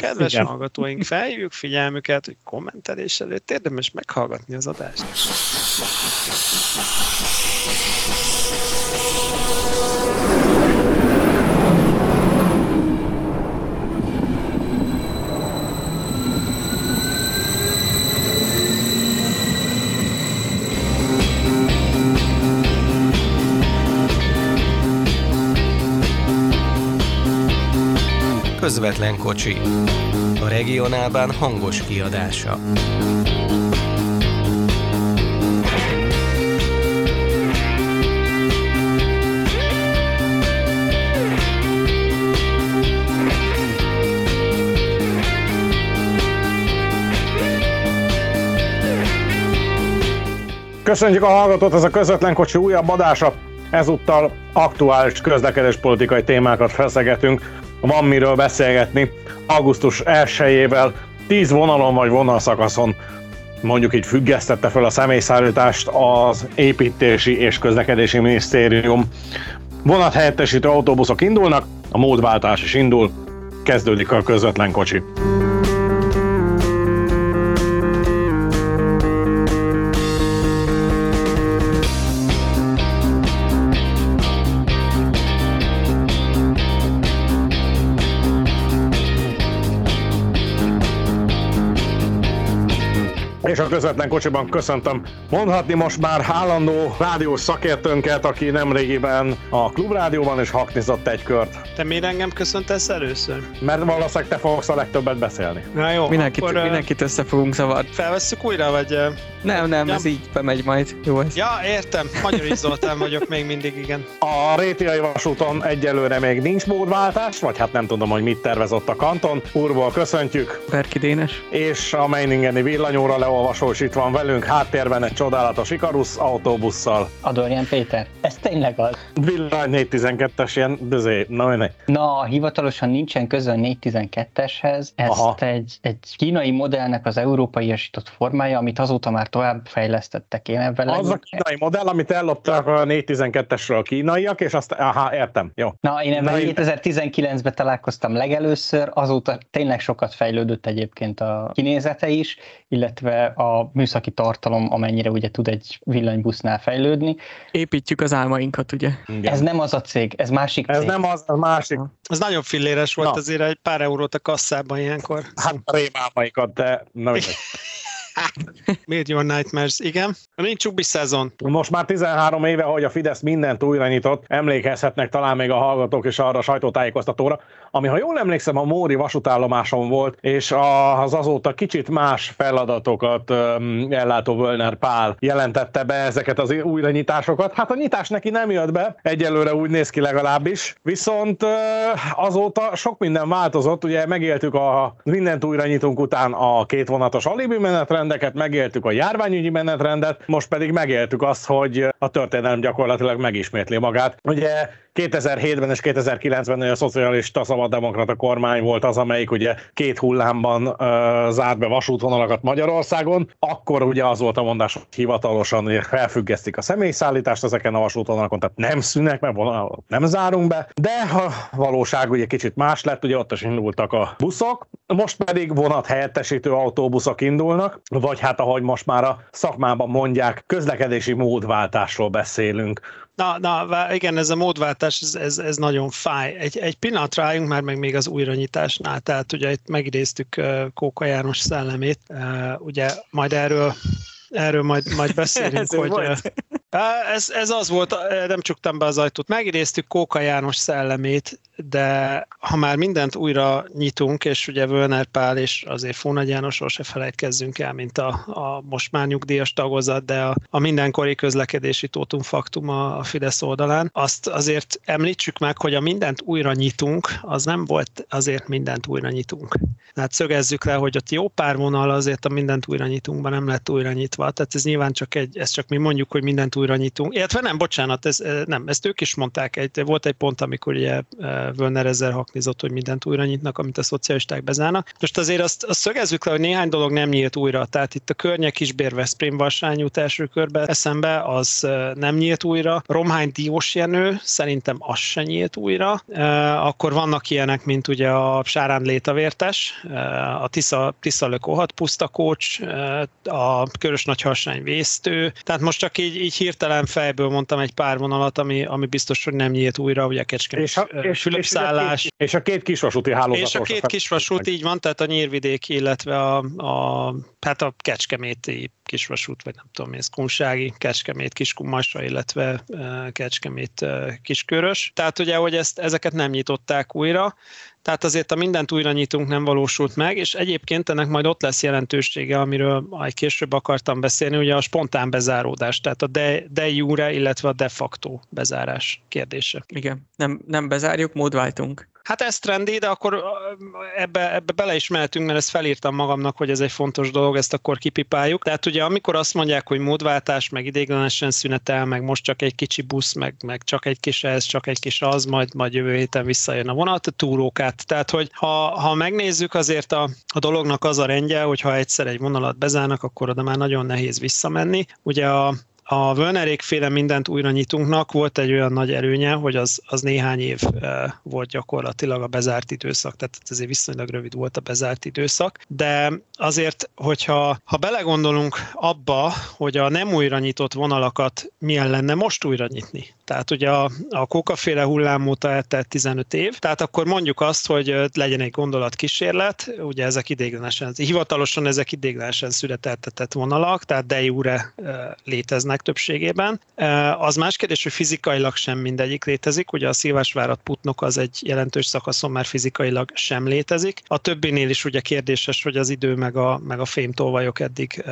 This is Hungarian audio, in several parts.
Kedves Igen. hallgatóink, felhívjuk figyelmüket, hogy kommentelés előtt érdemes meghallgatni az adást. Közvetlen kocsi. A regionálban hangos kiadása. Köszönjük a hallgatót, ez a közvetlen kocsi újabb adása. Ezúttal aktuális közlekedéspolitikai témákat feszegetünk van miről beszélgetni. Augusztus 1-ével 10 vonalon vagy vonalszakaszon mondjuk így függesztette fel a személyszállítást az építési és közlekedési minisztérium. Vonathelyettesítő autóbuszok indulnak, a módváltás is indul, kezdődik a közvetlen kocsi. És a közvetlen kocsiban köszöntöm mondhatni most már állandó rádiós szakértőnket, aki nemrégiben a klubrádióban is haknizott egy kört. Te miért engem köszöntesz először? Mert valószínűleg te fogsz a legtöbbet beszélni. Na jó, mindenkit, akkor, mindenkit össze fogunk zavarni. Felvesszük újra, vagy... Nem, nem, ja. ez így bemegy majd. Jó ez. Ja, értem. Magyar Zoltán vagyok még mindig, igen. A Rétiai vasúton egyelőre még nincs módváltás, vagy hát nem tudom, hogy mit tervezett a kanton. Úrból köszöntjük. Berki Dénes. És a Meiningeni villanyóra leolvasó is itt van velünk, háttérben egy csodálatos Ikarus autóbusszal. Adorján Péter, ez tényleg az. Villany 412-es ilyen, dözé, na, na. Na, hivatalosan nincsen köze a 412-eshez. Ez egy, egy kínai modellnek az európaiasított formája, amit azóta már tovább fejlesztettek én ebben. Az a kínai modell, amit elloptak a 412-esről a kínaiak, és azt, aha, értem, jó. Na, én ebben 2019-ben találkoztam legelőször, azóta tényleg sokat fejlődött egyébként a kinézete is, illetve a műszaki tartalom, amennyire ugye tud egy villanybusznál fejlődni. Építjük az álmainkat, ugye? Igen. Ez nem az a cég, ez másik ez cég. Ez nem az, a másik. Ez nagyon filléres volt na. azért egy pár eurót a kasszában ilyenkor. Hát a rémálmaikat, de na Miért Your Nightmares, igen. Nincs csubi szezon. Most már 13 éve, hogy a Fidesz mindent újra nyitott, emlékezhetnek talán még a hallgatók is arra a sajtótájékoztatóra, ami ha jól emlékszem a Móri vasútállomáson volt, és az azóta kicsit más feladatokat ellátó Völner Pál jelentette be ezeket az újranyitásokat. Hát a nyitás neki nem jött be, egyelőre úgy néz ki legalábbis, viszont azóta sok minden változott, ugye megéltük a mindent újra nyitunk után a két vonatos alibi menetrendeket, megéltük a járványügyi menetrendet, most pedig megéltük azt, hogy a történelem gyakorlatilag megismétli magát. Ugye 2007-ben és 2009-ben a szocialista szabaddemokrata kormány volt az, amelyik ugye két hullámban uh, zárt be vasútvonalakat Magyarországon. Akkor ugye az volt a mondás, hogy hivatalosan hogy felfüggesztik a személyszállítást ezeken a vasútvonalakon, tehát nem szűnek, mert nem zárunk be, de a valóság ugye kicsit más lett, ugye ott is indultak a buszok, most pedig vonat helyettesítő autóbuszok indulnak, vagy hát ahogy most már a szakmában mondják, közlekedési módváltásról beszélünk. Na, na, igen, ez a módváltás, ez, ez, ez nagyon fáj. Egy, egy pillanat rájunk már meg még az újranyitásnál, tehát ugye itt megidéztük Kóka János szellemét, ugye majd erről erről majd, majd beszélünk, hogy... Volt. Ez, ez az volt, nem csuktam be az ajtót. Megidéztük Kóka János szellemét, de ha már mindent újra nyitunk, és ugye Völner Pál és azért Fónagy Jánosról se felejtkezzünk el, mint a, a most már nyugdíjas tagozat, de a, a mindenkori közlekedési tótum faktum a, a Fidesz oldalán, azt azért említsük meg, hogy a mindent újra nyitunk, az nem volt azért mindent újra nyitunk. Tehát szögezzük le, hogy ott jó pár vonal azért a mindent újra nyitunkban nem lett újra nyitva. Tehát ez nyilván csak egy, ez csak mi mondjuk, hogy mindent újra nyitunk. Illetve nem, bocsánat, ez, nem, ezt ők is mondták. Egy, volt egy pont, amikor ugye Völner ezzel haknizott, hogy mindent újra nyitnak, amit a szocialisták bezárnak. Most azért azt, azt szögezzük le, hogy néhány dolog nem nyílt újra. Tehát itt a környek Kisbér Veszprém Varsány út első körbe eszembe, az nem nyílt újra. Romhány Diós Jenő, szerintem az se nyílt újra. Akkor vannak ilyenek, mint ugye a Sárán Létavértes, a Tisza, Tisza Lökohat Pusztakócs, a Körös Nagyharsány Vésztő. Tehát most csak így, így hirtelen fejből mondtam egy pár vonalat, ami, ami biztos, hogy nem nyílt újra, ugye Kecskemét és a, és, Fülöpszállás. És, és a két kisvasúti hálózat. És a két kisvasút, így van, tehát a Nyírvidék, illetve a, a, hát a Kecskeméti kisvasút, vagy nem tudom, ez Kunsági, Kecskemét, Kiskumasa, illetve Kecskemét, Kiskörös. Tehát ugye, hogy ezt, ezeket nem nyitották újra, tehát azért a mindent újra nyitunk nem valósult meg, és egyébként ennek majd ott lesz jelentősége, amiről majd később akartam beszélni, ugye a spontán bezáródás, tehát a de, de jure, illetve a de facto bezárás kérdése. Igen, nem, nem bezárjuk, módváltunk. Hát ez trendi, de akkor ebbe, ebbe bele is mehetünk, mert ezt felírtam magamnak, hogy ez egy fontos dolog, ezt akkor kipipáljuk. Tehát ugye amikor azt mondják, hogy módváltás, meg idéglenesen szünetel, meg most csak egy kicsi busz, meg, meg csak egy kis ez, csak egy kis az, majd, majd jövő héten visszajön a vonat, a túrókát. Tehát, hogy ha, ha megnézzük, azért a, a dolognak az a rendje, hogy ha egyszer egy vonalat bezárnak, akkor oda már nagyon nehéz visszamenni. Ugye a, a Völnerékféle mindent újra nyitunknak. Volt egy olyan nagy előnye, hogy az, az néhány év volt gyakorlatilag a bezárt időszak, tehát ezért viszonylag rövid volt a bezárt időszak, de azért, hogyha ha belegondolunk abba, hogy a nem újra nyitott vonalakat milyen lenne most újra nyitni, tehát ugye a, a kókaféle hullám óta eltelt 15 év, tehát akkor mondjuk azt, hogy legyen egy gondolatkísérlet, ugye ezek idéglenesen, hivatalosan ezek idéglenesen születeltetett vonalak, tehát de jure léteznek többségében. Az más kérdés, hogy fizikailag sem mindegyik létezik, ugye a Szilvásvárat Putnok az egy jelentős szakaszon már fizikailag sem létezik. A többinél is ugye kérdéses, hogy az idő meg a, meg a fémtolvajok eddig,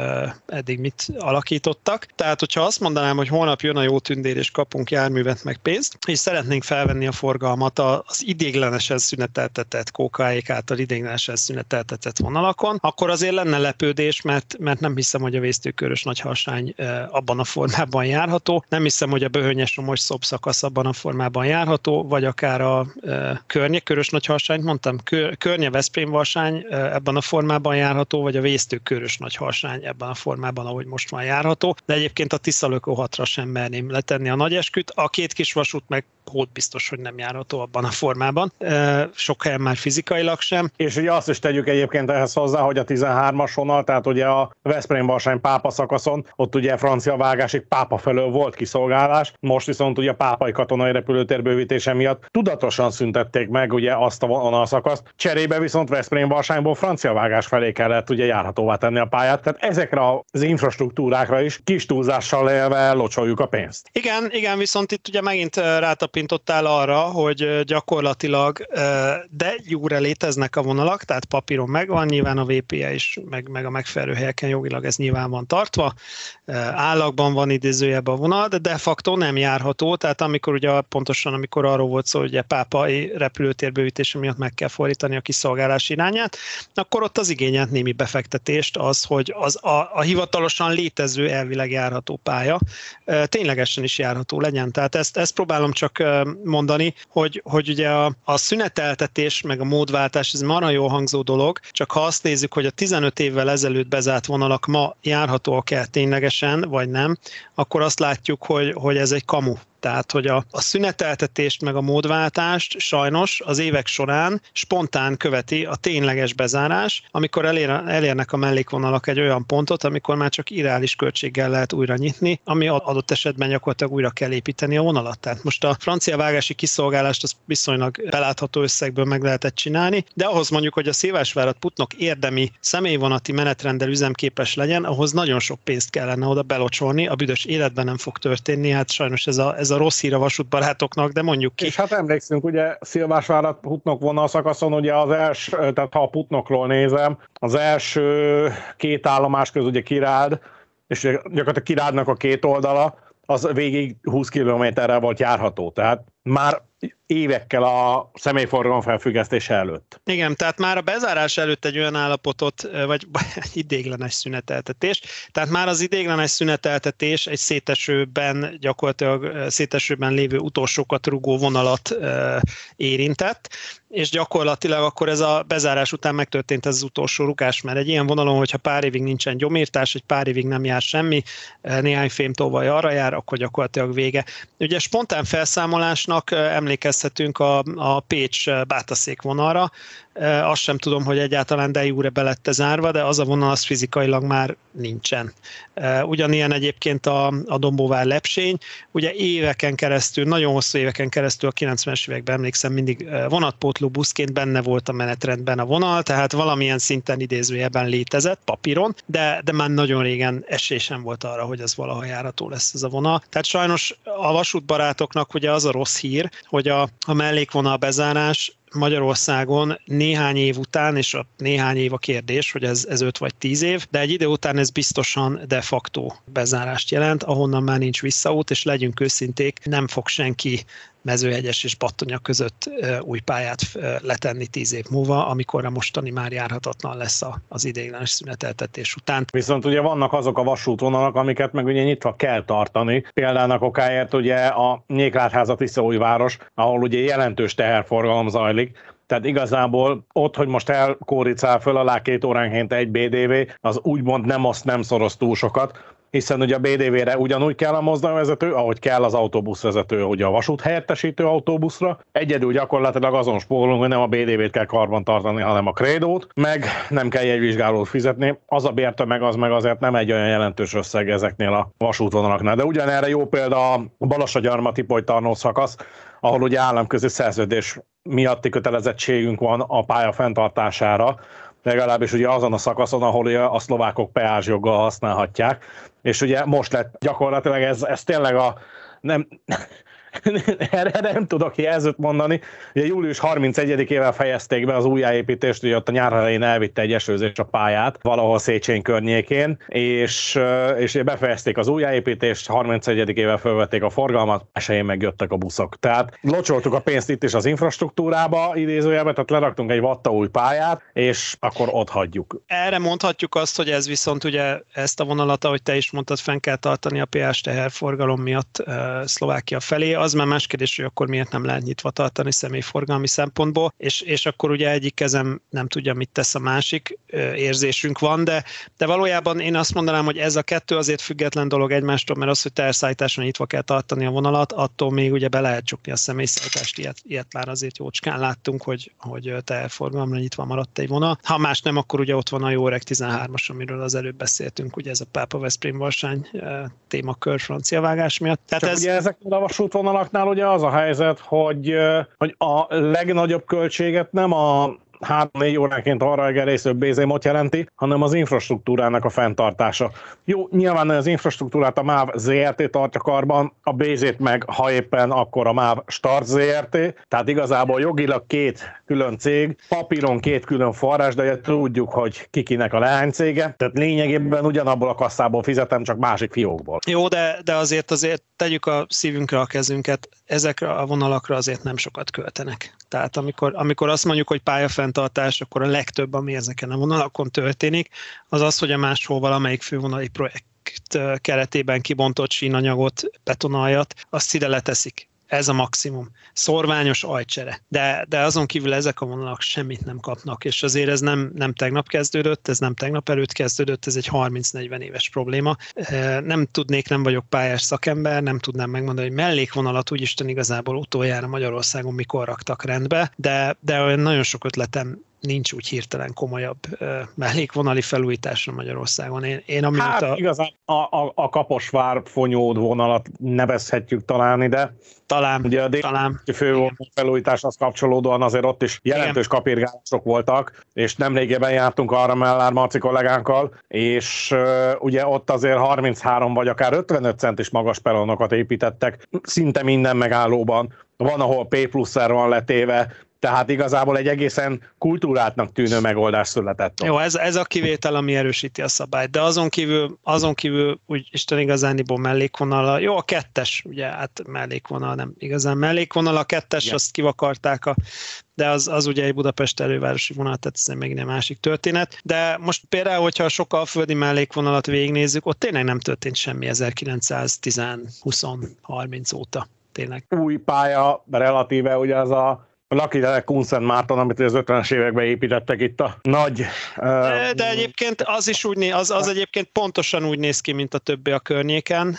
eddig mit alakítottak. Tehát, hogyha azt mondanám, hogy holnap jön a jó tündér és kapunk jár járművet meg pénzt, és szeretnénk felvenni a forgalmat az idéglenesen szüneteltetett kókáék által idéglenesen szüneteltetett vonalakon, akkor azért lenne lepődés, mert, mert nem hiszem, hogy a vésztőkörös nagyharsány abban a formában járható, nem hiszem, hogy a böhönyes romos szob szakasz abban a formában járható, vagy akár a környe körös nagyharsányt mondtam, környe Veszprém varsány ebben a formában járható, vagy a vésztőkörös nagyharsány ebben a formában, ahogy most van járható, de egyébként a Tiszalökó hatra sem merném letenni a nagy esküt, a két kis vasút meg hót biztos, hogy nem járható abban a formában. Sok helyen már fizikailag sem. És ugye azt is tegyük egyébként ehhez hozzá, hogy a 13-as vonal, tehát ugye a Veszprém Barsány pápa szakaszon, ott ugye francia vágásig pápa felől volt kiszolgálás, most viszont ugye a pápai katonai repülőtér bővítése miatt tudatosan szüntették meg ugye azt a vonalszakaszt. Cserébe viszont Veszprém Barsányból francia vágás felé kellett ugye járhatóvá tenni a pályát. Tehát ezekre az infrastruktúrákra is kis túlzással élve locsoljuk a pénzt. Igen, igen, viszont itt ugye megint rátapintottál arra, hogy gyakorlatilag de jóra léteznek a vonalak, tehát papíron megvan, nyilván a VPE is, meg, meg a megfelelő helyeken jogilag ez nyilván van tartva, állagban van idézőjebb a vonal, de de facto nem járható, tehát amikor ugye pontosan, amikor arról volt szó, hogy a pápai repülőtérbővítése miatt meg kell fordítani a kiszolgálás irányát, akkor ott az igényelt némi befektetést az, hogy az a, a hivatalosan létező elvileg járható pálya ténylegesen is járható legyen. Tehát ezt, ezt próbálom csak mondani, hogy, hogy ugye a, a szüneteltetés meg a módváltás, ez marha jó hangzó dolog, csak ha azt nézzük, hogy a 15 évvel ezelőtt bezárt vonalak ma járhatóak-e ténylegesen, vagy nem, akkor azt látjuk, hogy, hogy ez egy kamu. Tehát, hogy a, a szüneteltetést meg a módváltást sajnos az évek során spontán követi a tényleges bezárás, amikor elér, elérnek a mellékvonalak egy olyan pontot, amikor már csak irreális költséggel lehet újra nyitni, ami adott esetben gyakorlatilag újra kell építeni a vonalat. Tehát most a francia vágási kiszolgálást az viszonylag belátható összegből meg lehetett csinálni, de ahhoz mondjuk, hogy a Szilvásvárat Putnok érdemi személyvonati menetrendel üzemképes legyen, ahhoz nagyon sok pénzt kellene oda belocsolni, a büdös életben nem fog történni, hát sajnos ez a, ez ez a rossz hír a vasútbarátoknak, de mondjuk ki. És hát emlékszünk, ugye Szilvásvárat Putnok vonalszakaszon, ugye az első, tehát ha a Putnokról nézem, az első két állomás közül ugye Kirád, és gyakorlatilag Kirádnak a két oldala, az végig 20 kilométerrel volt járható. Tehát már évekkel a személyforgalom felfüggesztése előtt. Igen, tehát már a bezárás előtt egy olyan állapotot, vagy idéglenes szüneteltetés, tehát már az idéglenes szüneteltetés egy szétesőben, gyakorlatilag szétesőben lévő utolsókat rugó vonalat érintett, és gyakorlatilag akkor ez a bezárás után megtörtént ez az utolsó rugás, mert egy ilyen vonalon, hogyha pár évig nincsen gyomírtás, egy pár évig nem jár semmi, néhány fémtolvaj arra jár, akkor gyakorlatilag vége. Ugye spontán felszámolásnak emlékezhetünk a, a Pécs bátaszék vonalra, azt sem tudom, hogy egyáltalán de jure be lett zárva, de az a vonal az fizikailag már nincsen. Ugyanilyen egyébként a, a Dombóvár lepsény, ugye éveken keresztül, nagyon hosszú éveken keresztül a 90-es években emlékszem, mindig vonatpótló buszként benne volt a menetrendben a vonal, tehát valamilyen szinten idézőjeben létezett papíron, de, de már nagyon régen esély sem volt arra, hogy ez valaha járató lesz ez a vonal. Tehát sajnos a vasútbarátoknak ugye az a rossz hír, hogy a, a mellékvonal bezárás Magyarországon néhány év után, és a néhány év a kérdés, hogy ez, ez 5 vagy 10 év, de egy idő után ez biztosan de facto bezárást jelent, ahonnan már nincs visszaút, és legyünk őszinték, nem fog senki mezőhegyes és Battonya között új pályát letenni tíz év múlva, amikor a mostani már járhatatlan lesz az ideiglenes szüneteltetés után. Viszont ugye vannak azok a vasútvonalak, amiket meg ugye nyitva kell tartani. Például okáért ugye a Nyéklátházat Visszaújváros, ahol ugye jelentős teherforgalom zajlik, tehát igazából ott, hogy most elkóricál föl alá két óránként egy BDV, az úgymond nem azt nem szoroz túl sokat, hiszen ugye a BDV-re ugyanúgy kell a mozdonyvezető, ahogy kell az autóbuszvezető, ugye a vasút helyettesítő autóbuszra. Egyedül gyakorlatilag azon spórolunk, hogy nem a BDV-t kell karban tartani, hanem a krédót, meg nem kell jegyvizsgálót fizetni. Az a bérte meg az meg azért nem egy olyan jelentős összeg ezeknél a vasútvonalaknál. De ugyanerre jó példa a Balassagyarma Tipoly szakasz, ahol ugye államközi szerződés miatti kötelezettségünk van a pálya fenntartására, legalábbis ugye azon a szakaszon, ahol a szlovákok peázsjoggal használhatják, és ugye most lett gyakorlatilag ez, ez tényleg a nem, erre nem tudok jelzőt mondani. Ugye július 31-ével fejezték be az újjáépítést, ugye ott a nyár elején elvitte egy esőzés a pályát, valahol Széchenyi környékén, és, és befejezték az újjáépítést, 31-ével felvették a forgalmat, esélyén megjöttek a buszok. Tehát locsoltuk a pénzt itt is az infrastruktúrába, idézőjelben, tehát leraktunk egy vatta új pályát, és akkor ott hagyjuk. Erre mondhatjuk azt, hogy ez viszont ugye ezt a vonalat, ahogy te is mondtad, fenn kell tartani a PH teherforgalom miatt Szlovákia felé. Az már más kérdés, hogy akkor miért nem lehet nyitva tartani személyforgalmi szempontból, és, és akkor ugye egyik kezem nem tudja, mit tesz a másik, érzésünk van, de, de valójában én azt mondanám, hogy ez a kettő azért független dolog egymástól, mert az, hogy teherszállításon nyitva kell tartani a vonalat, attól még ugye be lehet csukni a személyszállítást, ilyet, ilyet már azért jócskán láttunk, hogy, hogy teherforgalomra nyitva maradt egy vonal. Ha más nem, akkor ugye ott van a jó 13-as, amiről az előbb beszéltünk, ugye ez a Pápa Veszprém Varsány témakör francia vágás miatt. Tehát Csak ez... ugye ezeknél a vasútvonalaknál ugye az a helyzet, hogy, hogy a legnagyobb költséget nem a 3-4 óránként arra egerésző bézémot jelenti, hanem az infrastruktúrának a fenntartása. Jó, nyilván az infrastruktúrát a MÁV ZRT tartja karban, a bézét meg, ha éppen, akkor a MÁV Start ZRT, tehát igazából jogilag két külön cég, papíron két külön forrás, de tudjuk, hogy kikinek a leánycége, tehát lényegében ugyanabból a kasszából fizetem, csak másik fiókból. Jó, de, de azért azért tegyük a szívünkre a kezünket, ezekre a vonalakra azért nem sokat költenek. Tehát amikor, amikor azt mondjuk, hogy pályafenntartás, akkor a legtöbb, ami ezeken a vonalakon történik, az az, hogy a máshol valamelyik fővonali projekt keretében kibontott sínanyagot, betonaljat, azt ide leteszik ez a maximum. Szorványos ajcsere. De, de azon kívül ezek a vonalak semmit nem kapnak, és azért ez nem, nem tegnap kezdődött, ez nem tegnap előtt kezdődött, ez egy 30-40 éves probléma. Nem tudnék, nem vagyok pályás szakember, nem tudnám megmondani, hogy mellékvonalat úgyisten igazából utoljára Magyarországon mikor raktak rendbe, de, de olyan nagyon sok ötletem nincs úgy hirtelen komolyabb uh, mellékvonali felújításra Magyarországon. Én, én amióta... Hát igazán a, a, a Kaposvár fonyód vonalat nevezhetjük talán ide. Talán, Ugye a talán. fővonal felújításhoz kapcsolódóan azért ott is jelentős Igen. kapirgálások voltak, és nemrégében jártunk arra Mellár Marci kollégánkkal, és uh, ugye ott azért 33 vagy akár 55 centis magas peronokat építettek, szinte minden megállóban, van, ahol P pluszer van letéve, tehát igazából egy egészen kultúrátnak tűnő megoldás született. Jó, ez, ez a kivétel, ami erősíti a szabályt, de azon kívül, azon kívül úgy Isten igazániból mellékvonala, jó, a kettes, ugye, hát mellékvonal, nem igazán mellékvonal, a kettes, Igen. azt kivakarták, a, de az, az ugye egy Budapest elővárosi vonal, tehát ez még egy másik történet. De most például, hogyha sokkal földi mellékvonalat végignézzük, ott tényleg nem történt semmi 1910-20-30 óta tényleg. Új pálya, relatíve ugye az a Lucky Kunszent Márton, amit az 50-es években építettek itt a nagy... De, de egyébként az is úgy néz, az, az egyébként pontosan úgy néz ki, mint a többi a környéken,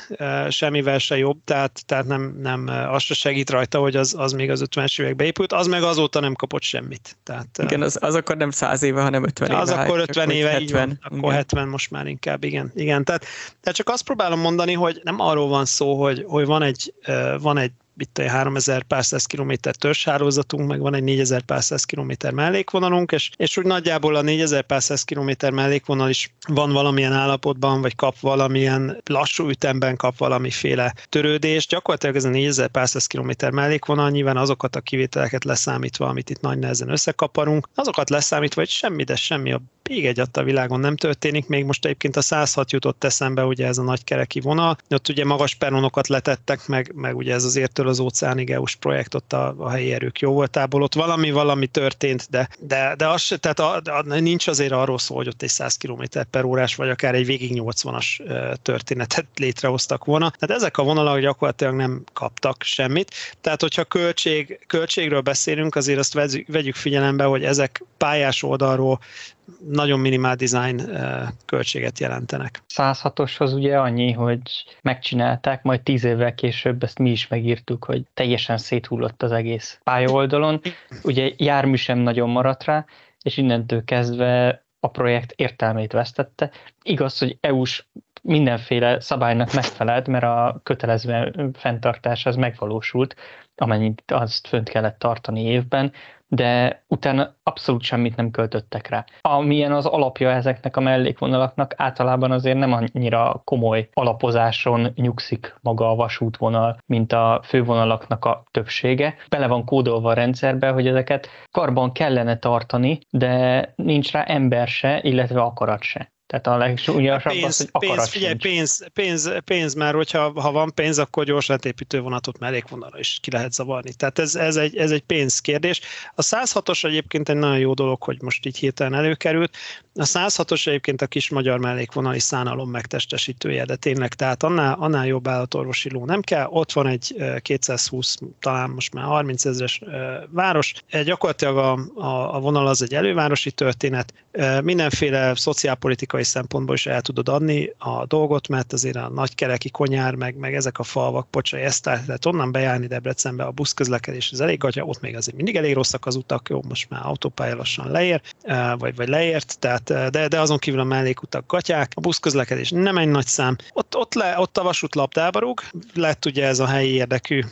semmivel se jobb, tehát, tehát nem, nem az se segít rajta, hogy az, az még az 50-es években épült, az meg azóta nem kapott semmit. Tehát, igen, az, az akkor nem 100 éve, hanem 50 éve. Az akkor 50 éve, 70, így van, akkor igen. 70 most már inkább, igen. igen. Tehát, tehát csak azt próbálom mondani, hogy nem arról van szó, hogy, hogy van egy, van egy itt egy 3000 pár száz kilométer törzshálózatunk, meg van egy 4000 pár száz kilométer mellékvonalunk, és, és úgy nagyjából a 4000 pár száz kilométer mellékvonal is van valamilyen állapotban, vagy kap valamilyen lassú ütemben kap valamiféle törődést. Gyakorlatilag ez a 4000 pár száz kilométer mellékvonal nyilván azokat a kivételeket leszámítva, amit itt nagy nehezen összekaparunk, azokat leszámítva, hogy semmi, de semmi a még egy a világon nem történik. Még most egyébként a 106 jutott eszembe, ugye ez a nagy kereki vonal. Ott ugye magas peronokat letettek, meg, meg ugye ez az értől az óceánig EU-s projekt, ott a, a helyi erők jó voltából. Ott valami, valami történt, de, de, de az tehát a, a, nincs azért arról szó, hogy ott egy 100 km per órás, vagy akár egy végig 80-as történetet létrehoztak volna. Tehát ezek a vonalak gyakorlatilag nem kaptak semmit. Tehát, hogyha költség, költségről beszélünk, azért azt vegyük figyelembe, hogy ezek pályás oldalról nagyon minimál design költséget jelentenek. 106-oshoz ugye annyi, hogy megcsinálták, majd tíz évvel később ezt mi is megírtuk, hogy teljesen széthullott az egész pályaoldalon. Ugye jármű sem nagyon maradt rá, és innentől kezdve a projekt értelmét vesztette. Igaz, hogy EU-s mindenféle szabálynak megfelelt, mert a kötelező fenntartás az megvalósult, amennyit azt fönt kellett tartani évben, de utána abszolút semmit nem költöttek rá. Amilyen az alapja ezeknek a mellékvonalaknak, általában azért nem annyira komoly alapozáson nyugszik maga a vasútvonal, mint a fővonalaknak a többsége. Bele van kódolva a rendszerbe, hogy ezeket karban kellene tartani, de nincs rá ember se, illetve akarat se. Tehát a legsúlyosabb pénz, az, hogy pénz, figyelj, pénz, pénz, pénz, mert hogyha ha van pénz, akkor gyors átépítő vonatot mellékvonalra is ki lehet zavarni. Tehát ez, ez, egy, ez egy pénzkérdés. A 106-os egyébként egy nagyon jó dolog, hogy most így hirtelen előkerült. A 106-os egyébként a kis magyar mellékvonali szánalom megtestesítője, de tényleg, tehát annál, annál jobb állatorvosi ló nem kell. Ott van egy 220, talán most már 30 ezeres város. Gyakorlatilag a, a, a vonal az egy elővárosi történet. Mindenféle szociálpolitikai technikai szempontból is el tudod adni a dolgot, mert azért a nagykereki konyár, meg, meg ezek a falvak, Pocsai, Esztár, tehát onnan bejárni Debrecenbe a buszközlekedés az elég gatya, ott még azért mindig elég rosszak az utak, jó, most már autópálya lassan leér, vagy, vagy leért, tehát, de, de azon kívül a mellékutak gatyák, a buszközlekedés nem egy nagy szám, ott, ott, le, ott a vasút labdába rúg, lett ugye ez a helyi érdekű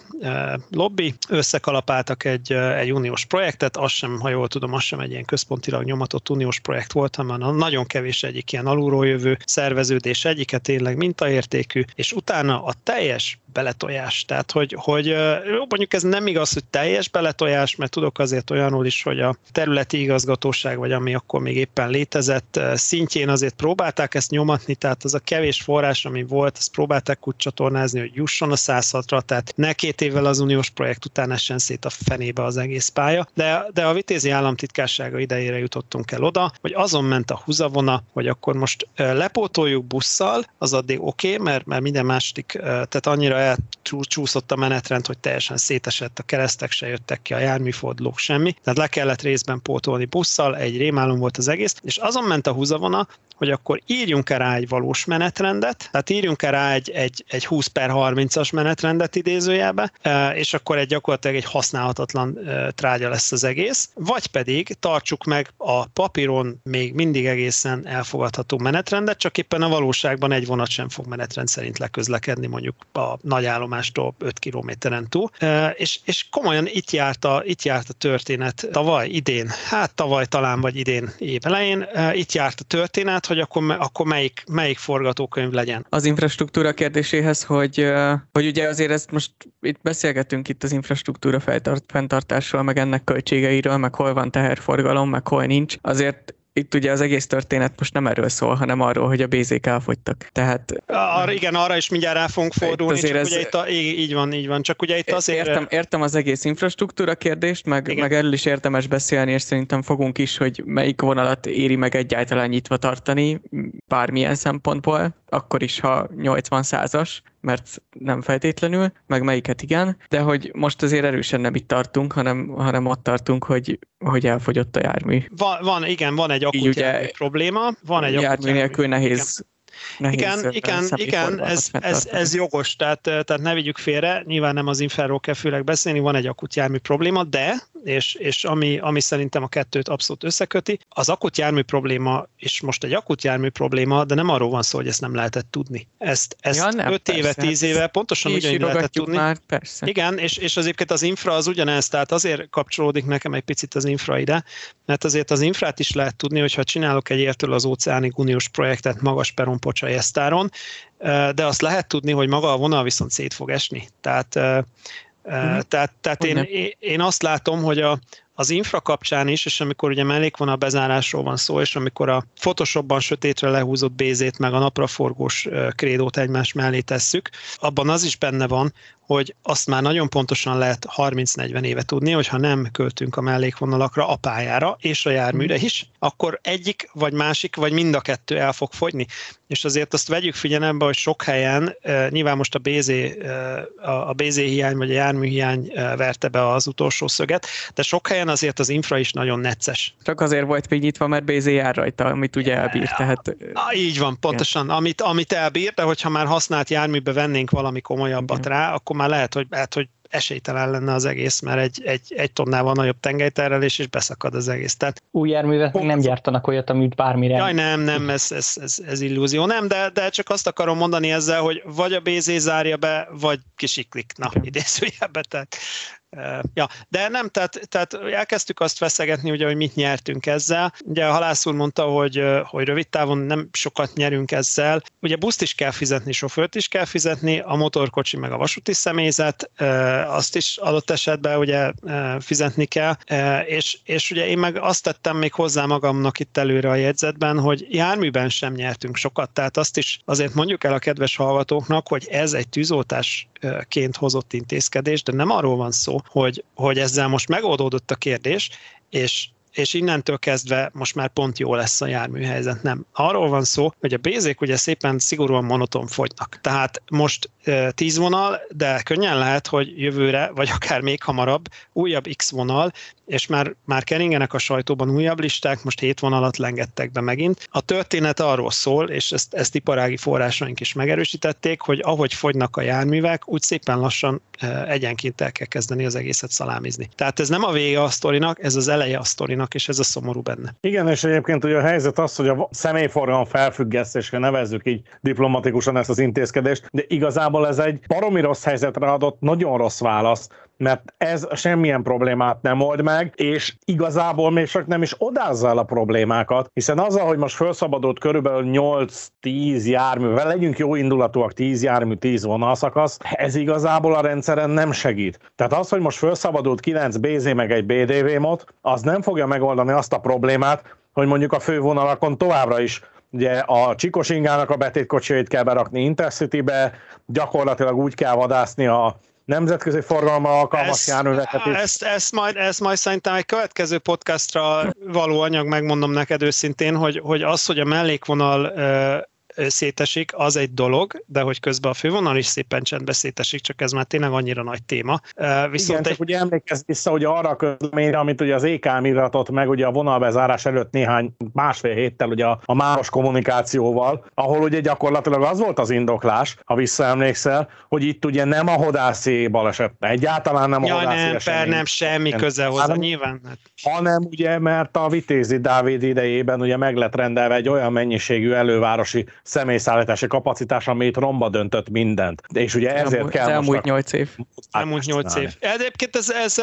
lobby, összekalapáltak egy, egy uniós projektet, az sem, ha jól tudom, az sem egy ilyen központilag nyomatott uniós projekt volt, hanem nagyon kevés egyik ilyen alulról jövő szerveződés egyike tényleg mintaértékű, és utána a teljes beletojás. Tehát, hogy, hogy jó, mondjuk ez nem igaz, hogy teljes beletojás, mert tudok azért olyanul is, hogy a területi igazgatóság, vagy ami akkor még éppen létezett, szintjén azért próbálták ezt nyomatni, tehát az a kevés forrás, ami volt, azt próbálták úgy csatornázni, hogy jusson a 106-ra, tehát ne két évvel az uniós projekt után essen szét a fenébe az egész pálya, de, de a vitézi államtitkársága idejére jutottunk el oda, hogy azon ment a húzavona, hogy akkor most lepótoljuk busszal, az addig oké, okay, mert, mert minden második, tehát annyira elcsúszott a menetrend, hogy teljesen szétesett, a keresztek se jöttek ki, a járműfordulók semmi, tehát le kellett részben pótolni busszal, egy rémálom volt az egész, és azon ment a húzavona, hogy akkor írjunk rá egy valós menetrendet, tehát írjunk rá egy, egy, egy 20 per 30-as menetrendet idézőjelbe, és akkor egy gyakorlatilag egy használhatatlan trágya lesz az egész, vagy pedig tartsuk meg a papíron még mindig egészen elfogadható menetrendet, csak éppen a valóságban egy vonat sem fog menetrend szerint leközlekedni mondjuk a nagyállomástól 5 kilométeren túl. És, és komolyan itt járt, a, itt járt a történet tavaly, idén, hát tavaly talán vagy idén év elején, itt járt a történet, hogy akkor, akkor melyik, melyik forgatókönyv legyen. Az infrastruktúra kérdéséhez, hogy, hogy ugye azért ezt most itt beszélgetünk itt az infrastruktúra fenntartásról, meg ennek költségeiről, meg hol van teherforgalom, meg hol nincs. Azért itt ugye az egész történet most nem erről szól, hanem arról, hogy a BZ-k elfogytak. Tehát, Ar, igen, arra is mindjárt rá fogunk fordulni, csak ez, ugye itt a, így van, így van, csak ugye itt azért... Értem, értem az egész infrastruktúra kérdést, meg, meg erről is érdemes beszélni, és szerintem fogunk is, hogy melyik vonalat éri meg egyáltalán nyitva tartani, bármilyen szempontból, akkor is, ha 80 százas, mert nem feltétlenül, meg melyiket igen, de hogy most azért erősen nem itt tartunk, hanem, hanem ott tartunk, hogy, hogy elfogyott a jármű. Van, van igen, van egy akut ugye, probléma, van egy jármű nélkül nehéz igen Nehéz igen, igen, igen ez, ez, ez, jogos, tehát, tehát ne vigyük félre, nyilván nem az infráról kell főleg beszélni, van egy akut jármű probléma, de, és, és ami, ami szerintem a kettőt abszolút összeköti, az akut jármű probléma, és most egy akut jármű probléma, de nem arról van szó, hogy ezt nem lehetett tudni. Ezt, ezt ja, nem, 5 persze, éve, 10 éve pontosan ugyanígy lehetett tudni. Már, persze. Igen, és, és azért az infra az ugyanez, tehát azért kapcsolódik nekem egy picit az infra ide, mert azért az infrát is lehet tudni, hogyha csinálok egy értől az óceánig uniós projektet magas peron pocsai esztáron, de azt lehet tudni, hogy maga a vonal viszont szét fog esni. Tehát, mm. tehát, tehát én, én azt látom, hogy a, az infra kapcsán is, és amikor ugye mellékvonal bezárásról van szó, és amikor a Photoshopban sötétre lehúzott bézét meg a napraforgós krédót egymás mellé tesszük, abban az is benne van, hogy azt már nagyon pontosan lehet 30-40 éve tudni, hogy ha nem költünk a mellékvonalakra, a pályára és a járműre mhm. is, akkor egyik, vagy másik, vagy mind a kettő el fog fogyni. És azért azt vegyük figyelembe, hogy sok helyen, nyilván most a BZ, a BZ hiány, vagy a jármű hiány verte be az utolsó szöget, de sok helyen azért az infra is nagyon necces. Csak azért volt még nyitva, mert BZ jár rajta, amit ugye elbír. Tehát... Így van, pontosan. Amit, amit elbír, de hogyha már használt járműbe vennénk valami komolyabbat Igen. rá, akkor már lehet, hogy, lehet, hogy esélytelen lenne az egész, mert egy, egy, egy tonnával nagyobb tengelyterelés, és beszakad az egész. Tehát, Új járművet még nem gyártanak olyat, amit bármire... Jaj, nem, nem, ez, ez, ez, ez illúzió. Nem, de, de csak azt akarom mondani ezzel, hogy vagy a BZ zárja be, vagy kisiklik. Na, idézőjelbe, tehát Ja, de nem, tehát, tehát elkezdtük azt veszegetni, ugye, hogy mit nyertünk ezzel. Ugye a halász úr mondta, hogy, hogy rövid távon nem sokat nyerünk ezzel. Ugye buszt is kell fizetni, sofőrt is kell fizetni, a motorkocsi meg a vasúti személyzet, azt is adott esetben ugye fizetni kell, és, és ugye én meg azt tettem még hozzá magamnak itt előre a jegyzetben, hogy járműben sem nyertünk sokat, tehát azt is azért mondjuk el a kedves hallgatóknak, hogy ez egy tűzoltásként hozott intézkedés, de nem arról van szó, hogy, hogy ezzel most megoldódott a kérdés, és és innentől kezdve most már pont jó lesz a járműhelyzet. Nem. Arról van szó, hogy a bézék ugye szépen szigorúan monoton fogynak. Tehát most 10 vonal, de könnyen lehet, hogy jövőre, vagy akár még hamarabb újabb X vonal, és már, már keringenek a sajtóban újabb listák, most 7 vonalat lengettek be megint. A történet arról szól, és ezt, ezt iparági forrásaink is megerősítették, hogy ahogy fogynak a járművek, úgy szépen lassan egyenként el kell kezdeni az egészet szalámizni. Tehát ez nem a vége a sztorinak, ez az eleje a sztorinak, és ez a szomorú benne. Igen, és egyébként ugye a helyzet az, hogy a személyforgalom felfüggesztésre nevezzük így diplomatikusan ezt az intézkedést, de igazából ez egy baromi rossz helyzetre adott nagyon rossz válasz, mert ez semmilyen problémát nem old meg, és igazából még csak nem is odázza el a problémákat, hiszen azzal, hogy most felszabadult körülbelül 8-10 járművel, legyünk jó indulatúak, 10 jármű, 10 vonalszakasz, ez igazából a rendszeren nem segít. Tehát az, hogy most felszabadult 9 BZ meg egy BDV mod, az nem fogja megoldani azt a problémát, hogy mondjuk a fővonalakon továbbra is ugye a Csikos ingának a betétkocsiait kell berakni Intercity-be, gyakorlatilag úgy kell vadászni a nemzetközi forgalma alkalmas járműveket is. Ezt, ezt, majd, ezt majd szerintem egy következő podcastra való anyag, megmondom neked őszintén, hogy, hogy az, hogy a mellékvonal szétesik, az egy dolog, de hogy közben a fővonal is szépen csendbe szétesik, csak ez már tényleg annyira nagy téma. Viszont Igen, egy... csak ugye emlékezz vissza ugye arra a közleményre, amit ugye az EKM iratott meg ugye a vonalbezárás előtt néhány másfél héttel ugye a, a máros kommunikációval, ahol ugye gyakorlatilag az volt az indoklás, ha visszaemlékszel, hogy itt ugye nem a hodászi baleset, egyáltalán nem a ja, hodászi nem, per, nem, semmi köze hozzá, nyilván. Hát hanem ugye, mert a Vitézi Dávid idejében ugye meg lett rendelve egy olyan mennyiségű elővárosi személyszállítási kapacitás, amit romba döntött mindent. És ugye ezért elmúlt, kell elmúlt 8 év. Elmúlt 8 év. Egyébként ez, ez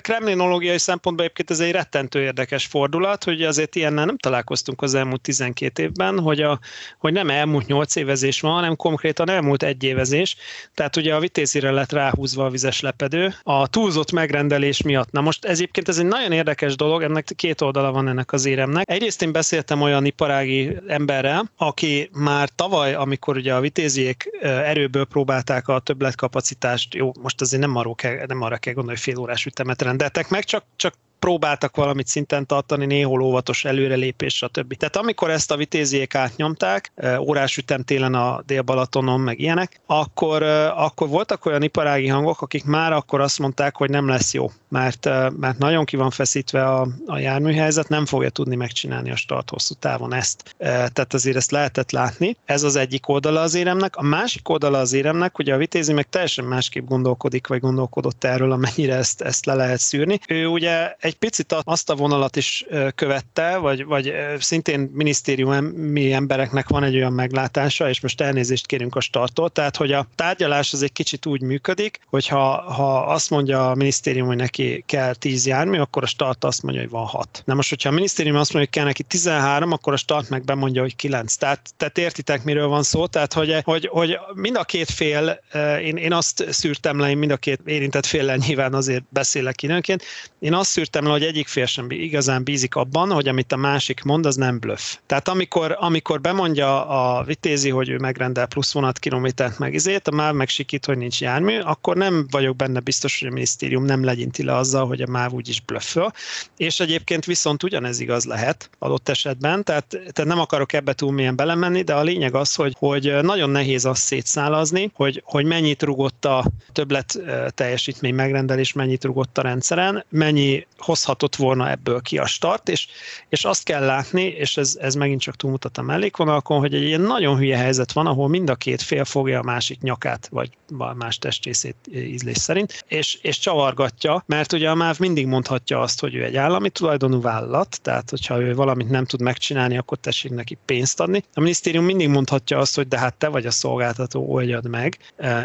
kremlinológiai szempontból egyébként ez egy rettentő érdekes fordulat, hogy azért ilyennel nem találkoztunk az elmúlt 12 évben, hogy, a, hogy nem elmúlt 8 évezés van, hanem konkrétan elmúlt egy évezés. Tehát ugye a vitézire lett ráhúzva a vizes lepedő a túlzott megrendelés miatt. Na most ez egyébként ez egy nagyon érdekes dolog, ennek két oldala van ennek az éremnek. Egyrészt én beszéltem olyan iparági emberrel, aki már tavaly, amikor ugye a vitéziék erőből próbálták a többletkapacitást, jó, most azért nem arra kell, nem arra kell gondolni, hogy fél órás ütemet rendeltek meg, csak, csak próbáltak valamit szinten tartani, néhol óvatos előrelépés, stb. Tehát amikor ezt a vitéziék átnyomták, órás ütem a Dél-Balatonon, meg ilyenek, akkor, akkor voltak olyan iparági hangok, akik már akkor azt mondták, hogy nem lesz jó, mert, mert nagyon ki van feszítve a, a járműhelyzet, nem fogja tudni megcsinálni a start hosszú távon ezt. Tehát azért ezt lehetett látni. Ez az egyik oldala az éremnek. A másik oldala az éremnek, hogy a vitézi meg teljesen másképp gondolkodik, vagy gondolkodott erről, amennyire ezt, ezt le lehet szűrni. Ő ugye egy picit azt a vonalat is követte, vagy, vagy szintén minisztériumi embereknek van egy olyan meglátása, és most elnézést kérünk a starttól, tehát hogy a tárgyalás az egy kicsit úgy működik, hogy ha, ha azt mondja a minisztérium, hogy neki kell 10 jármű, akkor a start azt mondja, hogy van 6. Na most, hogyha a minisztérium azt mondja, hogy kell neki 13, akkor a start meg bemondja, hogy 9. Tehát, tehát értitek, miről van szó? Tehát, hogy, hogy, hogy mind a két fél, én, én azt szűrtem le, én mind a két érintett féllel nyilván azért beszélek időnként, én azt szűrtem le, hogy egyik fél sem igazán bízik abban, hogy amit a másik mond, az nem bluff. Tehát amikor, amikor bemondja a vitézi, hogy ő megrendel plusz vonatkilométert meg izét, a MÁV meg hogy nincs jármű, akkor nem vagyok benne biztos, hogy a minisztérium nem legyinti le azzal, hogy a MÁV úgyis blöfföl. És egyébként viszont ugyanez igaz lehet adott esetben, tehát, tehát nem akarok ebbe túl mélyen belemenni, de a lényeg az, hogy, hogy nagyon nehéz azt szétszálazni, hogy, hogy mennyit rugott a többlet teljesítmény megrendelés, mennyit rugott a rendszeren, mennyi hozhatott volna ebből ki a start, és, és azt kell látni, és ez, ez megint csak túlmutat a mellékvonalakon, hogy egy ilyen nagyon hülye helyzet van, ahol mind a két fél fogja a másik nyakát, vagy más testrészét ízlés szerint, és, és csavargatja, mert ugye a MÁV mindig mondhatja azt, hogy ő egy állami tulajdonú vállalat, tehát hogyha ő valamit nem tud megcsinálni, akkor tessék neki pénzt adni. A minisztérium mindig mondhatja azt, hogy de hát te vagy a szolgáltató, oldjad meg,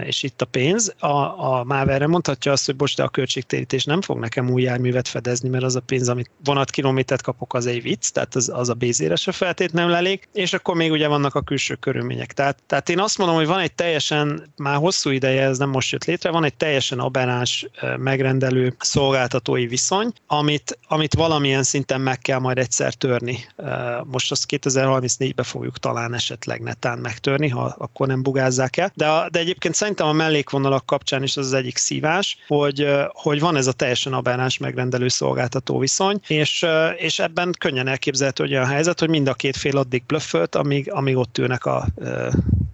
és itt a pénz. A, a MÁV erre mondhatja azt, hogy bocs, de a költségtérítés nem fog nekem új járművet fedezni, mert az a pénz, amit vonatkilométert kapok, az egy vicc, tehát az, az a bézére se feltétlenül elég, és akkor még ugye vannak a külső körülmények. Tehát, tehát én azt mondom, hogy van egy teljesen, már hosszú ideje, ez nem most jött létre, van egy teljesen aberás megrendelő szolgáltatói viszony, amit, amit valamilyen szinten meg kell majd egyszer törni. Most azt 2034-ben fogjuk talán esetleg netán megtörni, ha akkor nem bugázzák el. De, a, de egyébként szerintem a mellékvonalak kapcsán is az az egyik szívás, hogy, hogy van ez a teljesen aberás megrendelő szolgáltató viszony, és, és ebben könnyen elképzelhető hogy olyan helyzet, hogy mind a két fél addig blöffölt, amíg, amíg ott ülnek a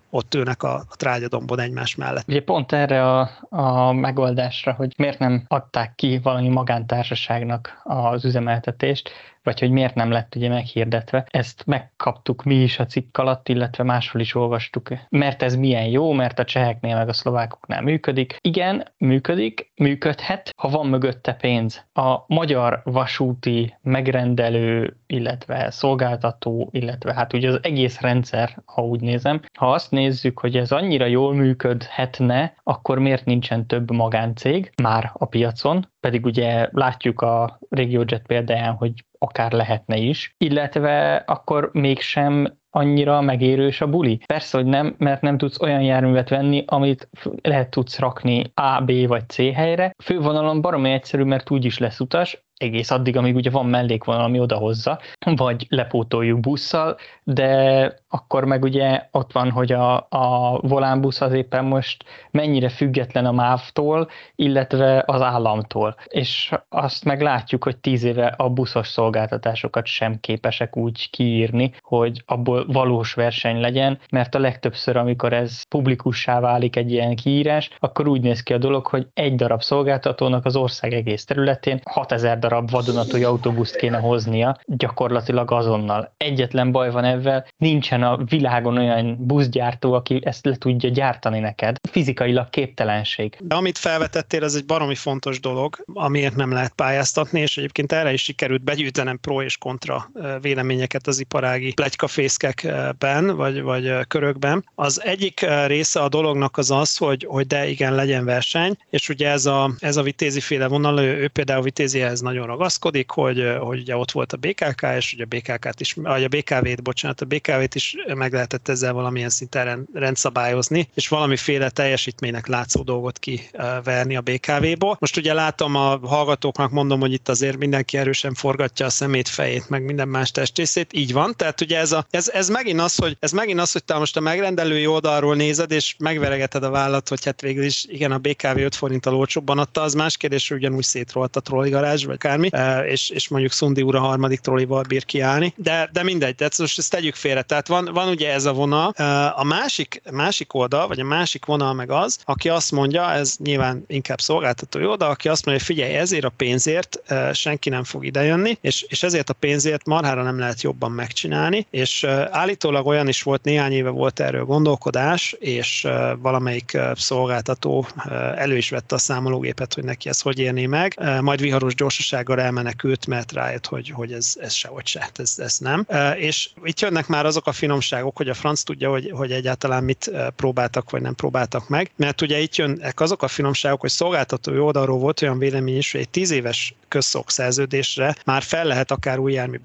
ott ülnek a, a trágyadombon egymás mellett. Ugye pont erre a, a megoldásra, hogy miért nem adták ki valami magántársaságnak az üzemeltetést, vagy hogy miért nem lett ugye meghirdetve. Ezt megkaptuk mi is a cikk alatt, illetve máshol is olvastuk, mert ez milyen jó, mert a cseheknél meg a szlovákoknál működik. Igen, működik, működhet, ha van mögötte pénz. A magyar vasúti megrendelő, illetve szolgáltató, illetve hát ugye az egész rendszer, ha úgy nézem, ha azt nézzük, hogy ez annyira jól működhetne, akkor miért nincsen több magáncég már a piacon, pedig ugye látjuk a RegioJet példáján, hogy akár lehetne is, illetve akkor mégsem annyira megérős a buli. Persze, hogy nem, mert nem tudsz olyan járművet venni, amit lehet tudsz rakni A, B vagy C helyre. Fővonalon baromi egyszerű, mert úgyis lesz utas, egész addig, amíg ugye van mellékvonal, ami odahozza, vagy lepótoljuk busszal, de akkor meg ugye ott van, hogy a, a volánbusz az éppen most mennyire független a MÁV-tól, illetve az államtól. És azt meg látjuk, hogy tíz éve a buszos szolgáltatásokat sem képesek úgy kiírni, hogy abból valós verseny legyen, mert a legtöbbször, amikor ez publikussá válik egy ilyen kiírás, akkor úgy néz ki a dolog, hogy egy darab szolgáltatónak az ország egész területén 6000 darab vadonatúj autóbuszt kéne hoznia, gyakorlatilag azonnal. Egyetlen baj van ebben, nincsen a világon olyan buszgyártó, aki ezt le tudja gyártani neked. Fizikailag képtelenség. De amit felvetettél, ez egy baromi fontos dolog, amiért nem lehet pályáztatni, és egyébként erre is sikerült begyűjtenem pro és kontra véleményeket az iparági plegykafészkekben, vagy, vagy körökben. Az egyik része a dolognak az az, hogy, hogy de igen, legyen verseny, és ugye ez a, ez a vitézi féle vonal, ő, ő például vitézihez nagyon ragaszkodik, hogy, hogy ugye ott volt a BKK, és ugye a BKK-t is, vagy a BKV-t, bocsánat, a BKV-t is meg lehetett ezzel valamilyen szinten rendszabályozni, és valamiféle teljesítménynek látszó dolgot kiverni a BKV-ból. Most ugye látom a hallgatóknak, mondom, hogy itt azért mindenki erősen forgatja a szemét, fejét, meg minden más testészét, így van, tehát ugye ez, a, ez, ez megint az, hogy ez megint az, hogy te most a megrendelői oldalról nézed, és megveregeted a vállat, hogy hát végül is igen, a BKV 5 forinttal olcsóbban adta, az más kérdés, hogy ugyanúgy szétrolt a trolligarázs, vagy kármi, e, és, és mondjuk Szundi úr a harmadik trollival bír kiállni, de, de mindegy, tehát most ezt tegyük félre. Tehát van, van ugye ez a vonal. E, a másik, másik oldal, vagy a másik vonal meg az, aki azt mondja, ez nyilván inkább szolgáltató oldal, aki azt mondja, hogy figyelj, ezért a pénzért e, senki nem fog idejönni, és, és ezért a pénzért marhára nem lehet jobban megcsinálni, és állítólag olyan is volt, néhány éve volt erről gondolkodás, és valamelyik szolgáltató elő is vette a számológépet, hogy neki ez hogy érné meg, majd viharos gyorsasággal elmenekült, mert rájött, hogy, hogy ez, ez sehogy se, ez, ez nem. És itt jönnek már azok a finomságok, hogy a franc tudja, hogy, hogy egyáltalán mit próbáltak, vagy nem próbáltak meg, mert ugye itt jönnek azok a finomságok, hogy szolgáltatói oldalról volt olyan vélemény is, hogy egy tíz éves közszok szerződésre már fel lehet akár új jármű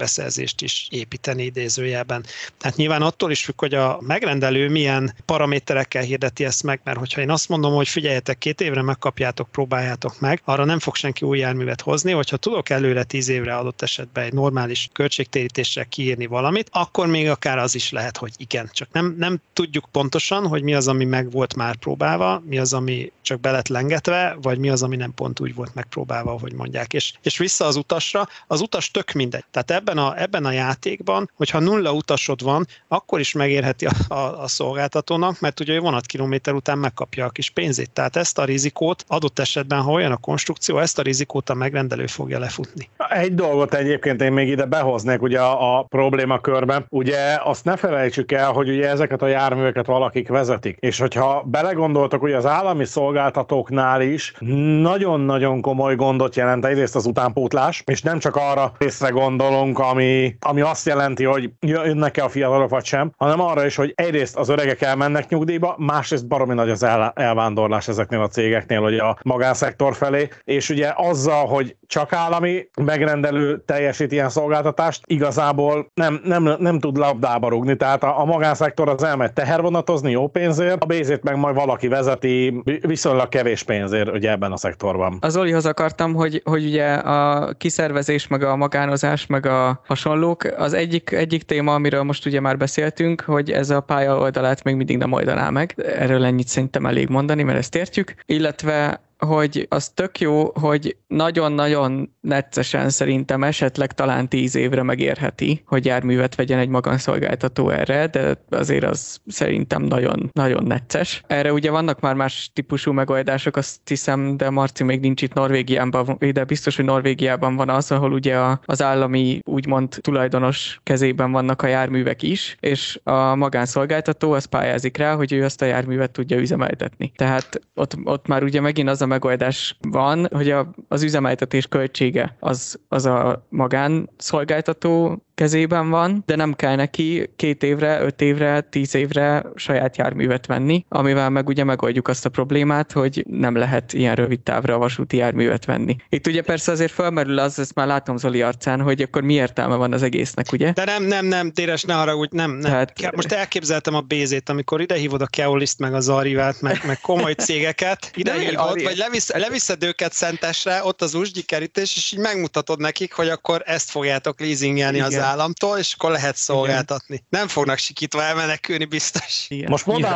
is építeni idézőjelben. Tehát nyilván attól is függ, hogy a megrendelő milyen paraméterekkel hirdeti ezt meg, mert hogyha én azt mondom, hogy figyeljetek, két évre megkapjátok, próbáljátok meg, arra nem fog senki új járművet hozni, hogyha tudok előre tíz évre adott esetben egy normális költségtérítésre kiírni valamit, akkor még akár az is lehet, hogy igen. Csak nem, nem tudjuk pontosan, hogy mi az, ami meg volt már próbálva, mi az, ami csak belet lengetve, vagy mi az, ami nem pont úgy volt megpróbálva, hogy mondják. És, és vissza az utasra, az utas tök mindegy. Tehát ebben a, ebben a játékban, hogyha nulla utasod van, akkor is megérheti a, a, a szolgáltatónak, mert ugye vonatkilométer után megkapja a kis pénzét. Tehát ezt a rizikót adott esetben, ha olyan a konstrukció, ezt a rizikót a megrendelő fogja lefutni. Egy dolgot egyébként én még ide behoznék ugye a, a problémakörbe. Ugye azt ne felejtsük el, hogy ugye ezeket a járműveket valakik vezetik. És hogyha belegondoltak, hogy az állami szolgáltatóknál is nagyon-nagyon komoly gondot jelent egyrészt az utánpótlás, és nem csak arra részre gondolunk, ami, ami azt jelenti, hogy jönnek-e a fiatalok vagy sem, hanem arra is, hogy egyrészt az öregek elmennek nyugdíjba, másrészt baromi nagy az el, elvándorlás ezeknél a cégeknél, hogy a magánszektor felé, és ugye azzal, hogy csak állami megrendelő teljesít ilyen szolgáltatást, igazából nem, nem, nem tud labdába rugni, tehát a, a magánszektor az elmegy tehervonatozni jó pénzért, a bézét meg majd valaki vezeti viszonylag kevés pénzért ugye ebben a szektorban. Az Olihoz akartam, hogy, hogy ugye a kiszervezés, meg a magánozás, meg a hasonlók, az egyik, egyik téma, amiről most ugye már beszéltünk, hogy ez a pálya oldalát még mindig nem oldaná meg. Erről ennyit szerintem elég mondani, mert ezt értjük. Illetve hogy az tök jó, hogy nagyon-nagyon neccesen szerintem esetleg talán tíz évre megérheti, hogy járművet vegyen egy magánszolgáltató erre, de azért az szerintem nagyon, nagyon necces. Erre ugye vannak már más típusú megoldások, azt hiszem, de Marci még nincs itt Norvégiában, de biztos, hogy Norvégiában van az, ahol ugye az állami úgymond tulajdonos kezében vannak a járművek is, és a magánszolgáltató az pályázik rá, hogy ő azt a járművet tudja üzemeltetni. Tehát ott, ott már ugye megint az a megoldás van, hogy a, az üzemeltetés költsége az, az a magánszolgáltató kezében van, de nem kell neki két évre, öt évre, tíz évre saját járművet venni, amivel meg ugye megoldjuk azt a problémát, hogy nem lehet ilyen rövid távra a vasúti járművet venni. Itt ugye persze azért felmerül az, ezt már látom Zoli arcán, hogy akkor mi értelme van az egésznek, ugye? De nem, nem, nem, téres, ne haragudj, nem, nem. Tehát... Most elképzeltem a Bézét, amikor idehívod a Keoliszt, meg a Zarivát, meg, meg komoly cégeket, idehívod, vagy levisz, leviszed őket Szentesre, ott az usgyi kerítés, és így megmutatod nekik, hogy akkor ezt fogjátok leasingelni Igen. az államtól, és akkor lehet szolgáltatni. Igen. Nem fognak sikítva elmenekülni biztos. Igen. Most mondd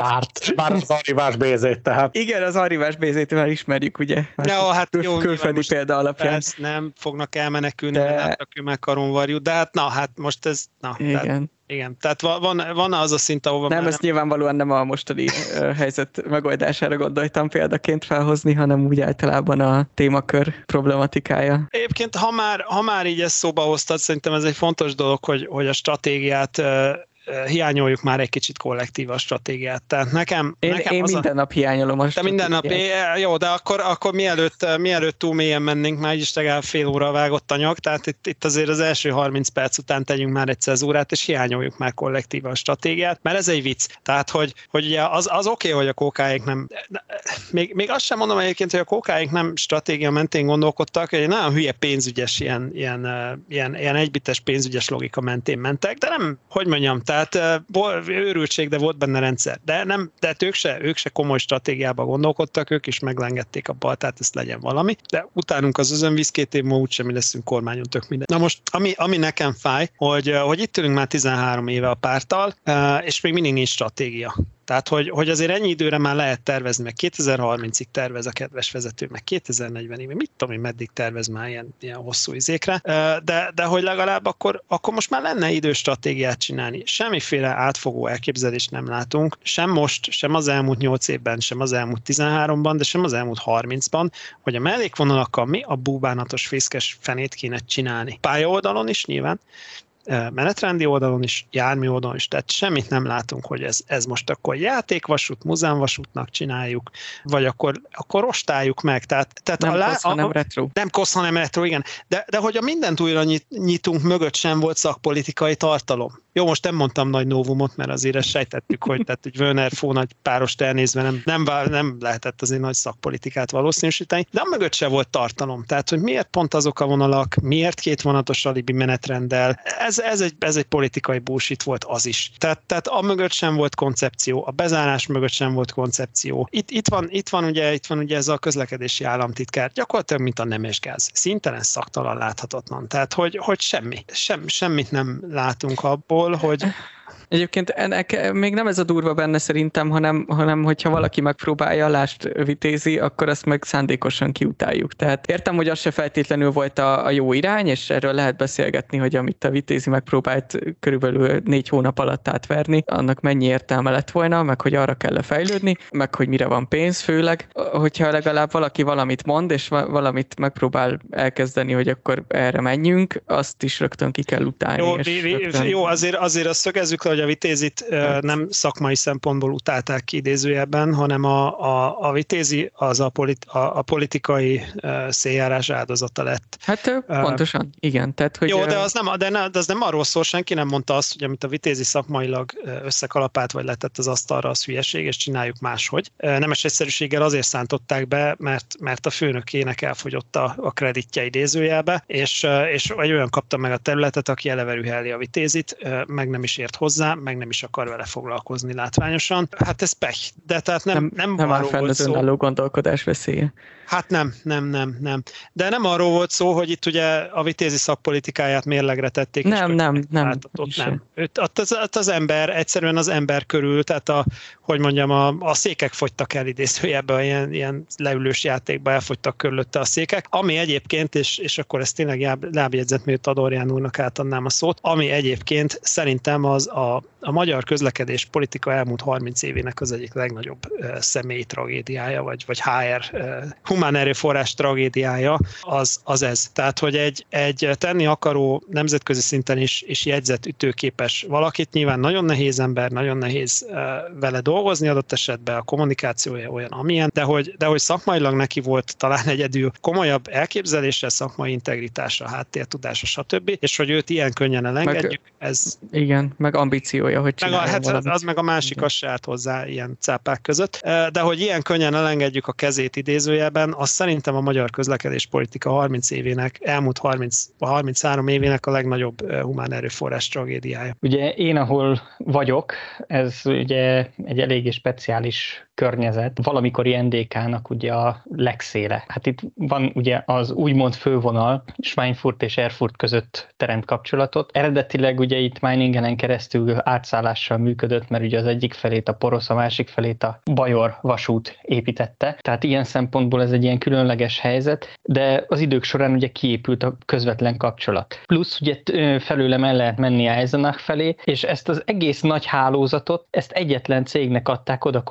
már az arrivás bézét, tehát. Igen, az arrivás bézét már ismerjük, ugye? Ja, hát jó, külföldi példa alapján. Persze, nem fognak elmenekülni, de... mert nem meg karonvarjú, de hát na, hát most ez, na, Igen. Tehát Igen, tehát van, van az a szint, ahova Nem, ezt nem... nyilvánvalóan nem a mostani helyzet megoldására gondoltam példaként felhozni, hanem úgy általában a témakör problematikája. Egyébként, ha már, ha már így ezt szóba hoztad, szerintem ez egy fontos dolog, hogy, hogy a stratégiát hiányoljuk már egy kicsit kollektív a stratégiát. Tehát nekem, én, nekem én az minden a... nap hiányolom a Te minden nap, jó, de akkor, akkor mielőtt, mielőtt túl mélyen mennénk, már is legalább fél óra vágott anyag, tehát itt, itt azért az első 30 perc után tegyünk már egy cezúrát, és hiányoljuk már kollektív a stratégiát, mert ez egy vicc. Tehát, hogy, hogy ugye az, az oké, okay, hogy a kókáik nem, még, még azt sem mondom egyébként, hogy a kókáik nem stratégia mentén gondolkodtak, egy nagyon hülye pénzügyes, ilyen, ilyen, ilyen, ilyen egybites pénzügyes logika mentén mentek, de nem, hogy mondjam, tehát őrültség, de volt benne rendszer. De, nem, de ők se, ők se komoly stratégiába gondolkodtak, ők is meglengették a bal, tehát ezt legyen valami. De utánunk az özönvíz két év múlva úgysem mi leszünk kormányon, tök minden. Na most, ami, ami nekem fáj, hogy, hogy itt ülünk már 13 éve a pártal, és még mindig nincs stratégia. Tehát, hogy, hogy azért ennyi időre már lehet tervezni, meg 2030-ig tervez a kedves vezető, meg 2040-ig, mit tudom én, meddig tervez már ilyen, ilyen hosszú izékre, de, de hogy legalább akkor, akkor most már lenne idő stratégiát csinálni. Semmiféle átfogó elképzelést nem látunk, sem most, sem az elmúlt 8 évben, sem az elmúlt 13-ban, de sem az elmúlt 30-ban, hogy a mellékvonalakkal mi a búbánatos fészkes fenét kéne csinálni. Pályaoldalon is nyilván, menetrendi oldalon is, jármű oldalon is, tehát semmit nem látunk, hogy ez, ez most akkor játékvasút, múzeumvasútnak csináljuk, vagy akkor, akkor rostáljuk meg. Tehát, tehát nem a lá, kosz, hanem retro. Nem kosz, hanem retro, igen. De, de hogy a mindent újra nyit, nyitunk mögött sem volt szakpolitikai tartalom. Jó, most nem mondtam nagy novumot, mert azért ezt sejtettük, hogy, tehát, hogy Wöner Fó nagy párost elnézve nem, nem, nem lehetett azért nagy szakpolitikát valószínűsíteni, de a mögött se volt tartalom. Tehát, hogy miért pont azok a vonalak, miért két vonatos alibi menetrenddel, ez, ez, egy, ez egy politikai bullshit volt az is. Tehát, tehát a mögött sem volt koncepció, a bezárás mögött sem volt koncepció. Itt, itt, van, itt, van, ugye, itt van ugye ez a közlekedési államtitkár, gyakorlatilag mint a nemesgáz. Szintelen szaktalan láthatatlan. Tehát, hogy, hogy semmi, sem, semmit nem látunk abból, hogy Egyébként ennek még nem ez a durva benne szerintem, hanem, hanem hogyha valaki megpróbálja, lást vitézi, akkor azt meg szándékosan kiutáljuk. Tehát értem, hogy az se feltétlenül volt a, a jó irány, és erről lehet beszélgetni, hogy amit a vitézi megpróbált körülbelül négy hónap alatt átverni, annak mennyi értelme lett volna, meg hogy arra kell fejlődni, meg hogy mire van pénz főleg. Hogyha legalább valaki valamit mond, és valamit megpróbál elkezdeni, hogy akkor erre menjünk, azt is rögtön ki kell utálni. Jó, és rögtön... jó azért, azért azt szögezzük hogy a vitézit nem szakmai szempontból utálták ki idézőjebben, hanem a, a, a vitézi az a, polit, a, a politikai széljárás áldozata lett. Hát pontosan, igen. Tehát, hogy Jó, de az, nem, de, ne, de az nem arról szól, senki nem mondta azt, hogy amit a vitézi szakmailag összekalapált vagy letett az asztalra, az hülyeség, és csináljuk máshogy. Nemes egyszerűséggel azért szántották be, mert, mert a főnökének elfogyott a, a kreditje idézőjelbe, és, és egy olyan kapta meg a területet, aki eleve a vitézit, meg nem is ért hozzá, meg nem is akar vele foglalkozni látványosan. Hát ez pech, de tehát nem, nem, nem, nem áll fenn az önálló gondolkodás veszélye. Hát nem, nem, nem, nem. De nem arról volt szó, hogy itt ugye a vitézi szakpolitikáját mérlegre tették. Nem, nem, nem. Ott nem. Őt, ott az, ott az ember, egyszerűen az ember körül, tehát a, hogy mondjam, a, a székek fogytak el idézőjebben, ilyen, ilyen leülős játékba elfogytak körülötte a székek, ami egyébként, és, és akkor ezt tényleg lábjegyzet, miért Adorján úrnak átadnám a szót, ami egyébként szerintem az a, a magyar közlekedés politika elmúlt 30 évének az egyik legnagyobb személyi tragédiája, vagy, vagy HR humán erőforrás tragédiája az, az ez. Tehát, hogy egy, egy tenni akaró nemzetközi szinten is, is jegyzett ütőképes valakit, nyilván nagyon nehéz ember, nagyon nehéz vele dolgozni adott esetben, a kommunikációja olyan, amilyen, de hogy, de hogy szakmailag neki volt talán egyedül komolyabb elképzelésre, szakmai integritásra, háttértudásra, stb. És hogy őt ilyen könnyen elengedjük, meg, ez... Igen, meg ambíciója, hogy meg a, hát az meg a másik, az se állt hozzá ilyen cápák között. De hogy ilyen könnyen elengedjük a kezét idézőjelben, az szerintem a magyar közlekedés politika 30 évének, elmúlt 30, 33 évének a legnagyobb humán erőforrás tragédiája. Ugye én, ahol vagyok, ez ugye egy eléggé speciális környezet, valamikori NDK-nak ugye a legszéle. Hát itt van ugye az úgymond fővonal, Schweinfurt és Erfurt között teremt kapcsolatot. Eredetileg ugye itt Meiningenen keresztül átszállással működött, mert ugye az egyik felét a Porosz, a másik felét a Bajor vasút építette. Tehát ilyen szempontból ez egy ilyen különleges helyzet, de az idők során ugye kiépült a közvetlen kapcsolat. Plusz ugye felőlem el lehet menni Eisenach felé, és ezt az egész nagy hálózatot, ezt egyetlen cégnek adták oda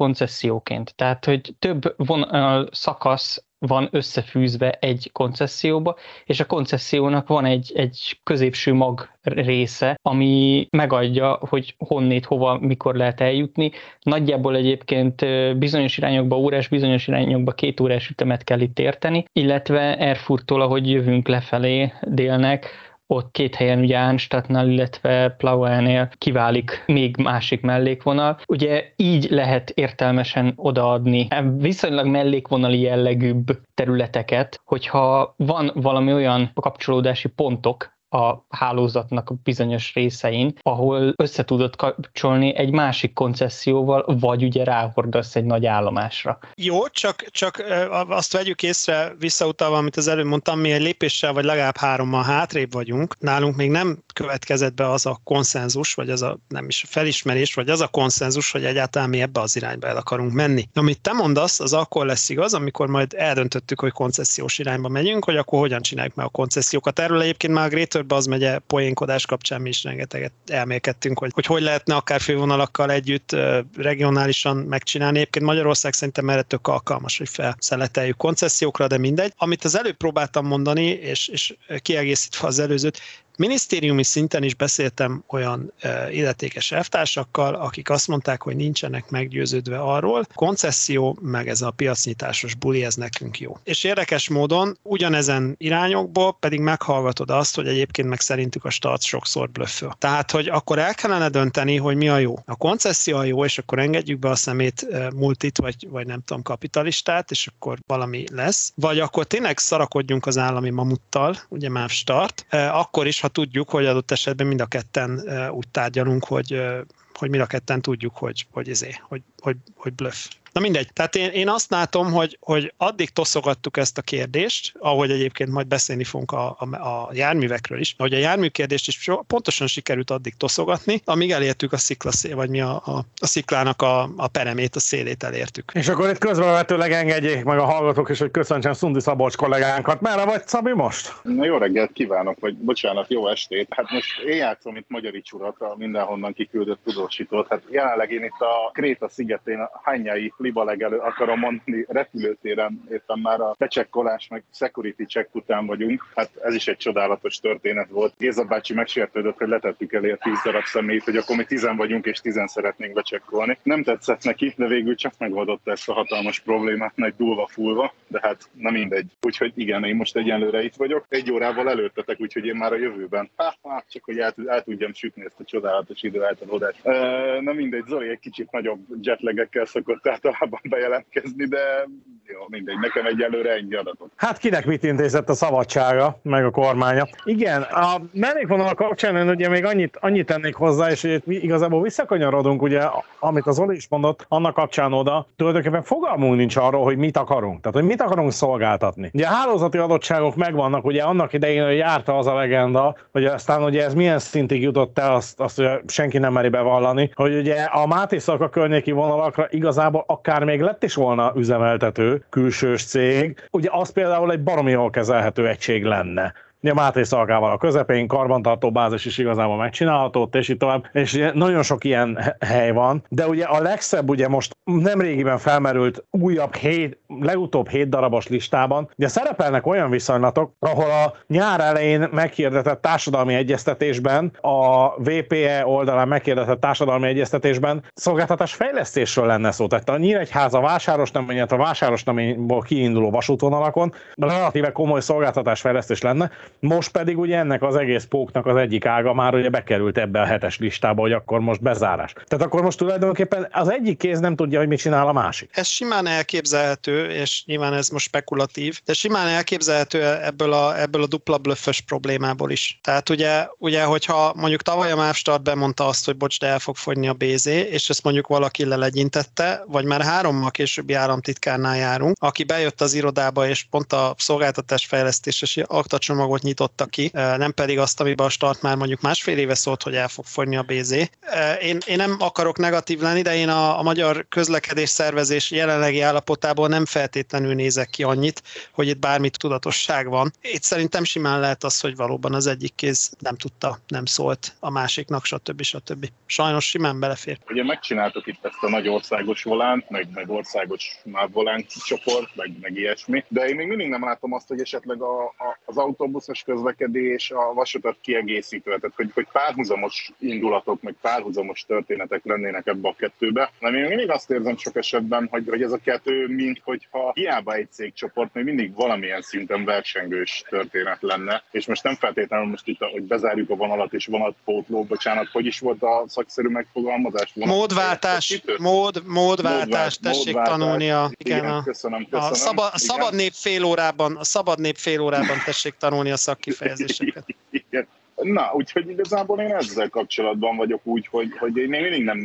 koncesszióként. Tehát, hogy több vonal szakasz van összefűzve egy koncesszióba, és a koncessziónak van egy, egy középső mag része, ami megadja, hogy honnét, hova, mikor lehet eljutni. Nagyjából egyébként bizonyos irányokba órás, bizonyos irányokba két órás ütemet kell itt érteni, illetve Erfurttól, ahogy jövünk lefelé délnek, ott két helyen ugye Ánstatnál, illetve Plauenél kiválik még másik mellékvonal. Ugye így lehet értelmesen odaadni viszonylag mellékvonali jellegűbb területeket, hogyha van valami olyan kapcsolódási pontok, a hálózatnak a bizonyos részein, ahol össze tudod kapcsolni egy másik koncesszióval, vagy ugye ráhordasz egy nagy állomásra. Jó, csak, csak azt vegyük észre, visszautalva, amit az előbb mondtam, mi egy lépéssel, vagy legalább hárommal hátrébb vagyunk. Nálunk még nem következett be az a konszenzus, vagy az a nem is felismerés, vagy az a konszenzus, hogy egyáltalán mi ebbe az irányba el akarunk menni. Amit te mondasz, az akkor lesz igaz, amikor majd eldöntöttük, hogy koncesziós irányba megyünk, hogy akkor hogyan csináljuk meg a koncesziókat. Erről egyébként már a Greater Göteborgba az megye poénkodás kapcsán mi is rengeteget elmélkedtünk, hogy, hogy hogy lehetne akár fővonalakkal együtt regionálisan megcsinálni. Egyébként Magyarország szerintem erre tök alkalmas, hogy felszeleteljük koncesziókra, de mindegy. Amit az előbb próbáltam mondani, és, és kiegészítve az előzőt, Minisztériumi szinten is beszéltem olyan illetékes elvtársakkal, akik azt mondták, hogy nincsenek meggyőződve arról, koncesszió, meg ez a piacnyitásos buli, ez nekünk jó. És érdekes módon ugyanezen irányokból pedig meghallgatod azt, hogy egyébként meg szerintük a start sokszor blöfföl. Tehát, hogy akkor el kellene dönteni, hogy mi a jó. A koncesszió a jó, és akkor engedjük be a szemét multit, vagy, vagy nem tudom, kapitalistát, és akkor valami lesz. Vagy akkor tényleg szarakodjunk az állami mamuttal, ugye már start, akkor is, ha tudjuk, hogy adott esetben mind a ketten úgy tárgyalunk, hogy, hogy mind a ketten tudjuk, hogy, hogy, izé, hogy, hogy, hogy bluff. Na mindegy, tehát én, én azt látom, hogy, hogy addig toszogattuk ezt a kérdést, ahogy egyébként majd beszélni fogunk a, a, a járművekről is, hogy a jármű kérdést is pontosan sikerült addig toszogatni, amíg elértük a sziklaszé, vagy mi a, a, a sziklának a, a peremét, a szélét elértük. És akkor itt közvetőleg engedjék meg a hallgatók is, hogy köszöntsem Szundi Szabolcs kollégánkat. Merre vagy, Szabi, most? Na jó reggelt kívánok, vagy bocsánat, jó estét. Hát most én játszom itt Magyarics urat, a mindenhonnan kiküldött tudósítót. Hát jelenleg én itt a Kréta szigetén, a Hányai liba legelő akarom mondani, repülőtéren éppen már a becsekkolás meg security check után vagyunk. Hát ez is egy csodálatos történet volt. Géza bácsi megsértődött, hogy letettük elé a tíz darab személyt, hogy akkor mi tizen vagyunk és tizen szeretnénk becsekkolni. Nem tetszett neki, de végül csak megoldotta ezt a hatalmas problémát, nagy dulva fulva, de hát nem mindegy. Úgyhogy igen, én most egyenlőre itt vagyok. Egy órával előttetek, úgyhogy én már a jövőben. Ha, ha, csak hogy el, el tudjam sütni ezt a csodálatos időeltolódást. E, nem mindegy, Zoli egy kicsit nagyobb jetlegekkel szokott általában bejelentkezni, de jó, mindegy, nekem egyelőre ennyi adatot. Hát kinek mit intézett a szabadsága, meg a kormánya. Igen, a mellékvonal kapcsán én ugye még annyit, annyit tennék hozzá, és hogy igazából visszakanyarodunk, ugye, amit az Oli is mondott, annak kapcsán oda, tulajdonképpen fogalmunk nincs arról, hogy mit akarunk. Tehát, hogy mit akarunk szolgáltatni. Ugye a hálózati adottságok megvannak, ugye annak idején, hogy járta az a legenda, hogy aztán ugye ez milyen szintig jutott el, azt, azt ugye senki nem meri bevallani, hogy ugye a Máté a környéki vonalakra igazából akár még lett is volna üzemeltető, külsős cég, ugye az például egy baromi jól kezelhető egység lenne. Ugye Máté Szalkával a közepén, karbantartó bázis is igazából megcsinálható, és így tovább, és nagyon sok ilyen hely van, de ugye a legszebb ugye most nem régiben felmerült újabb hét, legutóbb hét darabos listában, ugye szerepelnek olyan viszonylatok, ahol a nyár elején meghirdetett társadalmi egyeztetésben, a VPE oldalán meghirdetett társadalmi egyeztetésben szolgáltatás fejlesztésről lenne szó. Tehát a Nyíregyháza vásáros nem, a vásáros neményból kiinduló vasútvonalakon relatíve komoly szolgáltatás fejlesztés lenne, most pedig ugye ennek az egész póknak az egyik ága már ugye bekerült ebbe a hetes listába, hogy akkor most bezárás. Tehát akkor most tulajdonképpen az egyik kéz nem tud tudja, hogy mit csinál a másik. Ez simán elképzelhető, és nyilván ez most spekulatív, de simán elképzelhető ebből a, ebből a dupla blöffös problémából is. Tehát ugye, ugye hogyha mondjuk tavaly a MÁV Start bemondta azt, hogy bocs, de el fog fogyni a BZ, és ezt mondjuk valaki lelegyintette, vagy már hárommal későbbi államtitkárnál járunk, aki bejött az irodába, és pont a szolgáltatás fejlesztéses aktacsomagot nyitotta ki, nem pedig azt, amiben a start már mondjuk másfél éve szólt, hogy el fog fogyni a BZ. Én, én nem akarok negatív lenni, de én a, a magyar közlekedés szervezés jelenlegi állapotából nem feltétlenül nézek ki annyit, hogy itt bármi tudatosság van. Itt szerintem simán lehet az, hogy valóban az egyik kéz nem tudta, nem szólt a másiknak, stb. stb. Sajnos simán belefér. Ugye megcsináltuk itt ezt a nagy országos volánt, meg, meg országos már volán csoport, meg, meg ilyesmi, de én még mindig nem látom azt, hogy esetleg a, a, az autóbuszos közlekedés a vasutat kiegészítő, tehát hogy, hogy párhuzamos indulatok, meg párhuzamos történetek lennének ebbe a kettőbe. De én mindig azt érzem sok esetben, hogy, hogy ez a kettő, mint hogyha hiába egy cégcsoport, még mindig valamilyen szinten versengős történet lenne. És most nem feltétlenül most itt, hogy bezárjuk a vonalat és vonatpótló, bocsánat, hogy is volt a szakszerű megfogalmazás? Vonat módváltás, mód, módváltás, tessék módváltás. tanulni a, igen, igen, a, köszönöm, köszönöm. a, szaba, a szabad nép fél órában, a szabad nép fél órában tessék tanulni a szakkifejezéseket. Igen. Na, úgyhogy igazából én ezzel kapcsolatban vagyok úgy, hogy, hogy én még mindig nem,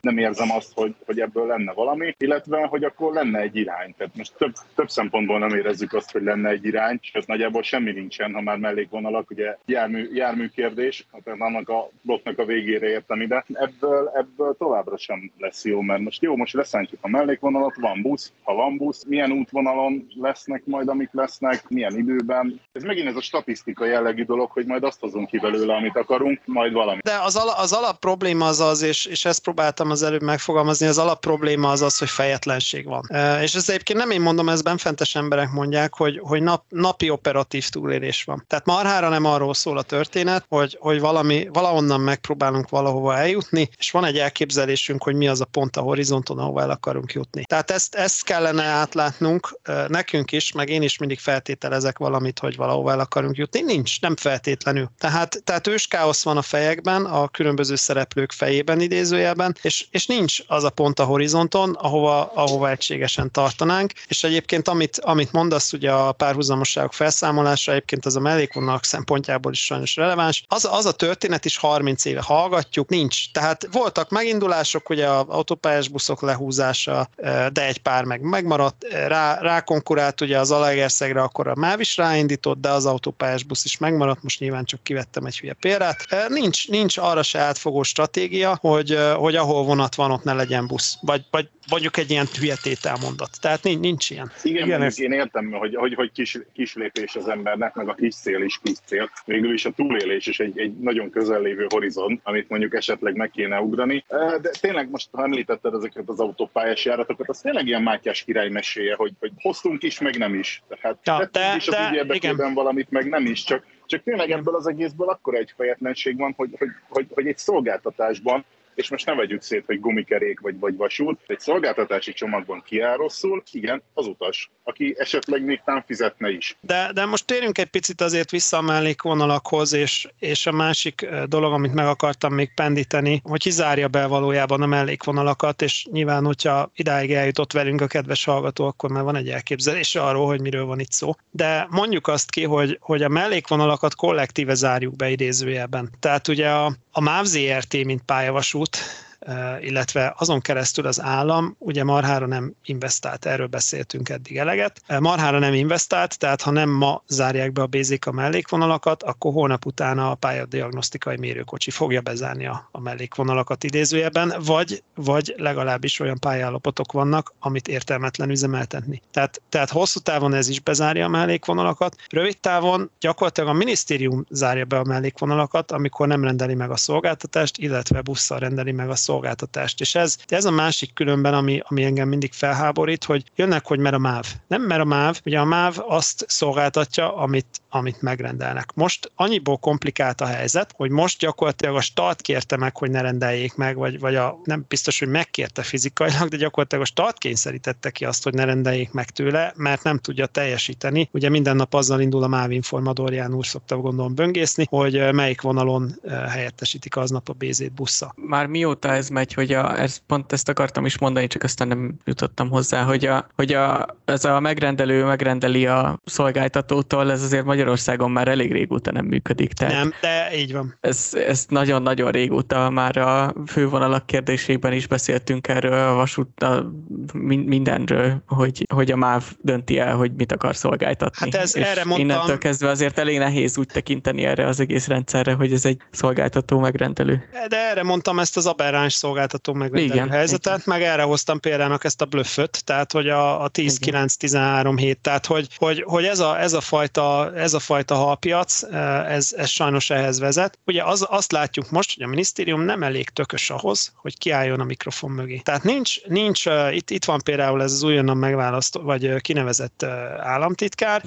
nem érzem azt, hogy, hogy ebből lenne valami, illetve, hogy akkor lenne egy irány. Tehát most több, több szempontból nem érezzük azt, hogy lenne egy irány, és nagyjából semmi nincsen, ha már mellékvonalak, ugye jármű, jármű kérdés, hát annak a blokknak a végére értem ide. Ebből, ebből továbbra sem lesz jó, mert most jó, most leszántjuk a mellékvonalat, van busz, ha van busz, milyen útvonalon lesznek majd, amik lesznek, milyen időben. Ez megint ez a statisztika jellegű dolog, hogy majd azt hozunk ki belőle, amit akarunk, majd valami. De az, ala, az alap probléma az az, és, és ezt próbáltam az előbb megfogalmazni, az alap probléma az az, hogy fejetlenség van. E, és ez egyébként nem én mondom, ez benfentes emberek mondják, hogy, hogy nap, napi operatív túlélés van. Tehát marhára nem arról szól a történet, hogy, hogy valami, valahonnan megpróbálunk valahova eljutni, és van egy elképzelésünk, hogy mi az a pont a horizonton, ahova el akarunk jutni. Tehát ezt, ezt kellene átlátnunk nekünk is, meg én is mindig feltételezek valamit, hogy valahova el akarunk jutni. Nincs, nem feltétlenül. Tehát tehát, tehát őskáosz van a fejekben, a különböző szereplők fejében idézőjelben, és, és nincs az a pont a horizonton, ahova, ahova egységesen tartanánk, és egyébként amit, amit mondasz, ugye a párhuzamosságok felszámolása, egyébként az a mellékvonalak szempontjából is sajnos releváns, az, az a történet is 30 éve hallgatjuk, nincs. Tehát voltak megindulások, ugye az autópályás buszok lehúzása, de egy pár meg megmaradt, rá, rákonkurált ugye az Alegerszegre, akkor a MÁV is ráindított, de az autópályás busz is megmaradt, most nyilván csak kivett vettem egy hülye példát. Nincs, nincs arra se átfogó stratégia, hogy, hogy ahol vonat van, ott ne legyen busz. Vagy, vagy mondjuk egy ilyen hülye tételmondat. Tehát nincs, nincs ilyen. Igen, Igen ezt... én értem, hogy, hogy, hogy kis, kis lépés az embernek, meg a kis cél is kis cél. Végül is a túlélés is egy, egy nagyon közel lévő horizont, amit mondjuk esetleg meg kéne ugrani. De tényleg most, ha említetted ezeket az autópályás járatokat, az tényleg ilyen Mátyás király meséje, hogy, hogy hoztunk is, meg nem is. Tehát ja, de, is az de, igen. valamit, meg nem is, csak csak tényleg ebből az egészből akkor egy fejetlenség van, hogy, hogy, hogy, hogy egy szolgáltatásban és most ne vegyük szét, hogy gumikerék vagy, vagy vasút, egy szolgáltatási csomagban kiáll rosszul, igen, az utas, aki esetleg még nem fizetne is. De, de most térjünk egy picit azért vissza a mellékvonalakhoz, és, és a másik dolog, amit meg akartam még pendíteni, hogy kizárja be valójában a mellékvonalakat, és nyilván, hogyha idáig eljutott velünk a kedves hallgató, akkor már van egy elképzelés arról, hogy miről van itt szó. De mondjuk azt ki, hogy, hogy a mellékvonalakat kollektíve zárjuk be idézőjelben. Tehát ugye a, a MÁV ZRT, mint pályavasút, mot. Illetve azon keresztül az állam ugye marhára nem investált, erről beszéltünk eddig eleget. Marhára nem investált, tehát ha nem ma zárják be a BZK mellékvonalakat, akkor holnap utána a pályadiagnosztikai mérőkocsi fogja bezárni a, a mellékvonalakat idézőjeben, vagy, vagy legalábbis olyan pályállapotok vannak, amit értelmetlen üzemeltetni. Tehát, tehát hosszú távon ez is bezárja a mellékvonalakat, rövid távon gyakorlatilag a minisztérium zárja be a mellékvonalakat, amikor nem rendeli meg a szolgáltatást, illetve busszal rendeli meg a szolgáltatást szolgáltatást. És ez, ez a másik különben, ami, ami engem mindig felháborít, hogy jönnek, hogy mer a MÁV. Nem mer a MÁV, ugye a MÁV azt szolgáltatja, amit, amit megrendelnek. Most annyiból komplikált a helyzet, hogy most gyakorlatilag a start kérte meg, hogy ne rendeljék meg, vagy, vagy a, nem biztos, hogy megkérte fizikailag, de gyakorlatilag a start kényszerítette ki azt, hogy ne rendeljék meg tőle, mert nem tudja teljesíteni. Ugye minden nap azzal indul a MÁV informadorján úr szokta gondolom böngészni, hogy melyik vonalon helyettesítik aznap a BZ busza. Már mióta ez megy, hogy a, ez, pont ezt akartam is mondani, csak aztán nem jutottam hozzá, hogy, a, hogy a, ez a megrendelő megrendeli a szolgáltatótól, ez azért Magyarországon már elég régóta nem működik. Tehát Nem, de így van. ez, ez nagyon-nagyon régóta már a fővonalak kérdésében is beszéltünk erről, a vasút, a, min- mindenről, hogy, hogy a MÁV dönti el, hogy mit akar szolgáltatni. Hát ez- És erre mondtam- innentől kezdve azért elég nehéz úgy tekinteni erre az egész rendszerre, hogy ez egy szolgáltató megrendelő. De erre mondtam ezt az aberráns szolgáltató megrendelő Igen, helyzetet, meg erre hoztam példának ezt a blöfföt, tehát hogy a, a 10-9-13 hét, tehát hogy, hogy, hogy ez, a, ez, a fajta, ez a fajta halpiac, ez, ez sajnos ehhez vezet. Ugye az, azt látjuk most, hogy a minisztérium nem elég tökös ahhoz, hogy kiálljon a mikrofon mögé. Tehát nincs, nincs itt, itt van például ez az újonnan megválasztó, vagy kinevezett államtitkár,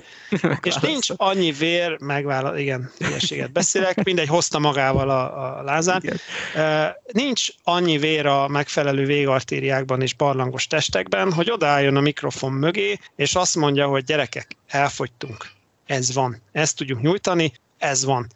és nincs annyi vér, megvála, igen, hülyeséget beszélek, mindegy, hozta magával a, a. Igen. Uh, nincs annyi vér a megfelelő végartériákban és barlangos testekben, hogy odaálljon a mikrofon mögé, és azt mondja, hogy gyerekek, elfogytunk. Ez van. Ezt tudjuk nyújtani, ez van.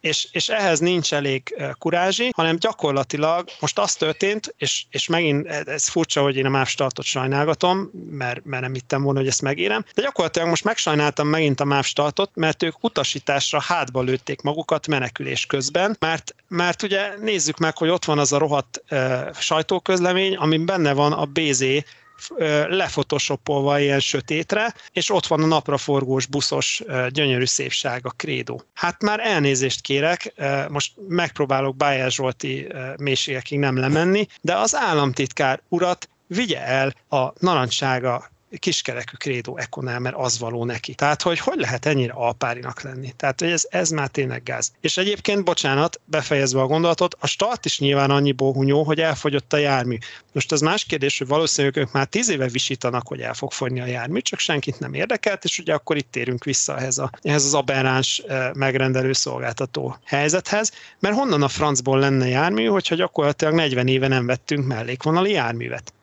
És, és ehhez nincs elég kurázsi, hanem gyakorlatilag most az történt, és, és megint ez- ez furcsa, hogy én a MÁV startot sajnálgatom, mert, mert nem hittem volna, hogy ezt megérem, de gyakorlatilag most megsajnáltam megint a MÁV startot, mert ők utasításra hátba lőtték magukat menekülés közben, mert, mert ugye nézzük meg, hogy ott van az a rohadt uh, sajtóközlemény, amin benne van a BZ ö, lefotoshopolva ilyen sötétre, és ott van a napraforgós, buszos, gyönyörű szépség a krédó. Hát már elnézést kérek, most megpróbálok Bájer Zsolti mélységekig nem lemenni, de az államtitkár urat vigye el a narancsága kiskerekű krédó ekonál, mert az való neki. Tehát, hogy hogy lehet ennyire alpárinak lenni? Tehát, hogy ez, ez már tényleg gáz. És egyébként, bocsánat, befejezve a gondolatot, a start is nyilván annyi bohunyó, hogy elfogyott a jármű. Most az más kérdés, hogy valószínűleg ők már tíz éve visítanak, hogy el fog fogyni a jármű, csak senkit nem érdekelt, és ugye akkor itt térünk vissza ehhez, a, ehhez az aberráns eh, megrendelő szolgáltató helyzethez, mert honnan a francból lenne jármű, hogyha gyakorlatilag 40 éve nem vettünk mellékvonali járművet.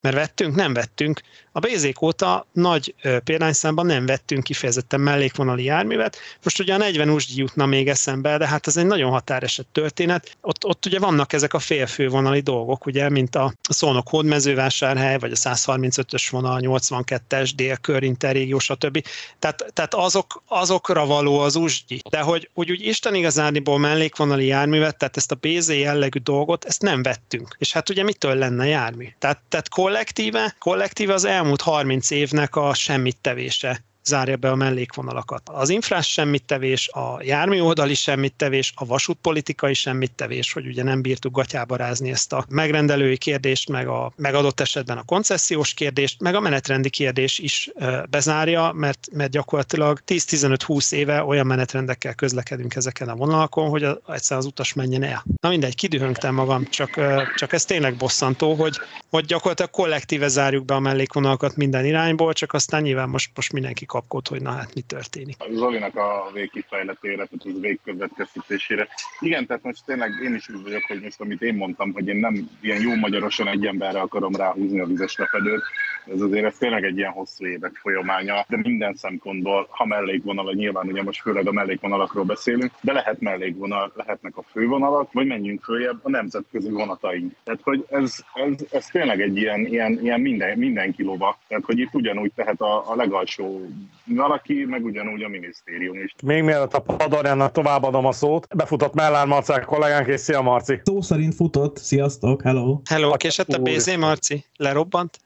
Mert vettünk, nem vettünk. A BZ óta nagy példányszámban nem vettünk kifejezetten mellékvonali járművet. Most ugye a 40 usgyi jutna még eszembe, de hát ez egy nagyon határeset történet. Ott, ott ugye vannak ezek a félfővonali dolgok, ugye, mint a Szolnok hódmezővásárhely, vagy a 135-ös vonal, 82-es, délkör, interrégió, stb. Tehát, tehát azok, azokra való az usgyi. De hogy, hogy úgy Isten igazániból mellékvonali járművet, tehát ezt a BZ jellegű dolgot, ezt nem vettünk. És hát ugye mitől lenne jármű? Tehát, tehát kollektíve, kollektíve az elmúlt 30 évnek a semmit tevése zárja be a mellékvonalakat. Az infrás semmittevés, a jármű oldali semmittevés, a vasútpolitikai semmittevés, hogy ugye nem bírtuk gatyába rázni ezt a megrendelői kérdést, meg a megadott esetben a koncesziós kérdést, meg a menetrendi kérdés is bezárja, mert, mert gyakorlatilag 10-15-20 éve olyan menetrendekkel közlekedünk ezeken a vonalakon, hogy a, egyszer az utas menjen el. Na mindegy, kidühöngtem magam, csak, csak ez tényleg bosszantó, hogy, hogy gyakorlatilag kollektíve zárjuk be a mellékvonalakat minden irányból, csak aztán nyilván most, most mindenki kapkod, hogy na hát mi történik. Zolinak a végkifejletére, tehát az végkövetkeztetésére. Igen, tehát most tényleg én is úgy vagyok, hogy most amit én mondtam, hogy én nem ilyen jó magyarosan egy emberre akarom ráhúzni a vizes lepedőt, ez azért ez tényleg egy ilyen hosszú évek folyamánya, de minden szempontból, ha mellékvonal, nyilván ugye most főleg a mellékvonalakról beszélünk, de lehet mellékvonal, lehetnek a fővonalak, vagy menjünk följebb a nemzetközi vonataink. Tehát, hogy ez, ez, ez tényleg egy ilyen, ilyen, ilyen minden, mindenki lova. Tehát, hogy itt ugyanúgy tehet a, a legalsó valaki, meg ugyanúgy a minisztérium is. Még mielőtt a Padorjának továbbadom a szót, befutott Mellár Marcel kollégánk, és szia Marci! Szó szerint futott. Sziasztok, hello. Hello, késett a BZ, Marci? Lerobbant?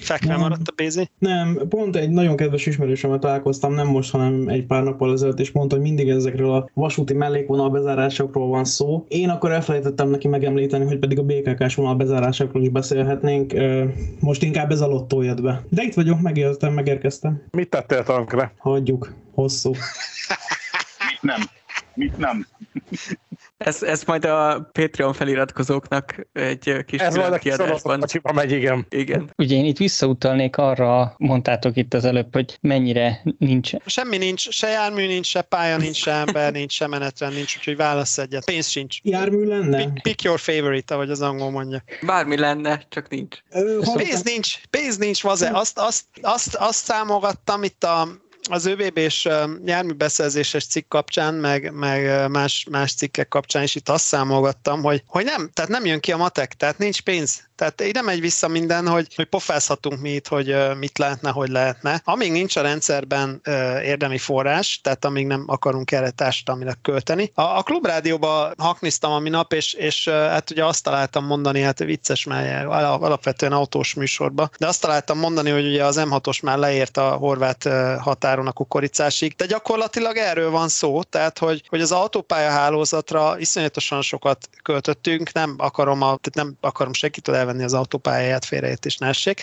Fekve Nem. maradt a BZ? Nem, pont egy nagyon kedves ismerősömmel találkoztam, nem most, hanem egy pár nappal ezelőtt, és mondta, hogy mindig ezekről a vasúti mellékvonal bezárásokról van szó. Én akkor elfelejtettem neki megemlíteni, hogy pedig a BKK-s vonal bezárásokról is beszélhetnénk. Most inkább ez a lottó jött be. De itt vagyok, megértem, megérkeztem. Mit tettél tönkre? Hagyjuk. Hosszú. Mit nem? Mit nem? Ez, ez majd a Patreon feliratkozóknak egy kis Ez majd a kiadásban. kocsiba megy, igen. Igen. Ugye én itt visszautalnék arra, mondtátok itt az előbb, hogy mennyire nincs Semmi nincs, se jármű nincs, se pálya nincs, se ember nincs, se menetrend nincs, úgyhogy válasz egyet. Pénz sincs. Jármű lenne? Pick, pick your favorite, ahogy az angol mondja. Bármi lenne, csak nincs. Ö, Pénz nincs, pénz nincs, vaze. Azt, azt, azt, azt számogattam itt a az ÖVB-s járműbeszerzéses cikk kapcsán, meg, meg más, más cikkek kapcsán is itt azt számolgattam, hogy, hogy nem, tehát nem jön ki a matek, tehát nincs pénz. Tehát nem megy vissza minden, hogy, hogy pofázhatunk mi itt, hogy mit lehetne, hogy lehetne. Amíg nincs a rendszerben érdemi forrás, tehát amíg nem akarunk erre társadalmilag költeni. A, a klubrádióba hakniztam a minap, és, és hát ugye azt találtam mondani, hát vicces, mert alapvetően autós műsorba, de azt találtam mondani, hogy ugye az M6-os már leért a horvát határon a kukoricásig, de gyakorlatilag erről van szó, tehát hogy, hogy az autópálya hálózatra iszonyatosan sokat költöttünk, nem akarom, a, tehát nem akarom senkitől elvenni az autópályáját, félreértés ne essék,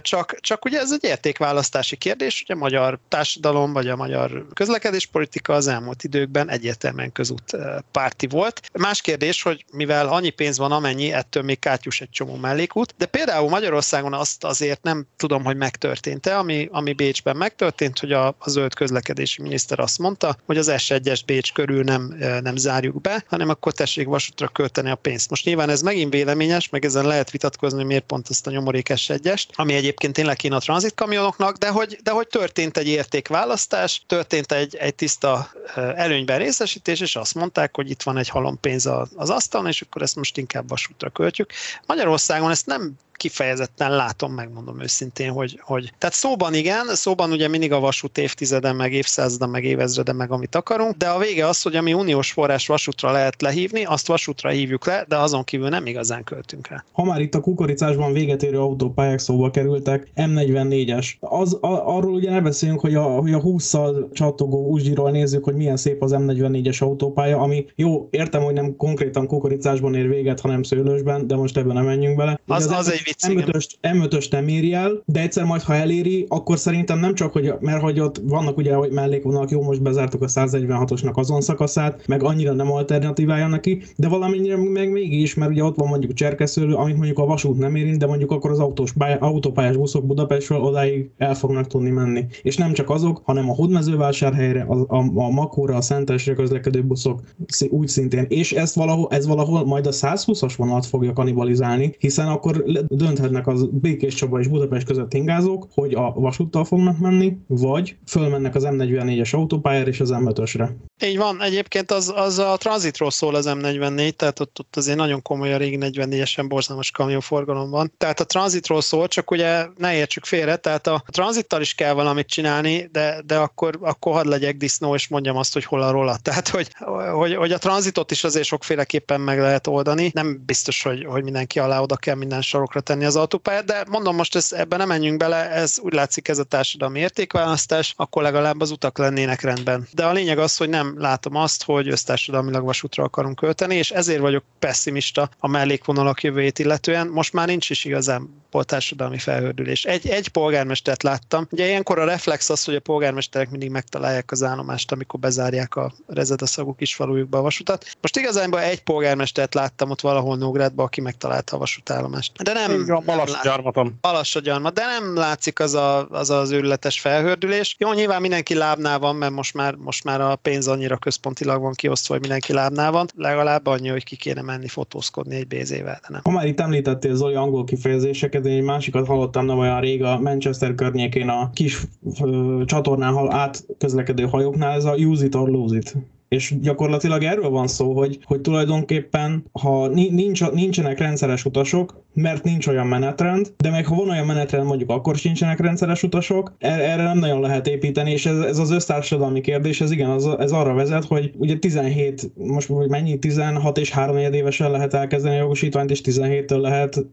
csak, csak ugye ez egy értékválasztási kérdés, ugye a magyar társadalom vagy a magyar közlekedéspolitika az elmúlt időkben egyértelműen közút párti volt. Más kérdés, hogy mivel annyi pénz van, amennyi, ettől még kátyus egy csomó mellékút, de például Magyarországon azt azért nem tudom, hogy megtörtént-e, ami, ami Bécsben megtörtént, hogy a, a zöld közlekedési miniszter azt mondta, hogy az S1-es Bécs körül nem, nem zárjuk be, hanem akkor tessék vasútra költeni a pénzt. Most nyilván ez megint véleményes, meg ezen lehet vitatkozni, hogy miért pont azt a nyomorék S1-est, ami egyébként tényleg kéne a tranzitkamionoknak, de hogy, de hogy történt egy értékválasztás, történt egy, egy tiszta előnyben részesítés, és azt mondták, hogy itt van egy halom pénz az asztalon, és akkor ezt most inkább vasútra költjük. Magyarországon ezt nem kifejezetten látom, megmondom őszintén, hogy, hogy tehát szóban igen, szóban ugye mindig a vasút évtizeden, meg évszázada, meg évezrede, meg amit akarunk, de a vége az, hogy ami uniós forrás vasútra lehet lehívni, azt vasútra hívjuk le, de azon kívül nem igazán költünk rá. Ha már itt a kukoricásban véget érő autópályák szóba kerültek, M44-es. Az, a, arról ugye ne beszéljünk, hogy a, hogy a 20-szal csatogó Uzsiról nézzük, hogy milyen szép az M44-es autópálya, ami jó, értem, hogy nem konkrétan kukoricásban ér véget, hanem szőlősben, de most ebben nem menjünk bele. az, az, az egy M5-öst, M5-öst nem éri el, de egyszer majd, ha eléri, akkor szerintem nem csak, hogy, mert hogy ott vannak ugye, hogy mellékvonalak, jó, most bezártuk a 146-osnak azon szakaszát, meg annyira nem alternatívája neki, de valamennyire meg mégis, mert ugye ott van mondjuk cserkeszőlő, amit mondjuk a vasút nem érint, de mondjuk akkor az autós pály- autópályás buszok Budapestről odáig el fognak tudni menni. És nem csak azok, hanem a Hódmezővásárhelyre, a, a, a Makóra, a Szentesre közlekedő buszok úgy szintén. És ezt valahol, ez valahol majd a 120-as vonalat fogja kanibalizálni, hiszen akkor dönthetnek az Békés Csaba és Budapest között ingázók, hogy a vasúttal fognak menni, vagy fölmennek az M44-es autópályára és az M5-ösre. Így van, egyébként az, az a tranzitról szól az M44, tehát ott, ott azért nagyon komoly a régi 44-esen borzalmas kamionforgalom van. Tehát a tranzitról szól, csak ugye ne értsük félre, tehát a tranzittal is kell valamit csinálni, de, de akkor, akkor hadd legyek disznó, és mondjam azt, hogy hol a rolla. Tehát, hogy, hogy, hogy a tranzitot is azért sokféleképpen meg lehet oldani. Nem biztos, hogy, hogy mindenki alá oda kell minden sarokra tenni az autópályát, de mondom most ezt, ebben nem menjünk bele, ez úgy látszik ez a társadalmi értékválasztás, akkor legalább az utak lennének rendben. De a lényeg az, hogy nem látom azt, hogy össztársadalmilag vasútra akarunk költeni, és ezért vagyok pessimista a mellékvonalak jövőjét illetően. Most már nincs is igazán társadalmi felhördülés. Egy, egy polgármestert láttam. Ugye ilyenkor a reflex az, hogy a polgármesterek mindig megtalálják az állomást, amikor bezárják a rezedaszagú falujukba a vasutat. Most igazából egy polgármestert láttam ott valahol Nógrádban, aki megtalálta a vasútállomást. De nem, a Balassagyarmaton. Balassagyarmat, de nem látszik az, a, az az őrületes felhördülés. Jó, nyilván mindenki lábnál van, mert most már, most már a pénz annyira központilag van kiosztva, hogy mindenki lábnál van. Legalább annyi, hogy ki kéne menni fotózkodni egy bézével, de nem. Ha már itt említettél Zoli angol kifejezéseket, én egy másikat hallottam nem olyan rég a Manchester környékén a kis ö, csatornán átközlekedő hajóknál, ez a use it or lose it és gyakorlatilag erről van szó, hogy, hogy tulajdonképpen, ha nincs, nincsenek rendszeres utasok, mert nincs olyan menetrend, de meg ha van olyan menetrend, mondjuk akkor sincsenek rendszeres utasok, er, erre nem nagyon lehet építeni, és ez, ez az össztársadalmi kérdés, ez igen, az, ez arra vezet, hogy ugye 17, most hogy mennyi, 16 és 3 évesen lehet elkezdeni a jogosítványt, és 17-től lehet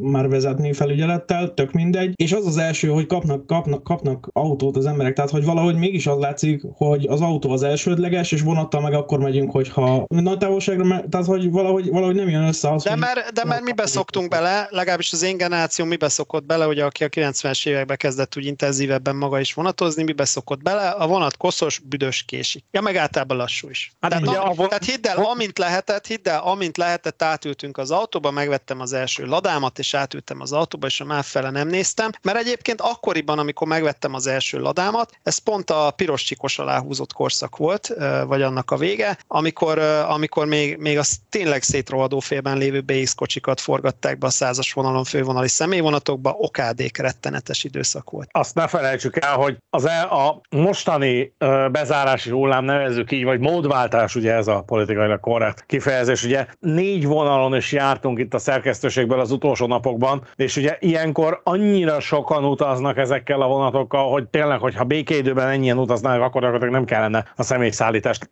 már vezetni felügyelettel, tök mindegy, és az az első, hogy kapnak, kapnak, kapnak autót az emberek, tehát hogy valahogy mégis az látszik, hogy az autó az elsődleges, és vonattal meg akkor megyünk, hogyha nagy távolságra, tehát hogy valahogy, valahogy nem jön össze az, De mert, de mert mi beszoktunk bele, legalábbis az én generáció mi beszokott bele, hogy aki a 90-es években kezdett úgy intenzívebben maga is vonatozni, mi beszokott bele, a vonat koszos, büdös késik. Ja, meg általában lassú is. Hát tehát, ugye, am, tehát hidd el, amint lehetett, hidd el, amint lehetett, átültünk az autóba, megvettem az első ladámat, és átültem az autóba, és a már fele nem néztem, mert egyébként akkoriban, amikor megvettem az első ladámat, ez pont a piros csikos alá húzott korszak volt, vagy annak a vége, amikor, amikor még, még az tényleg szétrohadó félben lévő BX kocsikat forgatták ezekben a százas vonalon fővonali személyvonatokban okádék rettenetes időszak volt. Azt ne felejtsük el, hogy az el, a mostani bezárási hullám, nevezzük így, vagy módváltás, ugye ez a politikailag korrekt kifejezés, ugye négy vonalon is jártunk itt a szerkesztőségből az utolsó napokban, és ugye ilyenkor annyira sokan utaznak ezekkel a vonatokkal, hogy tényleg, hogyha békéidőben ennyien utaznának, akkor nem kellene a személyszállítást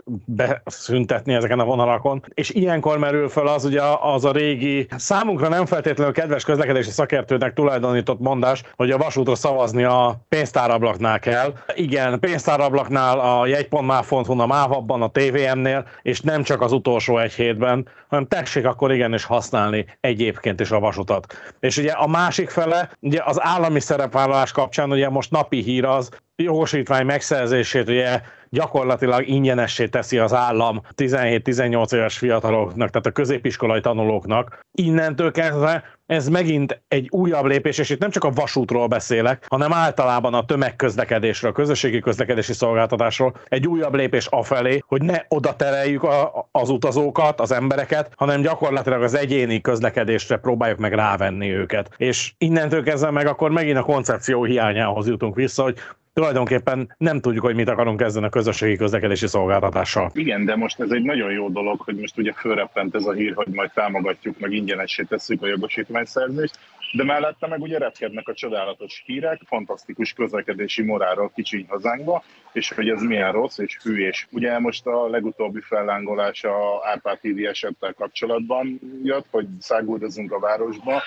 beszüntetni ezeken a vonalakon. És ilyenkor merül fel az ugye az a régi, számunkra nem feltétlenül kedves közlekedési szakértőnek tulajdonított mondás, hogy a vasútra szavazni a pénztárablaknál kell. Igen, pénztárablaknál, a jegypontmáv.hu, a mávabban, a TVM-nél, és nem csak az utolsó egy hétben, hanem tessék akkor igenis használni egyébként is a vasutat. És ugye a másik fele, ugye az állami szerepvállalás kapcsán ugye most napi hír az, jogosítvány megszerzését ugye gyakorlatilag ingyenessé teszi az állam 17-18 éves fiataloknak, tehát a középiskolai tanulóknak. Innentől kezdve ez megint egy újabb lépés, és itt nem csak a vasútról beszélek, hanem általában a tömegközlekedésről, a közösségi közlekedési szolgáltatásról, egy újabb lépés afelé, hogy ne oda tereljük a, az utazókat, az embereket, hanem gyakorlatilag az egyéni közlekedésre próbáljuk meg rávenni őket. És innentől kezdve meg akkor megint a koncepció hiányához jutunk vissza, hogy tulajdonképpen nem tudjuk, hogy mit akarunk kezdeni a közösségi közlekedési szolgáltatással. Igen, de most ez egy nagyon jó dolog, hogy most ugye fölreppent ez a hír, hogy majd támogatjuk, meg ingyenessé tesszük a jogosítványszerzést, de mellette meg ugye repkednek a csodálatos hírek, fantasztikus közlekedési morálról kicsiny hazánkba, és hogy ez milyen rossz és hű, és ugye most a legutóbbi fellángolás a Árpád hídi esettel kapcsolatban jött, hogy száguldozunk a városba,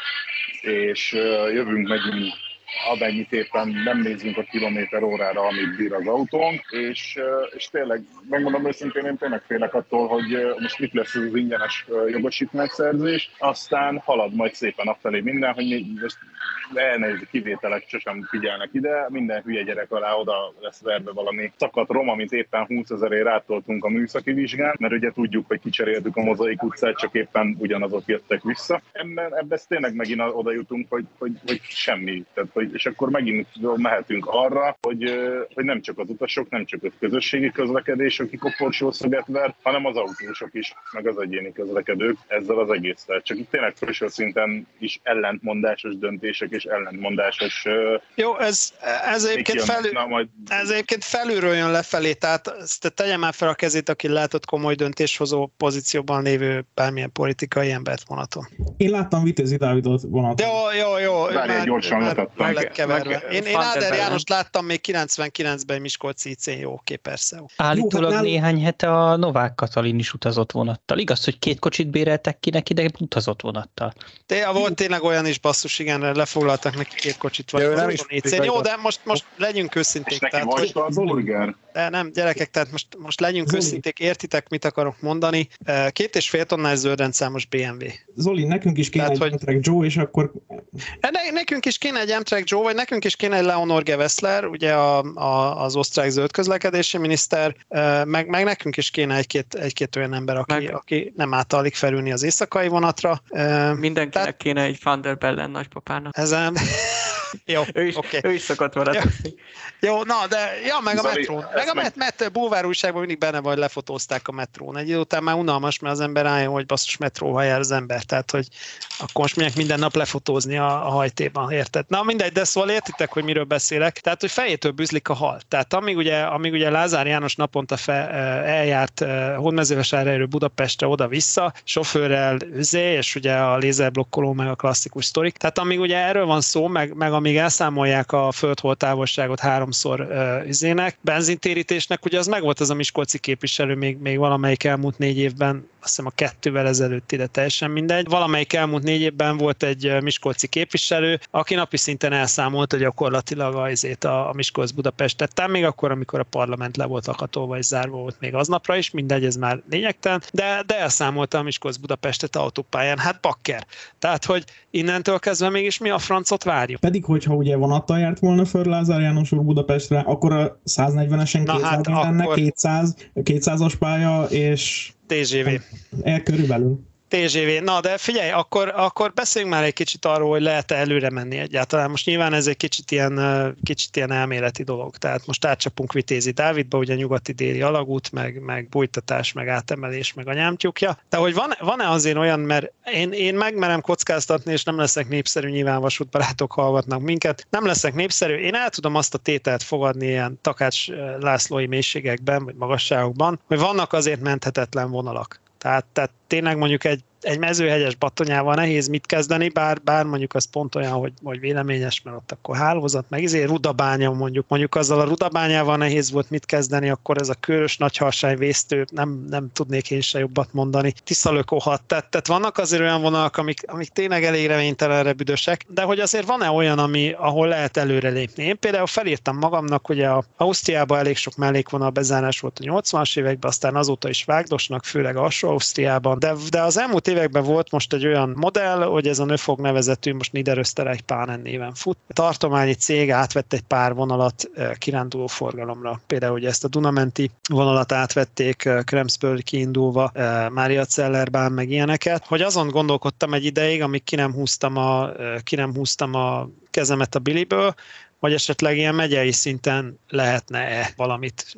és jövünk, megyünk amennyit éppen nem nézünk a kilométer órára, amit bír az autónk, és, és tényleg, megmondom őszintén, én tényleg félek attól, hogy most mit lesz az ingyenes jogosítmányszerzés, aztán halad majd szépen afelé minden, hogy most elnézik kivételek sosem figyelnek ide, minden hülye gyerek alá oda lesz verve valami szakadt rom, amit éppen 20 ezerért rátoltunk a műszaki vizsgán, mert ugye tudjuk, hogy kicseréltük a mozaik utcát, csak éppen ugyanazok jöttek vissza. Ebben, ebben tényleg megint oda jutunk, hogy, hogy, hogy semmi. Tehát, hogy, és akkor megint mehetünk arra, hogy, hogy nem csak az utasok, nem csak a közösségi közlekedés, aki koporsószogat ver, hanem az autósok is, meg az egyéni közlekedők ezzel az egésztel. Csak itt tényleg felső szinten is ellentmondásos döntések és ellentmondásos... Jó, ez, ez, egyébként, felül, Na, majd... ez egyébként felülről jön lefelé, tehát ezt tegye már fel a kezét, aki látott komoly döntéshozó pozícióban lévő bármilyen politikai embert vonaton. Én láttam Vitézi Dávidot vonaton. Jó, jó, jó. Várj, gyorsan mutattam. Meg, keverve. Meg, én, én Áder János láttam még 99-ben Miskolci IC-n, jó, oké, persze. Jó. Állítólag jó, hát néhány hete a Novák Katalin is utazott vonattal. Igaz, hogy két kocsit béreltek ki neki, de utazott vonattal. Té, volt tényleg olyan is basszus, igen, lefoglaltak neki két kocsit. Vagy nem is IC-n. Jó, de most, most legyünk őszinték. És neki tehát, volt az burger? De nem, gyerekek, tehát most, most legyünk őszinték, értitek, mit akarok mondani. Két és fél tonnás zöldrendszámos BMW. Zoli, nekünk is kéne tehát, egy hogy... Joe, és akkor... Ne, nekünk is kéne egy Amtrak Joe, vagy nekünk is kéne egy Leonor Gewessler, ugye a, a, az osztrák zöld közlekedési miniszter, meg, meg nekünk is kéne egy-két, egy-két olyan ember, aki, meg... aki nem általig felülni az éjszakai vonatra. Mindenkinek Tehát... kéne egy Van der Bellen nagypapának. Ezen... Jó, ő, is, okay. ő is szokott maradni. Jó, na, de ja, meg a metrón. Meg a met, met, bulvár újságban mindig benne vagy lefotózták a metrón. Egy idő után már unalmas, mert az ember álljon, hogy basszus metróval jár az ember. Tehát, hogy akkor most minek minden nap lefotózni a, a hajtéban, érted? Na mindegy, de szóval értitek, hogy miről beszélek. Tehát, hogy fejétől bűzlik a hal. Tehát amíg ugye, amíg ugye Lázár János naponta fe, eljárt Hódmezővásárhelyről Budapestre oda-vissza, sofőrrel üzé, és ugye a lézerblokkoló, meg a klasszikus sztorik. Tehát amíg ugye erről van szó, meg, meg amíg elszámolják a földhol távolságot háromszor uh, üzének, benzintérítésnek, ugye az meg volt az a Miskolci képviselő még, még valamelyik elmúlt négy évben, azt hiszem a kettővel ezelőtt ide teljesen mindegy. Valamelyik elmúlt négy évben volt egy Miskolci képviselő, aki napi szinten elszámolt gyakorlatilag azért a, a Miskolc Budapest tettem, még akkor, amikor a parlament le volt akatolva és zárva volt még aznapra is, mindegy, ez már lényegtelen, de, de elszámolta a Miskolc Budapestet autópályán, hát bakker. Tehát, hogy innentől kezdve mégis mi a francot várjuk. Pedig, hogyha ugye vonattal járt volna föl Lázár János úr Budapestre, akkor a 140-esen 200 hát lenne, akkor... 200, 200-as pálya, és TGV. El körülbelül. TGV. Na, de figyelj, akkor, akkor beszéljünk már egy kicsit arról, hogy lehet-e előre menni egyáltalán. Most nyilván ez egy kicsit ilyen, kicsit ilyen elméleti dolog. Tehát most átcsapunk Vitézi Dávidba, ugye nyugati déli alagút, meg, meg bújtatás, meg átemelés, meg a nyámtyúkja. De hogy van, van-e azért olyan, mert én, én megmerem kockáztatni, és nem leszek népszerű, nyilván vasútbarátok hallgatnak minket, nem leszek népszerű, én el tudom azt a tételt fogadni ilyen takács Lászlói mélységekben, vagy magasságokban, hogy vannak azért menthetetlen vonalak. Tehát, tehát tényleg mondjuk egy egy mezőhegyes batonyával nehéz mit kezdeni, bár, bár mondjuk az pont olyan, hogy, hogy véleményes, mert ott akkor hálózat, meg izé rudabánya mondjuk, mondjuk azzal a rudabányával nehéz volt mit kezdeni, akkor ez a körös nagyharsány vésztő, nem, nem tudnék én se jobbat mondani, tiszalökohat, tehát, tehát vannak azért olyan vonalak, amik, amik tényleg elég reménytelenre büdösek, de hogy azért van-e olyan, ami, ahol lehet előrelépni? Én például felírtam magamnak, hogy a Ausztriában elég sok mellékvonal bezárás volt a 80-as években, aztán azóta is vágdosnak, főleg alsó Ausztriában, de, de az elmúlt években volt most egy olyan modell, hogy ez a Nöfog nevezetű, most Niederösterreich Pánen néven fut. A tartományi cég átvett egy pár vonalat eh, kiránduló forgalomra. Például hogy ezt a Dunamenti vonalat átvették eh, Kremsből kiindulva, eh, Mária Cellerbán, meg ilyeneket, hogy azon gondolkodtam egy ideig, amíg ki nem húztam a, ki nem húztam a kezemet a biliből, hogy esetleg ilyen megyei szinten lehetne-e valamit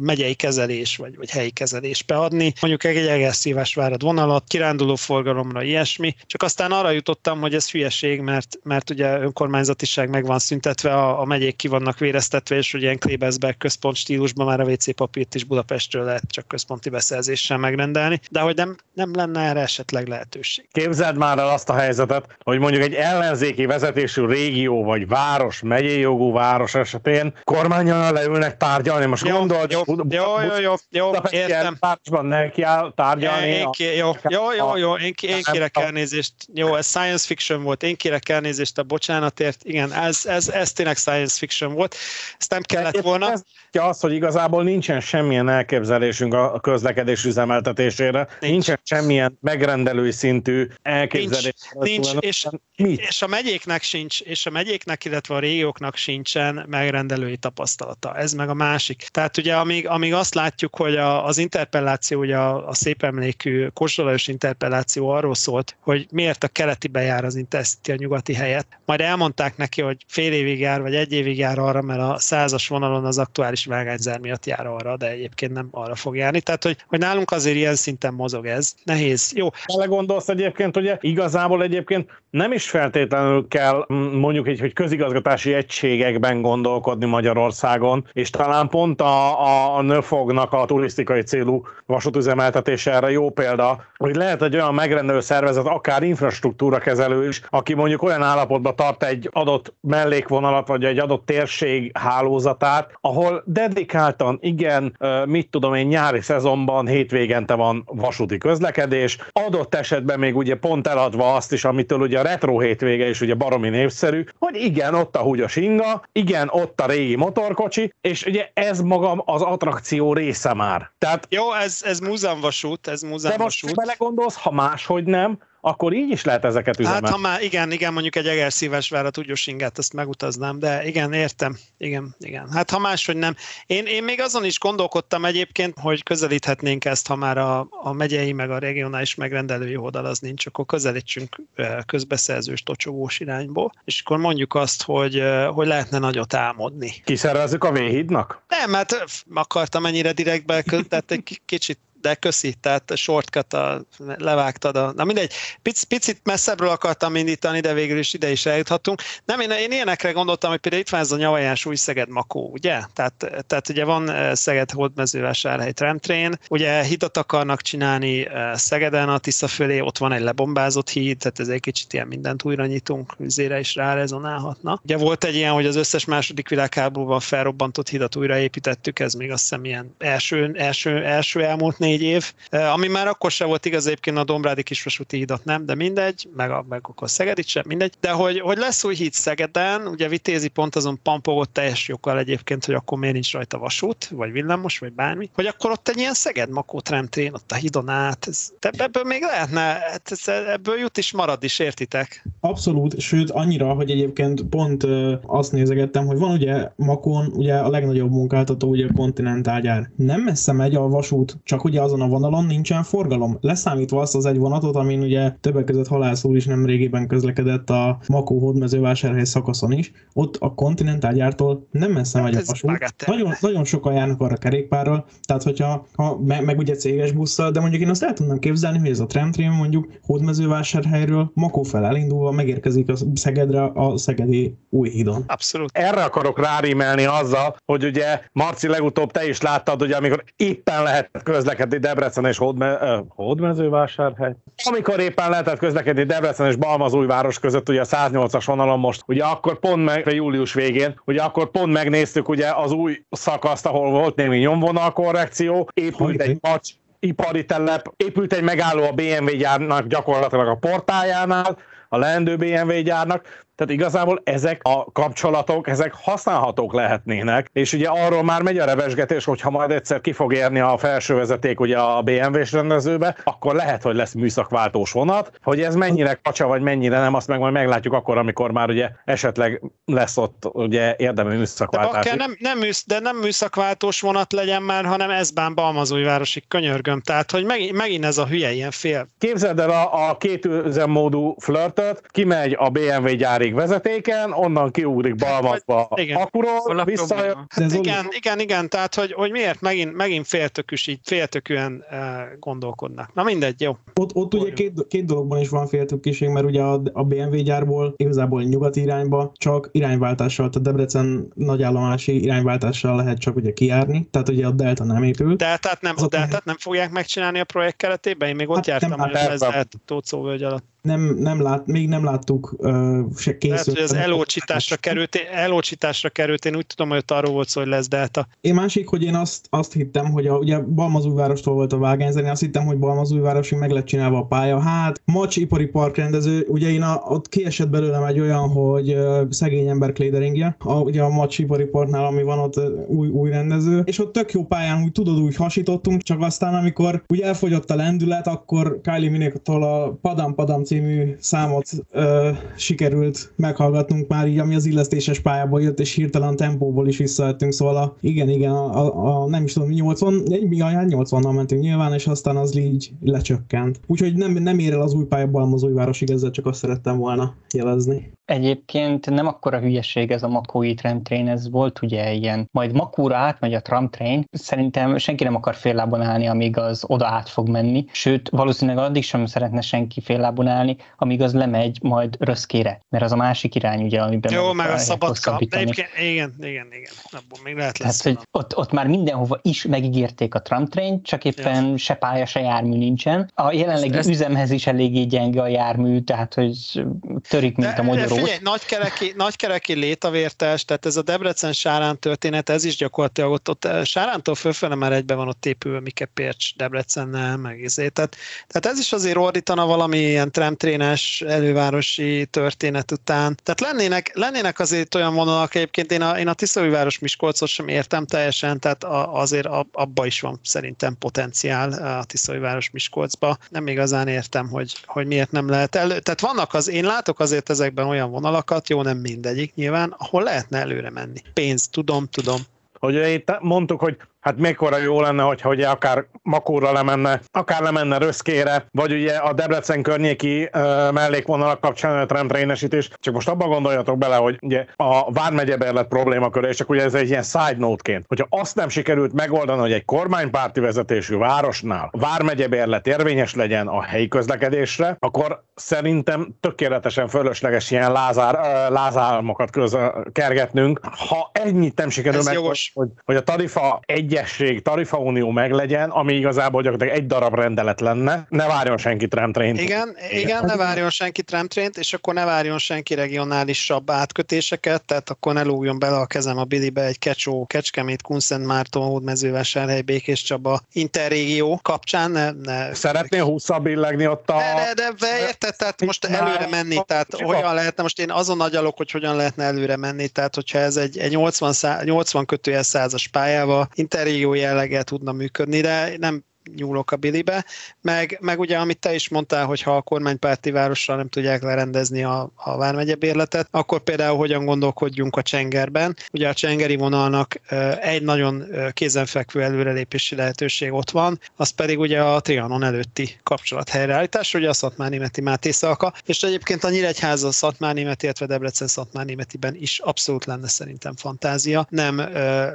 megyei kezelés, vagy, vagy helyi kezelés beadni. Mondjuk egy egész szíves várad vonalat, kiránduló forgalomra, ilyesmi. Csak aztán arra jutottam, hogy ez hülyeség, mert, mert ugye önkormányzatiság meg van szüntetve, a, a megyék ki vannak véreztetve, és ugye ilyen Klebezberg központ stílusban már a WC papírt is Budapestről lehet csak központi beszerzéssel megrendelni, de hogy nem, nem lenne erre esetleg lehetőség. Képzeld már el azt a helyzetet, hogy mondjuk egy ellenzéki vezetésű régió vagy város, megyei jogú város esetén kormányon leülnek tárgyalni. Most gondold, jó, jó, jó, jó, jó, értem. Párosban neki áll tárgyalni. Én, én, jó, jó, jó, jó, én, én kérek elnézést. Jó, ez science fiction volt, én kérek elnézést a bocsánatért. Igen, ez, ez, ez tényleg science fiction volt. Ezt nem kellett volna. Ez az, hogy igazából nincsen semmilyen elképzelésünk a közlekedés üzemeltetésére, nincs. nincsen semmilyen megrendelői szintű elképzelés. Nincs, nincs és, mit? és a megyéknek sincs, és a megyéknek, illetve a régióknak sincsen megrendelői tapasztalata. Ez meg a másik. Tehát ugye amíg, amíg azt látjuk, hogy a, az interpelláció, ugye a, a szép emlékű Kossolajos interpelláció arról szólt, hogy miért a keleti bejár az Intercity a nyugati helyet. Majd elmondták neki, hogy fél évig jár, vagy egy évig jár arra, mert a százas vonalon az aktuális vágányzár miatt jár arra, de egyébként nem arra fog járni. Tehát, hogy, hogy nálunk azért ilyen szinten mozog ez. Nehéz. Jó. Bele gondolsz egyébként, hogy igazából egyébként nem is feltétlenül kell mondjuk egy, hogy közigazgatási egységekben gondolkodni Magyarországon, és talán pont a, a, a nöfognak a turisztikai célú vasútüzemeltetése erre jó példa, hogy lehet egy olyan megrendelő szervezet, akár infrastruktúra kezelő is, aki mondjuk olyan állapotban tart egy adott mellékvonalat, vagy egy adott térség hálózatát, ahol dedikáltan, igen, mit tudom én, nyári szezonban hétvégente van vasúti közlekedés, adott esetben még ugye pont eladva azt is, amitől ugye a retro hétvége is ugye baromi népszerű, hogy igen, ott a húgyos inga, igen, ott a régi motorkocsi, és ugye ez maga az attrakció része már. Tehát, Jó, ez, ez múzeumvasút, ez múzeumvasút. De most belegondolsz, ha máshogy nem, akkor így is lehet ezeket üzemelni. Hát ha már igen, igen, mondjuk egy egerszíves vár a tudjos ingát, azt megutaznám, de igen, értem. Igen, igen. Hát ha máshogy nem. Én, én még azon is gondolkodtam egyébként, hogy közelíthetnénk ezt, ha már a, a megyei meg a regionális megrendelői oldal az nincs, akkor közelítsünk közbeszerzős tocsogós irányból, és akkor mondjuk azt, hogy, hogy lehetne nagyot álmodni. Kiszervezzük a Véhídnak? Nem, mert akartam ennyire direktbe, tehát egy kicsit de köszi, tehát shortcut, a, levágtad a... Na mindegy, pic, picit messzebbről akartam indítani, de végül is ide is eljuthatunk. Nem, én, én ilyenekre gondoltam, hogy például itt van ez a nyavajás új Szeged Makó, ugye? Tehát, tehát ugye van eh, Szeged Hódmezővásárhely tramtrain, ugye hidat akarnak csinálni eh, Szegeden a Tisza fölé, ott van egy lebombázott híd, tehát ez egy kicsit ilyen mindent újra nyitunk, üzére is rárezonálhatna. Ugye volt egy ilyen, hogy az összes második világháborúban felrobbantott hidat újraépítettük, ez még azt hiszem ilyen első, első, első elmúlt négy év, ami már akkor sem volt igaz egyébként a Dombrádi kisvasúti hídat nem, de mindegy, meg, a, meg akkor Szegedit sem, mindegy. De hogy, hogy lesz új híd Szegeden, ugye Vitézi pont azon pampogott teljes joggal egyébként, hogy akkor miért nincs rajta vasút, vagy villamos, vagy bármi, hogy akkor ott egy ilyen Szeged Makó tramtrain, ott a hídon át, ez, ebből még lehetne, hát ez, ebből jut is marad is, értitek? Abszolút, sőt annyira, hogy egyébként pont azt nézegettem, hogy van ugye Makón ugye a legnagyobb munkáltató, ugye a Continental gyár. Nem messze megy a vasút, csak ugye ugye azon a vonalon nincsen forgalom. Leszámítva azt az egy vonatot, amin ugye többek között Halász úr is nem régiben közlekedett a Makó hódmezővásárhely szakaszon is, ott a kontinentálgyártól nem messze Hát megy a ez vasút. Nagyon, nagyon sokan járnak arra kerékpárral, tehát hogyha ha, meg, meg, ugye céges busszal, de mondjuk én azt el tudnám képzelni, hogy ez a tramtrain mondjuk hódmezővásárhelyről Makó fel elindulva megérkezik a Szegedre a Szegedi új hídon. Abszolút. Erre akarok rárímelni azzal, hogy ugye Marci legutóbb te is láttad, hogy amikor éppen lehetett közlekedni Debrecen és Hódme, uh, Hódmezővásárhely. Amikor éppen lehetett közlekedni Debrecen és Balmazújváros között, ugye a 108-as vonalon most, ugye akkor pont meg, július végén, ugye akkor pont megnéztük ugye az új szakaszt, ahol volt némi nyomvonal korrekció, épült egy macs, ipari telep, épült egy megálló a BMW gyárnak gyakorlatilag a portájánál, a leendő BMW gyárnak, tehát igazából ezek a kapcsolatok, ezek használhatók lehetnének, és ugye arról már megy a revesgetés, hogyha majd egyszer ki fog érni a felső vezeték ugye a BMW-s rendezőbe, akkor lehet, hogy lesz műszakváltós vonat, hogy ez mennyire kacsa, vagy mennyire nem, azt meg majd meglátjuk akkor, amikor már ugye esetleg lesz ott ugye érdemi De műszakváltás. akár nem, nem műsz, de nem műszakváltós vonat legyen már, hanem ezbán Balmazújvárosi könyörgöm. Tehát, hogy megint, megint ez a hülye ilyen fél. Képzeld el a, a két üzemmódú flörtöt, kimegy a BMW gyárig vezetéken, onnan kiugrik Balmazba Igen. Akuról, visszajön, Hát igen, igen, igen, tehát hogy, hogy miért megint, megint féltökűs, így féltökűen uh, gondolkodnak. Na mindegy, jó. Ott, ott ugye két, két dologban is van féltőkiség, mert ugye a, a BMW gyárból igazából nyugati irányba csak irányváltással, tehát Debrecen nagyállomási irányváltással lehet csak ugye kijárni, tehát ugye a Delta nem épült. Deltát nem, Deltát nem fogják megcsinálni a projekt keretében? Én még ott Hát jártam, nem, hogy hát ez lehet Tócóvölgy alatt. Nem, nem lát, még nem láttuk uh, se Lehet, készült. hogy az elócsításra került, elócsításra került, én úgy tudom, hogy ott arról volt szó, hogy lesz Delta. Én másik, hogy én azt, azt hittem, hogy a, ugye Balmazújvárostól volt a vágányzene, azt hittem, hogy Balmazújvárosig meg lett csinálva a pálya. Hát, Macs ipari parkrendező, ugye én a, ott kiesett belőlem egy olyan, hogy uh, szegény ember cleaderingje, a, ugye a Macs ipari parknál, ami van ott uh, új, új rendező, és ott tök jó pályán, úgy tudod, úgy hasítottunk, csak aztán amikor úgy elfogyott a lendület, akkor Kylie Minéktól a Padam Padam című számot uh, sikerült meghallgatnunk már így, ami az illesztéses pályából jött, és hirtelen tempóból is visszajöttünk, szóval a, igen, igen, a, a, a, nem is tudom, 80, egy, mi a 80-nal mentünk nyilván, és aztán az így lecsökkent. Úgyhogy nem, nem ér el az új pálya Balmazújvárosig, ezzel csak azt szerettem volna jelezni. Egyébként nem akkora hülyeség ez a Makói tramtrain, ez volt ugye ilyen, majd Makóra átmegy a tramtrain, szerintem senki nem akar fél lábon állni, amíg az oda át fog menni, sőt valószínűleg addig sem szeretne senki fél lábon állni, amíg az lemegy majd röszkére, mert az a másik irány ugye, amiben Jó, meg a lehet szabadka. De egyébként, igen, igen, igen. Abból még lehet lesz. Tehát, hogy ott, ott már mindenhova is megígérték a tramtrain, csak éppen se pálya, se jármű nincsen. A jelenlegi Ezt- üzemhez is eléggé gyenge a jármű, tehát hogy törik, mint De, a de magyarós. figyelj, nagykereki, nagykereki létavértes, tehát ez a Debrecen Sárán történet, ez is gyakorlatilag ott, ott eh, Sárántól fölfele már egybe van ott épülve Mike Pércs Debrecennel, meg izé. Tehát, tehát ez is azért ordítana valami ilyen tramtrénes elővárosi történet után. Tehát lennének, lennének azért olyan vonalak, egyébként én a, én a Tiszaújváros Miskolcot sem értem teljesen, tehát a, azért a, abba is van szerintem potenciál a Tiszaújváros Miskolcba. Nem igazán értem, hogy, hogy miért nem lehet elő. Tehát vannak az, én látok azért ezekben olyan vonalakat, jó, nem mindegyik nyilván, ahol lehetne előre menni. Pénz, tudom, tudom. hogy itt mondtuk, hogy hát mekkora jó lenne, hogyha ugye akár Makóra lemenne, akár lemenne Röszkére, vagy ugye a Debrecen környéki uh, mellékvonalak kapcsán a tramtrénesítés. Csak most abban gondoljatok bele, hogy ugye a Vármegyeber lett problémaköre, és csak ugye ez egy ilyen side note-ként. Hogyha azt nem sikerült megoldani, hogy egy kormánypárti vezetésű városnál Vármegyebérlet érvényes legyen a helyi közlekedésre, akkor szerintem tökéletesen fölösleges ilyen lázár, lázálmokat köz, kergetnünk. Ha ennyit nem sikerül meg, hogy, hogy a tarifa egyesség, tarifaunió meglegyen, ami igazából gyakorlatilag egy darab rendelet lenne, ne várjon senki tramtrain Igen, igen, ne várjon senki tramtrént, és akkor ne várjon senki regionálisabb átkötéseket, tehát akkor ne lógjon bele a kezem a bilibe egy Kecsó, Kecskemét, Kunszent Márton, Hódmezővásárhely, Békés Csaba, Interrégió kapcsán, ne, ne. Szeretnél húszabb billegni ott a... De, de, de, érted, tehát most előre menni, tehát hogyan lehetne, most én azon agyalok, hogy hogyan lehetne előre menni, tehát hogyha ez egy, egy 80, szá, 80 kötőjel százas pályával interrégió jelleggel tudna működni, de nem nyúlok a bilibe, meg, meg ugye amit te is mondtál, hogy ha a kormánypárti várossal nem tudják lerendezni a, a vármegye bérletet, akkor például hogyan gondolkodjunk a Csengerben. Ugye a Csengeri vonalnak egy nagyon kézenfekvő előrelépési lehetőség ott van, az pedig ugye a Trianon előtti kapcsolat helyreállítás, ugye a Szatmár-Németi Máté Szalka, és egyébként a Nyíregyháza Szatmár-Németi, illetve Debrecen Szatmár-Németiben is abszolút lenne szerintem fantázia. Nem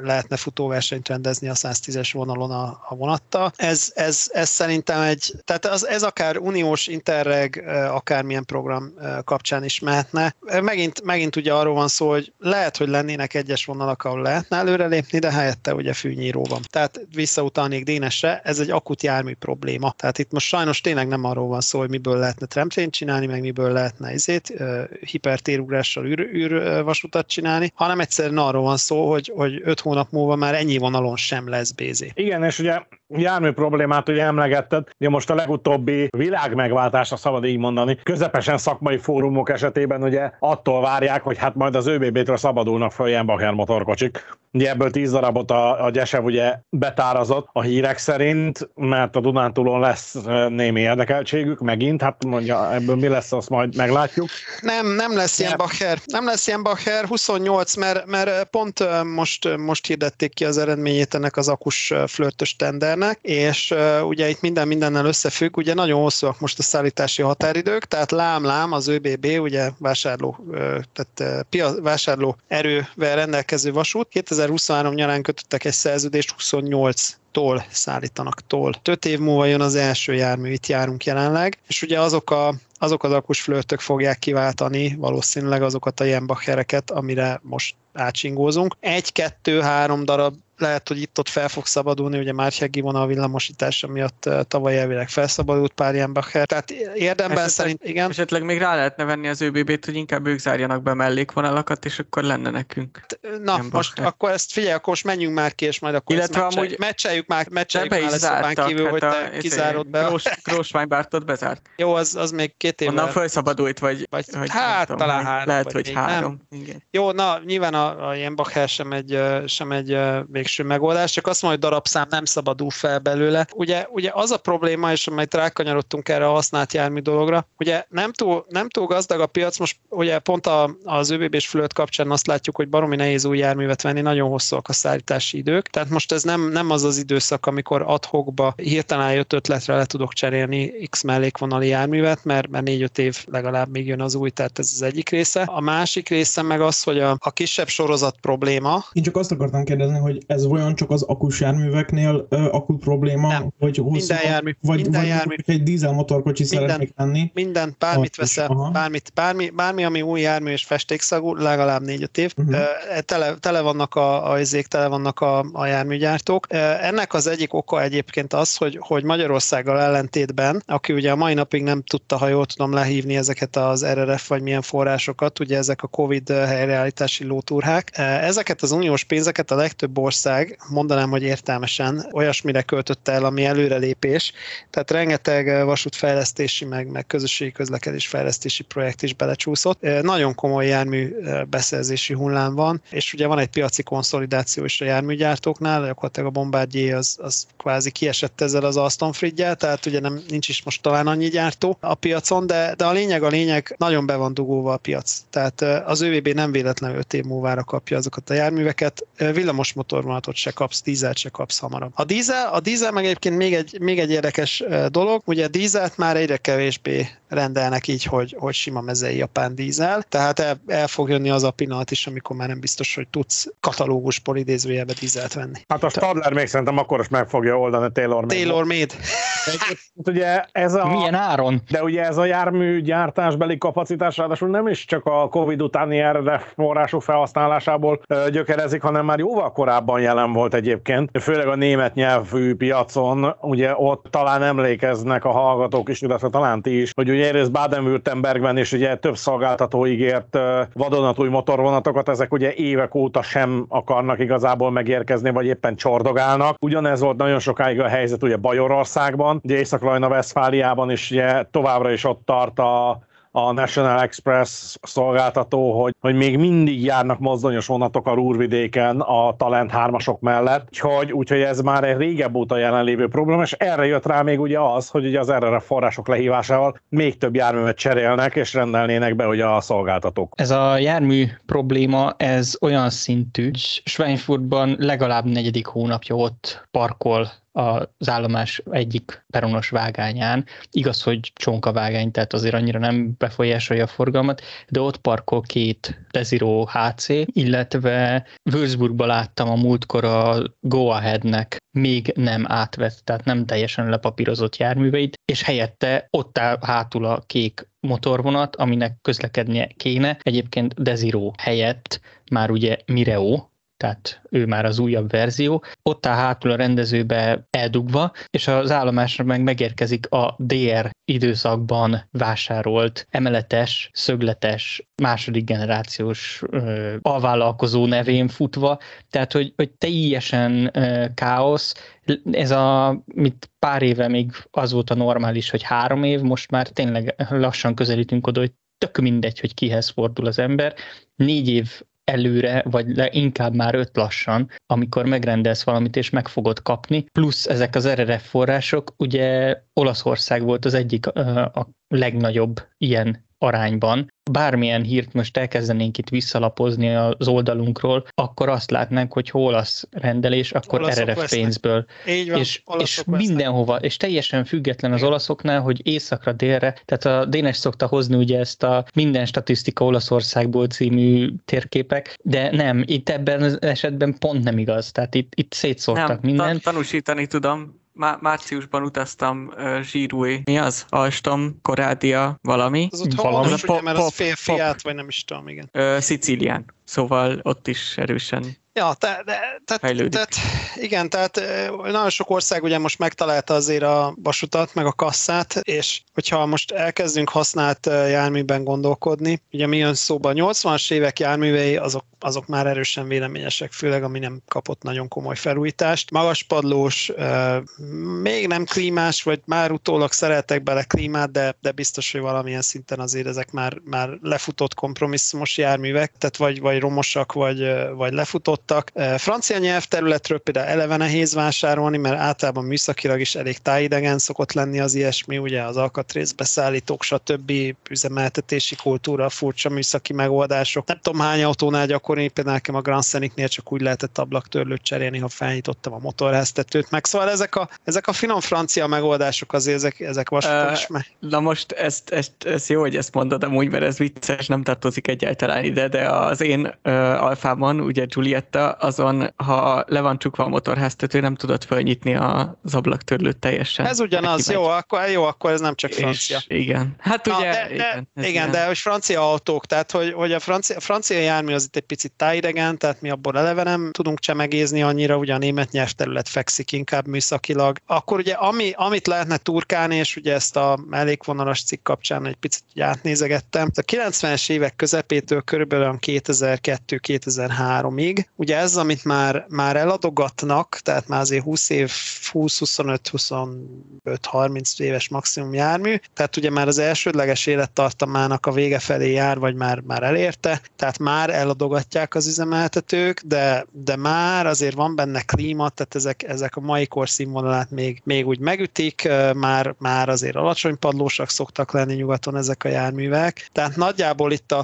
lehetne futóversenyt rendezni a 110-es vonalon a, a vonattal. Ez, ez, ez szerintem egy, tehát az, ez akár uniós interreg, akármilyen program kapcsán is mehetne. Megint, megint ugye arról van szó, hogy lehet, hogy lennének egyes vonalak, ahol lehetne előrelépni, de helyette ugye fűnyíró van. Tehát visszautalnék Dénesre, ez egy akut jármű probléma. Tehát itt most sajnos tényleg nem arról van szó, hogy miből lehetne tramtrént csinálni, meg miből lehetne izét, hipertérugrással űr, űrvasutat csinálni, hanem egyszerűen arról van szó, hogy, hogy öt hónap múlva már ennyi vonalon sem lesz BZ. Igen, és ugye jármű problémát ugye emlegetted, ugye most a legutóbbi világ megváltása szabad így mondani, közepesen szakmai fórumok esetében ugye attól várják, hogy hát majd az ÖBB-től szabadulnak fel ilyen Bacher motorkocsik. Ugye ebből tíz darabot a, a Gyesev ugye betárazott a hírek szerint, mert a Dunántúlon lesz némi érdekeltségük megint, hát mondja, ebből mi lesz, azt majd meglátjuk. Nem, nem lesz ilyen Bacher, nem lesz ilyen Bacher, 28, mert, mert pont most, most hirdették ki az eredményét ennek az akus flörtös tendernek, és ugye itt minden mindennel összefügg, ugye nagyon hosszúak most a szállítási határidők, tehát lám-lám az ÖBB, ugye vásárló, tehát pia, vásárló erővel rendelkező vasút, 2023 nyarán kötöttek egy szerződést 28 tól szállítanak tól. Több év múlva jön az első jármű, itt járunk jelenleg, és ugye azok a azok az akus flörtök fogják kiváltani valószínűleg azokat a Jenbachereket, amire most átsingózunk. Egy, kettő, három darab lehet, hogy itt-ott fel fog szabadulni, ugye Mártyági vonal villamosítása miatt tavaly elvileg felszabadult pár Jenbacher. Tehát érdemben esetleg, szerint, igen. Esetleg még rá lehetne venni az ÖBB-t, hogy inkább ők zárjanak be mellékvonalakat, és akkor lenne nekünk. Na, Jenbacher. most akkor ezt figyelj, akkor most menjünk már ki, és majd akkor Illetve ezt amúgy meccseljük már, meccseljük már lesz kívül, hát hogy te a, kizárod be. Grósványbártot bezárt. Jó, az, az még két évvel. Onnan felszabadult, vagy, vagy hogy hát tudom, talán három. Lehet, hogy három. Igen. Jó, na, nyilván a, a Jenbacher sem egy, sem egy végső megoldás, csak azt mondja, hogy darabszám nem szabadul fel belőle. Ugye, ugye az a probléma, és amelyet rákanyarodtunk erre a használt jármű dologra, ugye nem túl, nem túl gazdag a piac, most ugye pont a, az ÖBB-s fülöt kapcsán azt látjuk, hogy baromi nehéz új járművet venni, nagyon hosszúak a szállítási idők, tehát most ez nem, nem az az időszak, amikor adhokba hirtelen jött ötletre le tudok cserélni X mellékvonali járművet, mert, mert négy-öt év legalább még jön az új, tehát ez az egyik része. A másik része meg az, hogy a, a kisebb sorozat probléma. Én csak azt akartam kérdezni, hogy ez olyan csak az akus járműveknél uh, akut probléma, Nem. hogy hosszú, minden jármű, vagy, minden vagy jármű. egy dízel motorkocsi minden, szeretnék venni. Minden, bármit veszel, bármit, bármi, bármi, ami új jármű és festékszagú, legalább négy-öt év. Uh-huh. Tele, tele vannak a, a izék, tele vannak a, a járműgyártók. Ennek az egyik oka egyébként az, hogy, hogy Magyarországgal ellentétben, aki ugye a mai napig nem tudta, ha jól tudom, lehívni ezeket az RRF vagy milyen forrásokat, ugye ezek a Covid helyreállítási lótúrhák. Ezeket az uniós pénzeket a legtöbb ország, ország, mondanám, hogy értelmesen olyasmire költötte el, ami előrelépés. Tehát rengeteg eh, vasútfejlesztési, meg, meg közösségi közlekedés fejlesztési projekt is belecsúszott. Eh, nagyon komoly jármű eh, beszerzési hullám van, és ugye van egy piaci konszolidáció is a járműgyártóknál, gyakorlatilag a Bombardier az, az kvázi kiesett ezzel az Aston fridge tehát ugye nem, nincs is most talán annyi gyártó a piacon, de, de a lényeg a lényeg, nagyon be van dugóva a piac. Tehát az ÖVB nem véletlenül 5 év múlvára kapja azokat a járműveket. Villamosmotor 486-ot se kapsz, dízelt se kapsz hamarabb. A dízel, a dízel meg egyébként még egy, még egy érdekes dolog, ugye a dízelt már egyre kevésbé rendelnek így, hogy, hogy sima mezei japán dízel, tehát el, el fog jönni az a pillanat is, amikor már nem biztos, hogy tudsz katalógus polidézőjebe dízelt venni. Hát a Stadler még szerintem akkor is meg fogja oldani Taylor Made. Taylor Made. ugye ez a, Milyen áron? De ugye ez a jármű gyártásbeli kapacitás ráadásul nem is csak a Covid utáni RDF források felhasználásából gyökerezik, hanem már jóval korábban jelen volt egyébként, főleg a német nyelvű piacon, ugye ott talán emlékeznek a hallgatók is, illetve talán ti is, hogy ugye egyrészt Baden-Württembergben is ugye több szolgáltató ígért vadonatúj motorvonatokat, ezek ugye évek óta sem akarnak igazából megérkezni, vagy éppen csordogálnak. Ugyanez volt nagyon sokáig a helyzet ugye Bajorországban, ugye Észak-Rajna-Veszfáliában is ugye továbbra is ott tart a a National Express szolgáltató, hogy, hogy még mindig járnak mozdonyos vonatok a Rúrvidéken a Talent hármasok mellett, úgyhogy, úgyhogy ez már egy régebb óta jelenlévő probléma, és erre jött rá még ugye az, hogy ugye az erre források lehívásával még több járművet cserélnek, és rendelnének be ugye a szolgáltatók. Ez a jármű probléma, ez olyan szintű, hogy Schweinfurtban legalább negyedik hónapja ott parkol az állomás egyik peronos vágányán. Igaz, hogy csonka vágány, tehát azért annyira nem befolyásolja a forgalmat, de ott parkol két Desiro HC, illetve Würzburgba láttam a múltkor a Go Ahead-nek még nem átvett, tehát nem teljesen lepapírozott járműveit, és helyette ott áll hátul a kék motorvonat, aminek közlekednie kéne. Egyébként Desiro helyett már ugye Mireo, tehát ő már az újabb verzió, ott áll hátul a rendezőbe eldugva, és az állomásra meg megérkezik a DR időszakban vásárolt emeletes, szögletes, második generációs ö, alvállalkozó nevén futva, tehát hogy, hogy teljesen ö, káosz, ez a, mit pár éve még az volt a normális, hogy három év, most már tényleg lassan közelítünk oda, hogy tök mindegy, hogy kihez fordul az ember. Négy év előre, vagy le, inkább már öt lassan, amikor megrendelsz valamit és meg fogod kapni, plusz ezek az RRF források, ugye Olaszország volt az egyik a legnagyobb ilyen arányban. Bármilyen hírt most elkezdenénk itt visszalapozni az oldalunkról, akkor azt látnánk, hogy hol az rendelés, akkor olaszok RRF vesznek. pénzből. Így van, és, és mindenhova, és teljesen független az olaszoknál, hogy északra, délre, tehát a Dénes szokta hozni ugye ezt a minden statisztika Olaszországból című térképek, de nem, itt ebben az esetben pont nem igaz, tehát itt, itt szétszórtak nem, mindent. tanúsítani tudom, Má- márciusban utaztam uh, Zsírúj, mi az? Alstom, Korádia, valami. Az ott valami. Ugye, mert az fél fiát, vagy nem is tudom, igen. Uh, Szicílián, szóval ott is erősen Ja, te, de, tehát, tehát, igen, tehát nagyon sok ország ugye most megtalálta azért a vasutat, meg a kasszát, és hogyha most elkezdünk használt járműben gondolkodni, ugye mi jön szóba, a 80-as évek járművei, azok, azok már erősen véleményesek, főleg ami nem kapott nagyon komoly felújítást. Magaspadlós, még nem klímás, vagy már utólag szeretek bele klímát, de, de biztos, hogy valamilyen szinten azért ezek már, már lefutott kompromisszumos járművek, tehát vagy, vagy romosak, vagy, vagy lefutott hallottak. Francia nyelvterületről például eleve nehéz vásárolni, mert általában műszakilag is elég tájidegen szokott lenni az ilyesmi, ugye az alkatrészbeszállítók, stb. üzemeltetési kultúra, furcsa műszaki megoldások. Nem tudom hány autónál gyakori, például nekem a Grand Scenicnél csak úgy lehetett ablaktörlőt cserélni, ha felnyitottam a motorháztetőt meg. Szóval ezek a, ezek a finom francia megoldások azért ezek, ezek vasúton is meg. Na most ezt, ezt, ezt, jó, hogy ezt mondod amúgy, mert ez vicces, nem tartozik egyáltalán ide, de az én uh, alfában, ugye Giulietta azon, ha le van csukva a motorháztető, nem tudod felnyitni az ablaktörlőt teljesen. Ez ugyanaz, jó akkor, jó, akkor ez nem csak francia. És igen. Hát ugye, Na, de, de, igen, igen, de hogy francia autók, tehát hogy, hogy a francia, a francia jármű az itt egy picit tájidegen, tehát mi abból eleve nem tudunk csemegézni annyira, ugye a német nyelvterület fekszik inkább műszakilag. Akkor ugye ami, amit lehetne turkálni, és ugye ezt a mellékvonalas cikk kapcsán egy picit átnézegettem, a 90-es évek közepétől körülbelül 2002-2003-ig Ugye ez, amit már, már eladogatnak, tehát már azért 20 év, 20-25-25-30 éves maximum jármű, tehát ugye már az elsődleges élettartamának a vége felé jár, vagy már, már elérte, tehát már eladogatják az üzemeltetők, de, de már azért van benne klíma, tehát ezek, ezek a mai kor színvonalát még, még úgy megütik, már, már azért alacsony padlósak szoktak lenni nyugaton ezek a járművek, tehát nagyjából itt a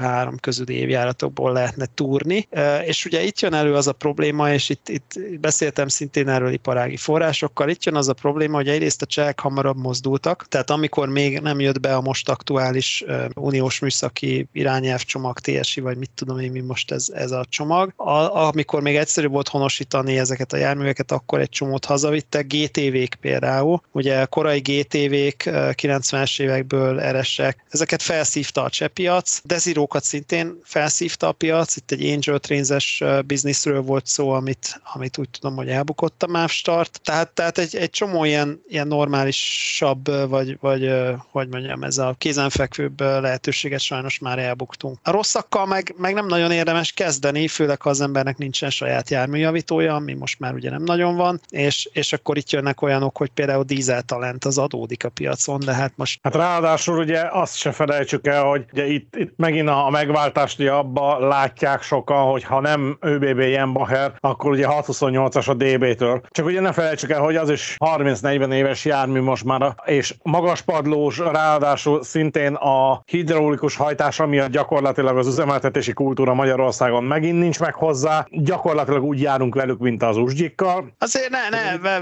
95-2002-3 közüli évjáratokból lehetne túrni, és ugye itt jön elő az a probléma, és itt, itt beszéltem szintén erről iparági forrásokkal, itt jön az a probléma, hogy egyrészt a csehek hamarabb mozdultak, tehát amikor még nem jött be a most aktuális uniós műszaki irányelvcsomag, TSI, vagy mit tudom én, mi most ez, ez a csomag, a, amikor még egyszerű volt honosítani ezeket a járműveket, akkor egy csomót hazavittek, GTV-k például, ugye korai GTV-k 90-es évekből eresek, ezeket felszívta a cseh piac, Desiro hasonlókat szintén felszívta a piac. Itt egy Angel Trains-es bizniszről volt szó, amit, amit úgy tudom, hogy elbukott a MÁV start. Tehát, tehát egy, egy csomó ilyen, ilyen normálisabb, vagy, vagy hogy mondjam, ez a kézenfekvőbb lehetőséget sajnos már elbuktunk. A rosszakkal meg, meg nem nagyon érdemes kezdeni, főleg ha az embernek nincsen saját járműjavítója, ami most már ugye nem nagyon van, és, és akkor itt jönnek olyanok, hogy például dízeltalent az adódik a piacon, de hát most... Hát ráadásul ugye azt se felejtsük el, hogy ugye itt, itt megint a megváltást ugye abba látják sokan, hogy ha nem ÖBB Jenbacher, akkor ugye 628-as a DB-től. Csak ugye ne felejtsük el, hogy az is 30-40 éves jármű most már, és magas padlós, ráadásul szintén a hidraulikus hajtása miatt gyakorlatilag az üzemeltetési kultúra Magyarországon megint nincs meg hozzá, gyakorlatilag úgy járunk velük, mint az usgyikkal. Azért ne, ne,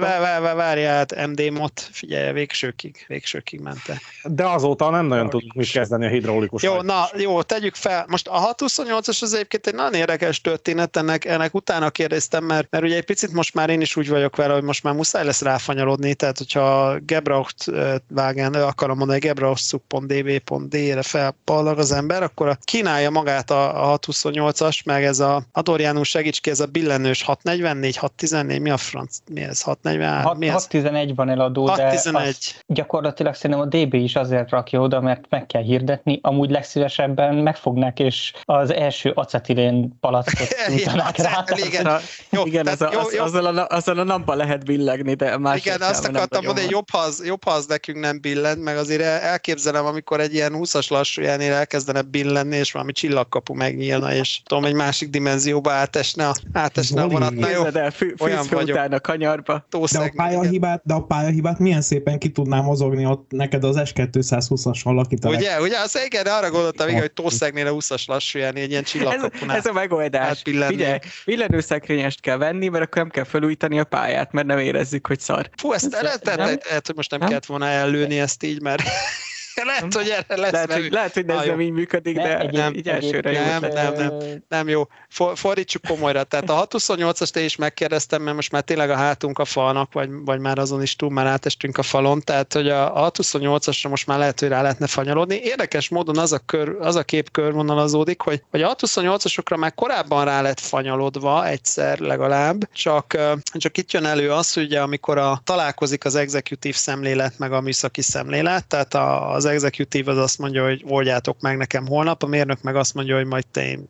várjál, hát MD Mot, figyelj, végsőkig, végsőkig mente. De azóta nem nagyon tudunk mit kezdeni a hidraulikus Jó, na, jó, tegyük fel. Most a 628-as az egyébként egy nagyon érdekes történet, ennek, ennek utána kérdeztem, mert, mert ugye egy picit most már én is úgy vagyok vele, hogy most már muszáj lesz ráfanyalodni, tehát hogyha Gebraucht vágán, akarom mondani, gebraucht.db.d-re felpallag az ember, akkor kínálja magát a, a 628-as, meg ez a Adorjánus segíts ki, ez a billenős 644, 614, mi a franc, mi ez, 643? 6, mi ez? 611 van eladó, 611. de gyakorlatilag szerintem a DB is azért rakja oda, mert meg kell hirdetni, amúgy legszívesebben megfognák, és az első acetilén palackot nyújtanák rá. Igen, jó, igen az, jó, az, jó. Azzal, a, azzal a napban lehet billegni, de más Igen, azt akartam mondani, jobb ha, az, jobb ha az nekünk nem billent, meg azért elképzelem, amikor egy ilyen 20-as lassújánél elkezdene billenni, és valami csillagkapu megnyílna, és tudom, egy másik dimenzióba átesne a, átesne a vonat. Na jó, el, fű, olyan vagyok. utána kanyarba. De a, pályahibát, de a pályahibát milyen szépen ki tudnám mozogni ott neked az S220-assal lakítanak. Ugye, ugye, az igen, arra gondoltam, igen, hogy Tószegnél a 20-as lassúján egy ilyen csillagkapunál. Ez, ez a megoldás. Hát Figyelj, villanőszekrényest kell venni, mert akkor nem kell felújítani a pályát, mert nem érezzük, hogy szar. Fú, ezt lehet, lehet, hogy most nem, nem kellett volna ellőni ezt így, mert lehet, hogy erre lesz. Lehet, hogy, lehet, hogy ez nem így működik, de egy, nem, így elsőre nem, nem, nem, nem, nem, jó. For, fordítsuk komolyra. Tehát a 628-ast én is megkérdeztem, mert most már tényleg a hátunk a falnak, vagy, vagy már azon is túl, már átestünk a falon, tehát hogy a, a 628-asra most már lehet, hogy rá lehetne fanyalodni. Érdekes módon az a, kör, az a kép körvonalazódik, hogy, hogy a 628-asokra már korábban rá lett fanyalodva egyszer legalább, csak, csak itt jön elő az, hogy ugye, amikor a, találkozik az executive szemlélet meg a műszaki szemlélet, tehát a, az executive az azt mondja, hogy oldjátok meg nekem holnap, a mérnök meg azt mondja, hogy majd te én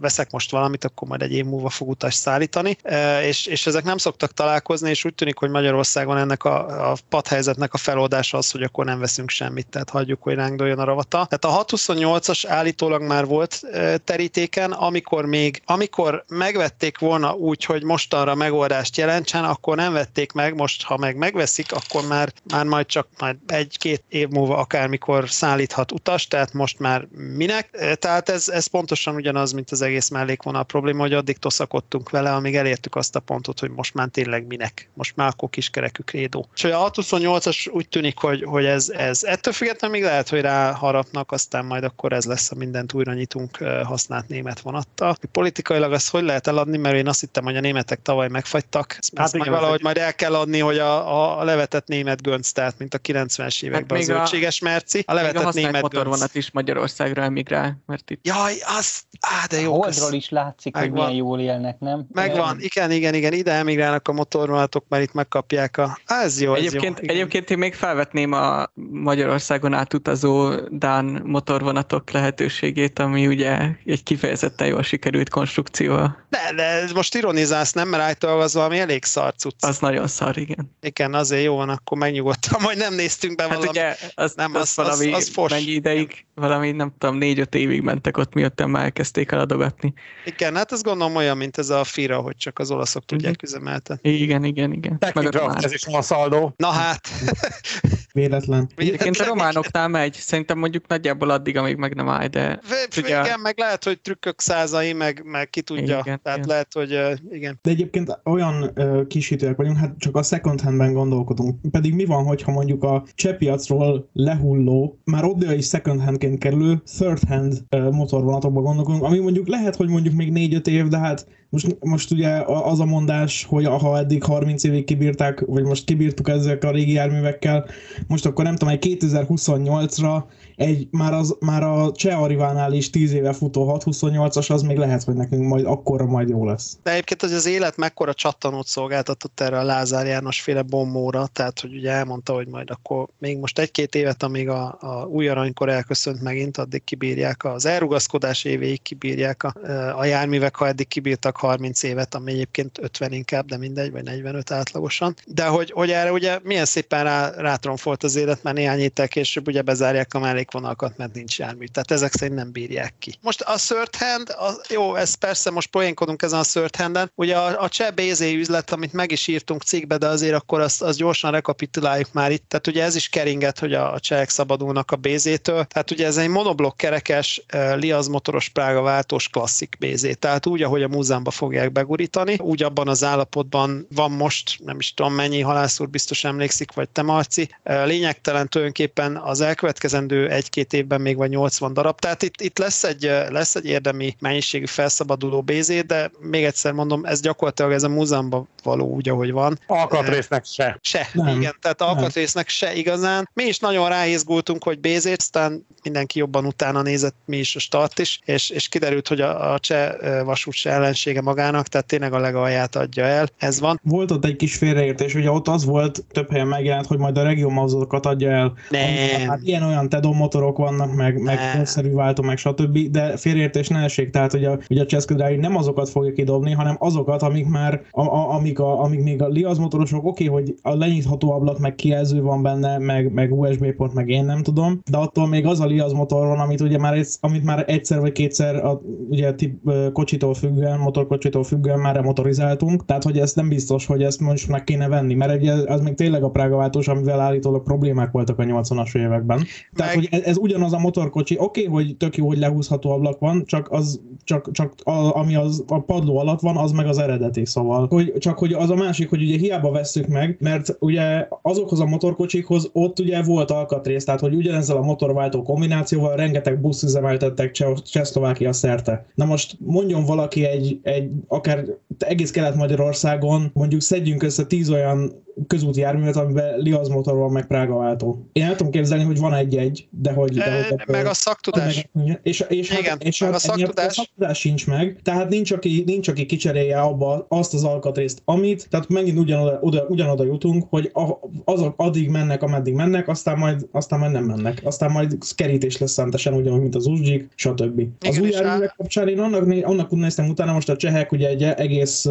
veszek most valamit, akkor majd egy év múlva fog utas szállítani, és, és ezek nem szoktak találkozni, és úgy tűnik, hogy Magyarországon ennek a, a padhelyzetnek a feloldása az, hogy akkor nem veszünk semmit, tehát hagyjuk, hogy ránk a ravata. Tehát a 628-as állítólag már volt terítéken, amikor még, amikor megvették volna úgy, hogy mostanra megoldást jelentsen, akkor nem vették meg, most ha meg megveszik, akkor már, már majd csak majd egy-két év múlva akármikor szállíthat utas, tehát most már minek. Tehát ez, ez pontosan ugyanaz az, mint az egész mellékvonal probléma, hogy addig toszakodtunk vele, amíg elértük azt a pontot, hogy most már tényleg minek. Most már akkor kiskerekű krédó. És a 628-as úgy tűnik, hogy, hogy ez, ez ettől függetlenül még lehet, hogy ráharapnak, aztán majd akkor ez lesz a mindent újra nyitunk használt német vonattal. Politikailag azt hogy lehet eladni, mert én azt hittem, hogy a németek tavaly megfagytak. Ezt hát igen, valahogy egy... majd el kell adni, hogy a, a levetett német gönc, tehát mint a 90-es években hát az zöldséges merci. A levetett a német motorvonat is Magyarországra emigrál, mert itt... Jaj, az, Á, de jó. A holdról is látszik, Megvan. hogy milyen jól élnek, nem? Megvan, igen, igen, igen, ide emigrálnak a motorvonatok, mert itt megkapják a... Ez jó, ez egyébként, jó. Egyébként én még felvetném a Magyarországon átutazó Dán motorvonatok lehetőségét, ami ugye egy kifejezetten jól sikerült konstrukció. De, de most ironizálsz, nem? Mert általában az valami elég szar cucc. Az nagyon szar, igen. Igen, azért jó van, akkor megnyugodtam, majd nem néztünk be hát valami. Ugye, az, nem, az, az, valami, az, az fos. mennyi ideig, valami nem tudom, négy-öt évig mentek ott, miatt már elkezdték el adogatni. Igen, hát ez gondolom olyan, mint ez a FIRA, hogy csak az olaszok tudják üzemeltetni. Igen, igen, igen. Technidraft, ez is van szaldó. Na hát. Véletlen. Egyébként a románoknál megy, szerintem mondjuk nagyjából addig, amíg meg nem áll, de... Ugye... Igen, meg lehet, hogy trükkök százai, meg, meg ki tudja, igen, tehát igen. lehet, hogy uh, igen. De egyébként olyan uh, kisítőek vagyunk, hát csak a second handben gondolkodunk. Pedig mi van, hogyha mondjuk a csepiacról lehulló, már oda is second handként kerülő third hand uh, motorvonatokba gondolkodunk, ami mondjuk lehet, hogy mondjuk még 4-5 év, de hát most, most ugye az a mondás, hogy ha eddig 30 évig kibírták, vagy most kibírtuk ezek a régi járművekkel, most akkor nem tudom, egy 2028-ra egy, már, az, már a Cseh Arivánál is 10 éve futó 628-as, az még lehet, hogy nekünk majd akkorra majd jó lesz. De egyébként, hogy az élet mekkora csattanót szolgáltatott erre a Lázár János féle bombóra, tehát hogy ugye elmondta, hogy majd akkor még most egy-két évet, amíg a, a új aranykor elköszönt megint, addig kibírják az elrugaszkodás évéig kibírják a, a járművek, ha eddig kibírtak 30 évet, ami egyébként 50 inkább, de mindegy, vagy 45 átlagosan. De hogy, hogy erre ugye milyen szépen rá, rátromfolt az élet, mert néhány héttel később ugye bezárják a mellékvonalakat, mert nincs jármű. Tehát ezek szerint nem bírják ki. Most a third hand, a, jó, ez persze most poénkodunk ezen a third handen. Ugye a, a cseh BZ üzlet, amit meg is írtunk cikkbe, de azért akkor azt, azt gyorsan rekapituláljuk már itt. Tehát ugye ez is keringet, hogy a, a csehek szabadulnak a BZ-től. Tehát ugye ez egy monoblok kerekes, uh, Liaz motoros Prága váltós klasszik BZ. Tehát úgy, ahogy a múzeumban fogják begurítani, úgy abban az állapotban van most, nem is tudom mennyi, halász úr biztos emlékszik, vagy te Marci. Lényegtelen tulajdonképpen az elkövetkezendő egy-két évben még vagy 80 darab. Tehát itt, itt lesz, egy, lesz egy érdemi mennyiségű felszabaduló BZ, de még egyszer mondom, ez gyakorlatilag ez a múzeumban való úgy, ahogy van. Alkatrésznek se. Se, nem. igen, tehát alkatrésznek se igazán. Mi is nagyon ráhézgultunk, hogy BZ, aztán mindenki jobban utána nézett, mi is a start is, és, és kiderült, hogy a, a cseh vasút se ellensége magának, tehát tényleg a legalját adja el. Ez van. Volt ott egy kis félreértés, ugye ott az volt, több helyen megjelent, hogy majd a regiómozókat adja el. Nem. Hát ilyen-olyan Tedon motorok vannak, meg, meg korszerű váltó, meg stb. De félreértés ne essék, tehát hogy a, ugye a Cseszködrági nem azokat fogja kidobni, hanem azokat, amik már, a, a, amik, a, amik még a Liaz motorosok, oké, okay, hogy a lenyitható ablak, meg kijelző van benne, meg, meg USB port, meg én nem tudom, de attól még az a Liaz motor van, amit ugye már, amit már egyszer vagy kétszer a, ugye tip, kocsitól függően, motorkocsitól függően már motorizáltunk, tehát hogy ez nem biztos, hogy ezt most meg kéne venni, mert egy, az még tényleg a Prága váltós, amivel állítólag problémák voltak a 80-as években. Tehát, meg... hogy ez, ez ugyanaz a motorkocsi, oké, okay, hogy tök jó, hogy lehúzható ablak van, csak az, csak, csak a, ami az a padló alatt van, az meg az eredeti, szóval. Hogy, csak hogy az a másik, hogy ugye hiába vesszük meg, mert ugye azokhoz a motorkocsikhoz ott ugye volt alkatrész, tehát hogy ugyanezzel a motorváltó kombinációval rengeteg busz üzemeltettek Csehszlovákia szerte. Na most mondjon valaki egy, egy akár egész Kelet-Magyarországon, mondjuk szedjünk össze tíz olyan közúti járművet, amiben Liaz motor van, meg Prága váltó. Én el tudom képzelni, hogy van egy-egy, de hogy... De, hogy e, meg a szaktudás. Meg, és, és, Igen, hát, és meg hát a szaktudás. A szaktudás sincs meg, tehát nincs aki, nincs, aki kicserélje abba azt az alkatrészt, amit, tehát megint ugyanoda, oda, ugyanoda jutunk, hogy a, azok addig mennek, ameddig mennek, aztán majd, aztán majd nem mennek. Aztán majd kerítés lesz szentesen, ugyanúgy, mint az Uzsgyik, stb. Igen, az új járművek kapcsán én annak, annak néztem utána, most a csehek ugye egy egész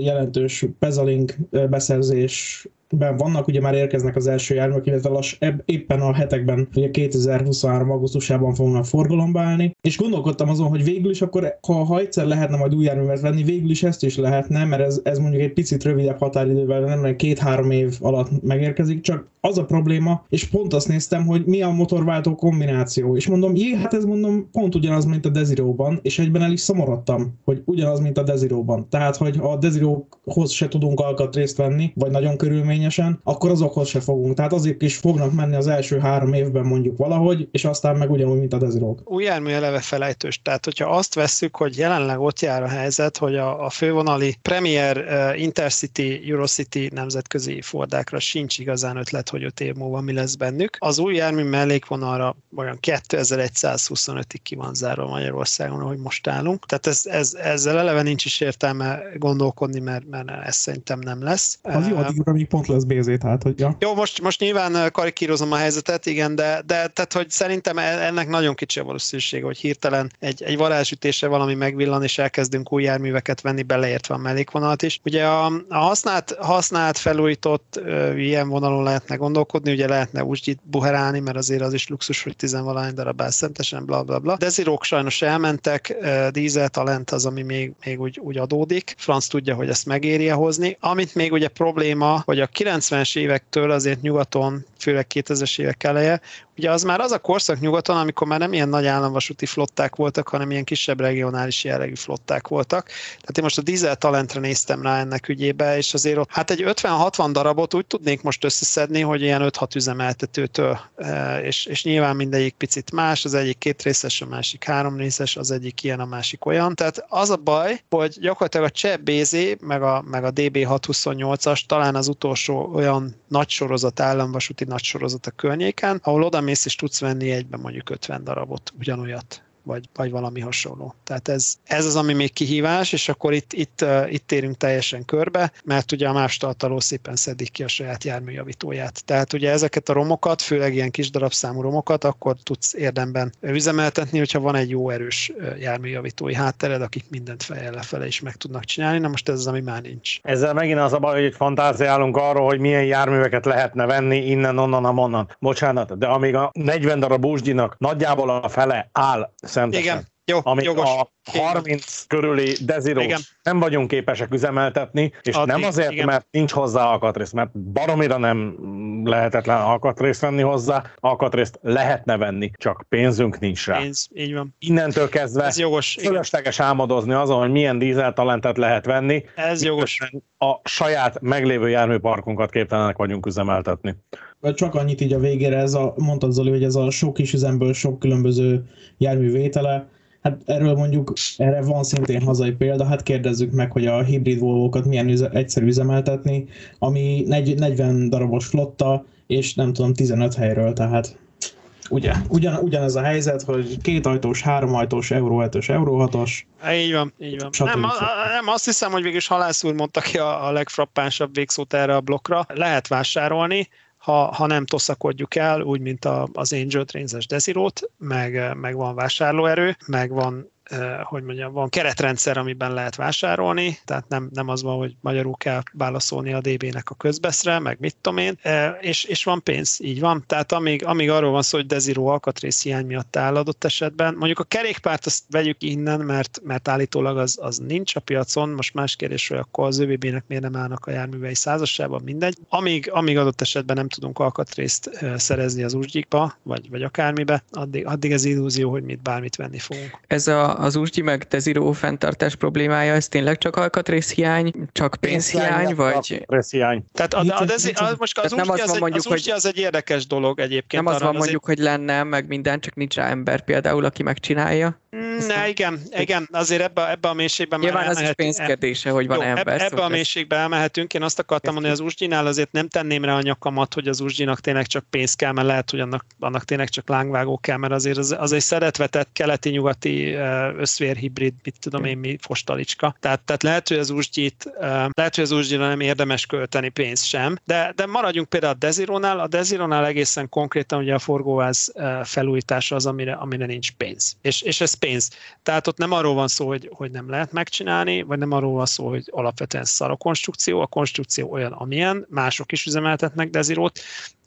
jelentős Pezalink beszerzés much ben vannak, ugye már érkeznek az első járművek, illetve lass, éppen a hetekben, ugye 2023. augusztusában fognak forgalomba állni, és gondolkodtam azon, hogy végül is akkor, ha, ha egyszer lehetne majd új járművet venni, végül is ezt is lehetne, mert ez, ez mondjuk egy picit rövidebb határidővel, nem két-három év alatt megérkezik, csak az a probléma, és pont azt néztem, hogy mi a motorváltó kombináció, és mondom, jé, hát ez mondom pont ugyanaz, mint a Desiróban, és egyben el is szomorodtam, hogy ugyanaz, mint a Desiróban. Tehát, hogy a Desiróhoz se tudunk alkatrészt venni, vagy nagyon körülményesen, akkor azokhoz se fogunk. Tehát azért is fognak menni az első három évben mondjuk valahogy, és aztán meg ugyanúgy, mint a Desirók. Új jármű eleve felejtős. Tehát, hogyha azt vesszük, hogy jelenleg ott jár a helyzet, hogy a, a fővonali Premier uh, Intercity, Eurocity nemzetközi fordákra sincs igazán ötlet, hogy öt év múlva mi lesz bennük. Az új jármű mellékvonalra olyan 2125-ig ki van zárva Magyarországon, ahogy most állunk. Tehát ez, ez, ezzel eleve nincs is értelme gondolkodni, mert, mert ez szerintem nem lesz. Az jó, addig, amíg pont lesz BZ, tehát hogy ja. Jó, most, most nyilván karikírozom a helyzetet, igen, de, de tehát, hogy szerintem e, ennek nagyon kicsi a valószínűsége, hogy hirtelen egy, egy varázsütésre valami megvillan, és elkezdünk új járműveket venni, beleértve a mellékvonalat is. Ugye a, a használt, használt felújított ö, ilyen vonalon lehetne gondolkodni, ugye lehetne úgy buherálni, mert azért az is luxus, hogy tizenvalány darab szentesen, bla bla bla. Dezirok sajnos elmentek, dízel talent az, ami még, még úgy, úgy adódik. Franz tudja, hogy ezt megéri hozni. Amit még ugye probléma, hogy a 90-es évektől azért nyugaton főleg 2000-es évek eleje, ugye az már az a korszak nyugaton, amikor már nem ilyen nagy államvasúti flották voltak, hanem ilyen kisebb regionális jellegű flották voltak. Tehát én most a dízel talentre néztem rá ennek ügyébe, és azért ott hát egy 50-60 darabot úgy tudnék most összeszedni, hogy ilyen 5-6 üzemeltetőtől, és, és nyilván mindegyik picit más, az egyik két részes, a másik három részes, az egyik ilyen, a másik olyan. Tehát az a baj, hogy gyakorlatilag a cseh BZ, meg a, meg a DB628-as talán az utolsó olyan nagy sorozat, államvasúti nagy sorozat a környéken, ahol oda mész és tudsz venni egyben mondjuk 50 darabot, ugyanolyat vagy, vagy valami hasonló. Tehát ez, ez az, ami még kihívás, és akkor itt, itt, itt térünk teljesen körbe, mert ugye a más tartaló szépen szedik ki a saját járműjavítóját. Tehát ugye ezeket a romokat, főleg ilyen kis darabszámú romokat, akkor tudsz érdemben üzemeltetni, hogyha van egy jó erős járműjavítói háttered, akik mindent fejjel lefele is meg tudnak csinálni. Na most ez az, ami már nincs. Ezzel megint az a baj, hogy fantáziálunk arról, hogy milyen járműveket lehetne venni innen, onnan, amonnan. Bocsánat, de amíg a 40 darab búzsgyinak nagyjából a fele áll There you go. Jó, amik jogos. a 30 körüli dezirós nem vagyunk képesek üzemeltetni, és Addig, nem azért, igen. mert nincs hozzá alkatrész, mert baromira nem lehetetlen alkatrészt venni hozzá, alkatrészt lehetne venni, csak pénzünk nincs rá. Pénz, így van. Innentől kezdve Ez jogos. Igen. fölösleges álmodozni azon, hogy milyen dízeltalentet lehet venni, Ez jogos. a saját meglévő járműparkunkat képtelenek vagyunk üzemeltetni. Csak annyit így a végére, ez a, mondtad Zoli, hogy ez a sok kis üzemből sok különböző jármű vétele, Hát erről mondjuk, erre van szintén hazai példa, hát kérdezzük meg, hogy a hibrid volvo milyen üze, egyszerű üzemeltetni, ami 40 darabos flotta, és nem tudom, 15 helyről, tehát ugye, ugyan, ugyanez a helyzet, hogy két ajtós, három ajtós, euró 5-ös, euró 6-os. Így van, így van. Nem, a, nem, azt hiszem, hogy végülis Halász úr mondta ki a, a legfrappánsabb végszót erre a blokkra. Lehet vásárolni, ha, ha nem toszakodjuk el, úgy, mint a, az Angel Trains-es Desirot, meg, meg van vásárlóerő, meg van hogy mondjam, van keretrendszer, amiben lehet vásárolni, tehát nem, nem az van, hogy magyarul kell válaszolni a DB-nek a közbeszre, meg mit tudom én, és, és van pénz, így van. Tehát amíg, amíg arról van szó, hogy Desiro alkatrész hiány miatt áll adott esetben, mondjuk a kerékpárt azt vegyük innen, mert, mert állítólag az, az nincs a piacon, most más kérdés, hogy akkor az ÖBB-nek miért nem állnak a járművei százasában, mindegy. Amíg, amíg adott esetben nem tudunk alkatrészt szerezni az úsgyikba, vagy, vagy akármibe, addig, addig ez illúzió, hogy mit bármit venni fogunk. Ez a, az Usgyi meg Desiro fenntartás problémája, ez tényleg csak alkatrészhiány, csak pénzhiány, vagy... Pénzhiány. Tehát a, a, dezi, a, most az nem az az, van egy, mondjuk, az, Usgyi az egy érdekes dolog egyébként. Nem az arra van azért- mondjuk, hogy lenne, meg minden, csak nincs rá ember például, aki megcsinálja. Mm, Ne, igen, igen, azért ebbe, ebbe a mélységben Nyilván már az is pénzkérdése, hogy van Jó, ember. ebbe, szóval a ez- mélységbe elmehetünk. Én azt akartam mondani, hogy az Usgyinál azért nem tenném rá a nyakamat, hogy az Usgyinak tényleg csak pénz kell, mert lehet, hogy annak, annak tényleg csak lángvágó kell, mert azért az, az egy szeretvetett keleti-nyugati eh, összvérhibrid, mit tudom én, mi fostalicska. Tehát, tehát lehet, hogy az Usgyit, eh, lehet, hogy az Usgyira nem érdemes költeni pénzt sem, de, de maradjunk például a Desironál. A Desironál egészen konkrétan ugye a forgóváz felújítása az, amire, amire nincs pénz. És, és ez pénz. Tehát ott nem arról van szó, hogy, hogy nem lehet megcsinálni, vagy nem arról van szó, hogy alapvetően szar a konstrukció, a konstrukció olyan, amilyen, mások is üzemeltetnek Desirót,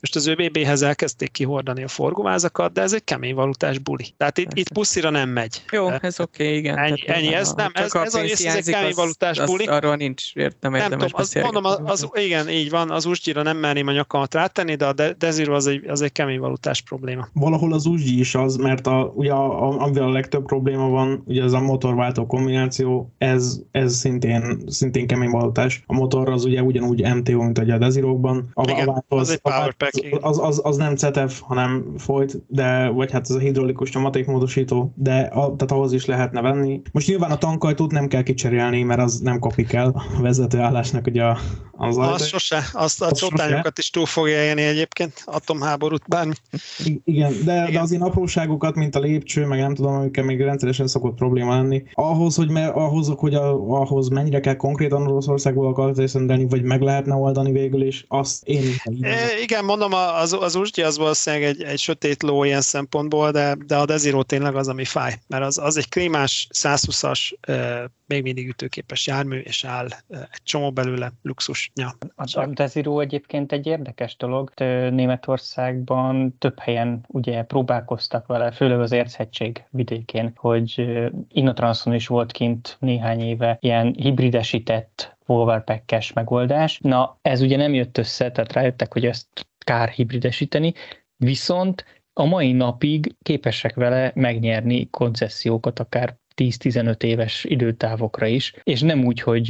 most az ÖBB-hez elkezdték kihordani a forgóvázakat, de ez egy kemény valutás buli. Tehát itt, itt puszira nem megy. Jó, ez oké, okay, igen. Ennyi- Tehát, ennyi, ez ha nem- ez- a ez a rész, ez egy hiányzik, kemény az- valutás az- buli. Arról nincs ért, nem tudom, az, mondom, az, igen, így van, az Usgyira nem merném a nyakamat rátenni, de a De- Desiro az egy, az egy kemény valutás probléma. Valahol az úgy is az, mert a, ugye a, a, amivel a legtöbb probléma van, ugye ez a motorváltó kombináció, ez, ez szintén, szintén kemény valutás. A motor az ugye ugyanúgy MTO, mint ugye a Desirokban. A, Igen, váltó az egy a powerpack, váltó- igen. az, az, az, nem CTF, hanem folyt, de, vagy hát ez a hidraulikus nyomatékmódosító, de a, tehát ahhoz is lehetne venni. Most nyilván a tankajtót nem kell kicserélni, mert az nem kopik el a vezetőállásnak ugye a- az Az ajtó. sose, azt a csótányokat is túl fogja élni egyébként, atomháborút, bármi. Igen, de, de Igen. az ilyen apróságokat, mint a lépcső, meg nem tudom, amikkel még rendszeresen szokott probléma lenni. Ahhoz, hogy, me, ahhoz, hogy a, ahhoz mennyire kell konkrétan Oroszországból alkalmazást rendelni, vagy meg lehetne oldani végül is, azt én E, igen, mondom, az, az Usgyi az valószínűleg egy, egy sötét ló ilyen szempontból, de, de a Desiro tényleg az, ami fáj. Mert az, az egy klímás 120-as, e, még mindig ütőképes jármű, és áll egy csomó belőle luxus. Ja. A Desiro egyébként egy érdekes dolog. Németországban több helyen ugye próbálkoztak vele, főleg az Érzhegység vidékén, hogy Innotranszon is volt kint néhány éve ilyen hibridesített Wolverpack-es megoldás. Na, ez ugye nem jött össze, tehát rájöttek, hogy ezt kár hibridesíteni, viszont a mai napig képesek vele megnyerni koncesziókat akár 10-15 éves időtávokra is, és nem úgy, hogy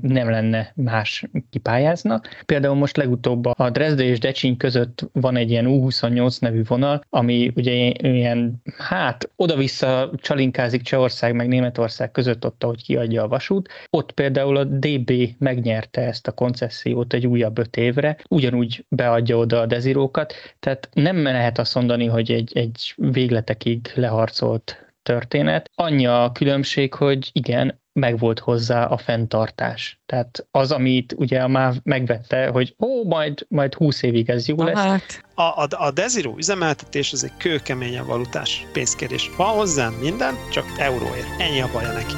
nem lenne más kipályáznak. Például most legutóbb a Dresde és Decsiny között van egy ilyen U28 nevű vonal, ami ugye ilyen, hát oda-vissza csalinkázik Csehország meg Németország között ott, ahogy kiadja a vasút. Ott például a DB megnyerte ezt a koncesziót egy újabb öt évre, ugyanúgy beadja oda a dezirókat, tehát nem lehet azt mondani, hogy egy, egy végletekig leharcolt történet. Annyi a különbség, hogy igen, megvolt hozzá a fenntartás. Tehát az, amit ugye a MÁV megvette, hogy ó, majd, majd 20 évig ez jó lesz. Hát. A, a, a Desiro üzemeltetés az egy kőkeményen valutás pénzkérés. Van hozzám minden, csak euróért. Ennyi a baja neki.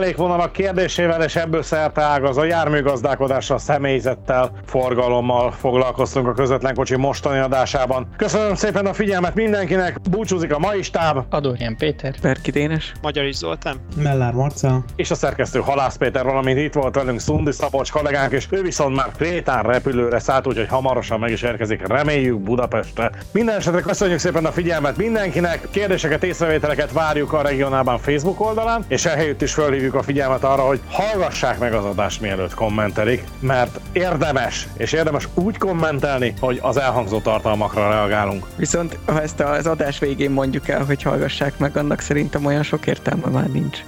Mellékvonalak kérdésével és ebből szerte ágaz a járműgazdálkodással, személyzettel, forgalommal foglalkoztunk a közvetlen kocsi mostani adásában. Köszönöm szépen a figyelmet mindenkinek, búcsúzik a mai stáb. Adorján Péter. Berki Dénes. Magyar is Zoltán. Mellár Marcel. És a szerkesztő Halász Péter, valamint itt volt velünk Szundi Szabolcs kollégánk, és ő viszont már Krétán repülőre szállt, úgyhogy hamarosan meg is érkezik, reméljük Budapestre. Minden esetre köszönjük szépen a figyelmet mindenkinek, kérdéseket, észrevételeket várjuk a regionálban Facebook oldalán, és ehelyütt is fölhívjuk a figyelmet arra, hogy hallgassák meg az adást, mielőtt kommentelik, mert érdemes, és érdemes úgy kommentelni, hogy az elhangzó tartalmakra reagálunk. Viszont ha ezt az adás végén mondjuk el, hogy hallgassák meg, annak szerintem olyan sok értelme már nincs.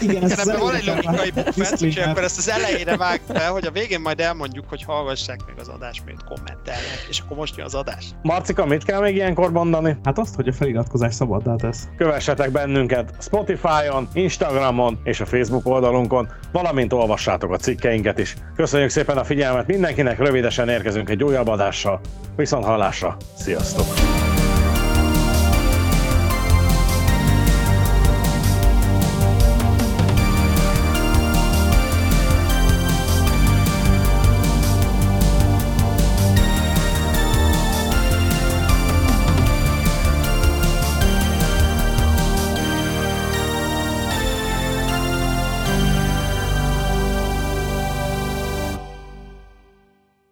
Igen, ez Igen, van egy logikai bukfenc, úgyhogy akkor ezt az elejére vág be, hogy a végén majd elmondjuk, hogy hallgassák meg az adást, miért kommentelnek, és akkor most jön az adás. Marcika, mit kell még ilyenkor mondani? Hát azt, hogy a feliratkozás szabaddá tesz. Kövessetek bennünket Spotify-on, Instagramon és a Facebook oldalunkon, valamint olvassátok a cikkeinket is. Köszönjük szépen a figyelmet mindenkinek, rövidesen érkezünk egy újabb adással. Viszont hallásra, sziasztok!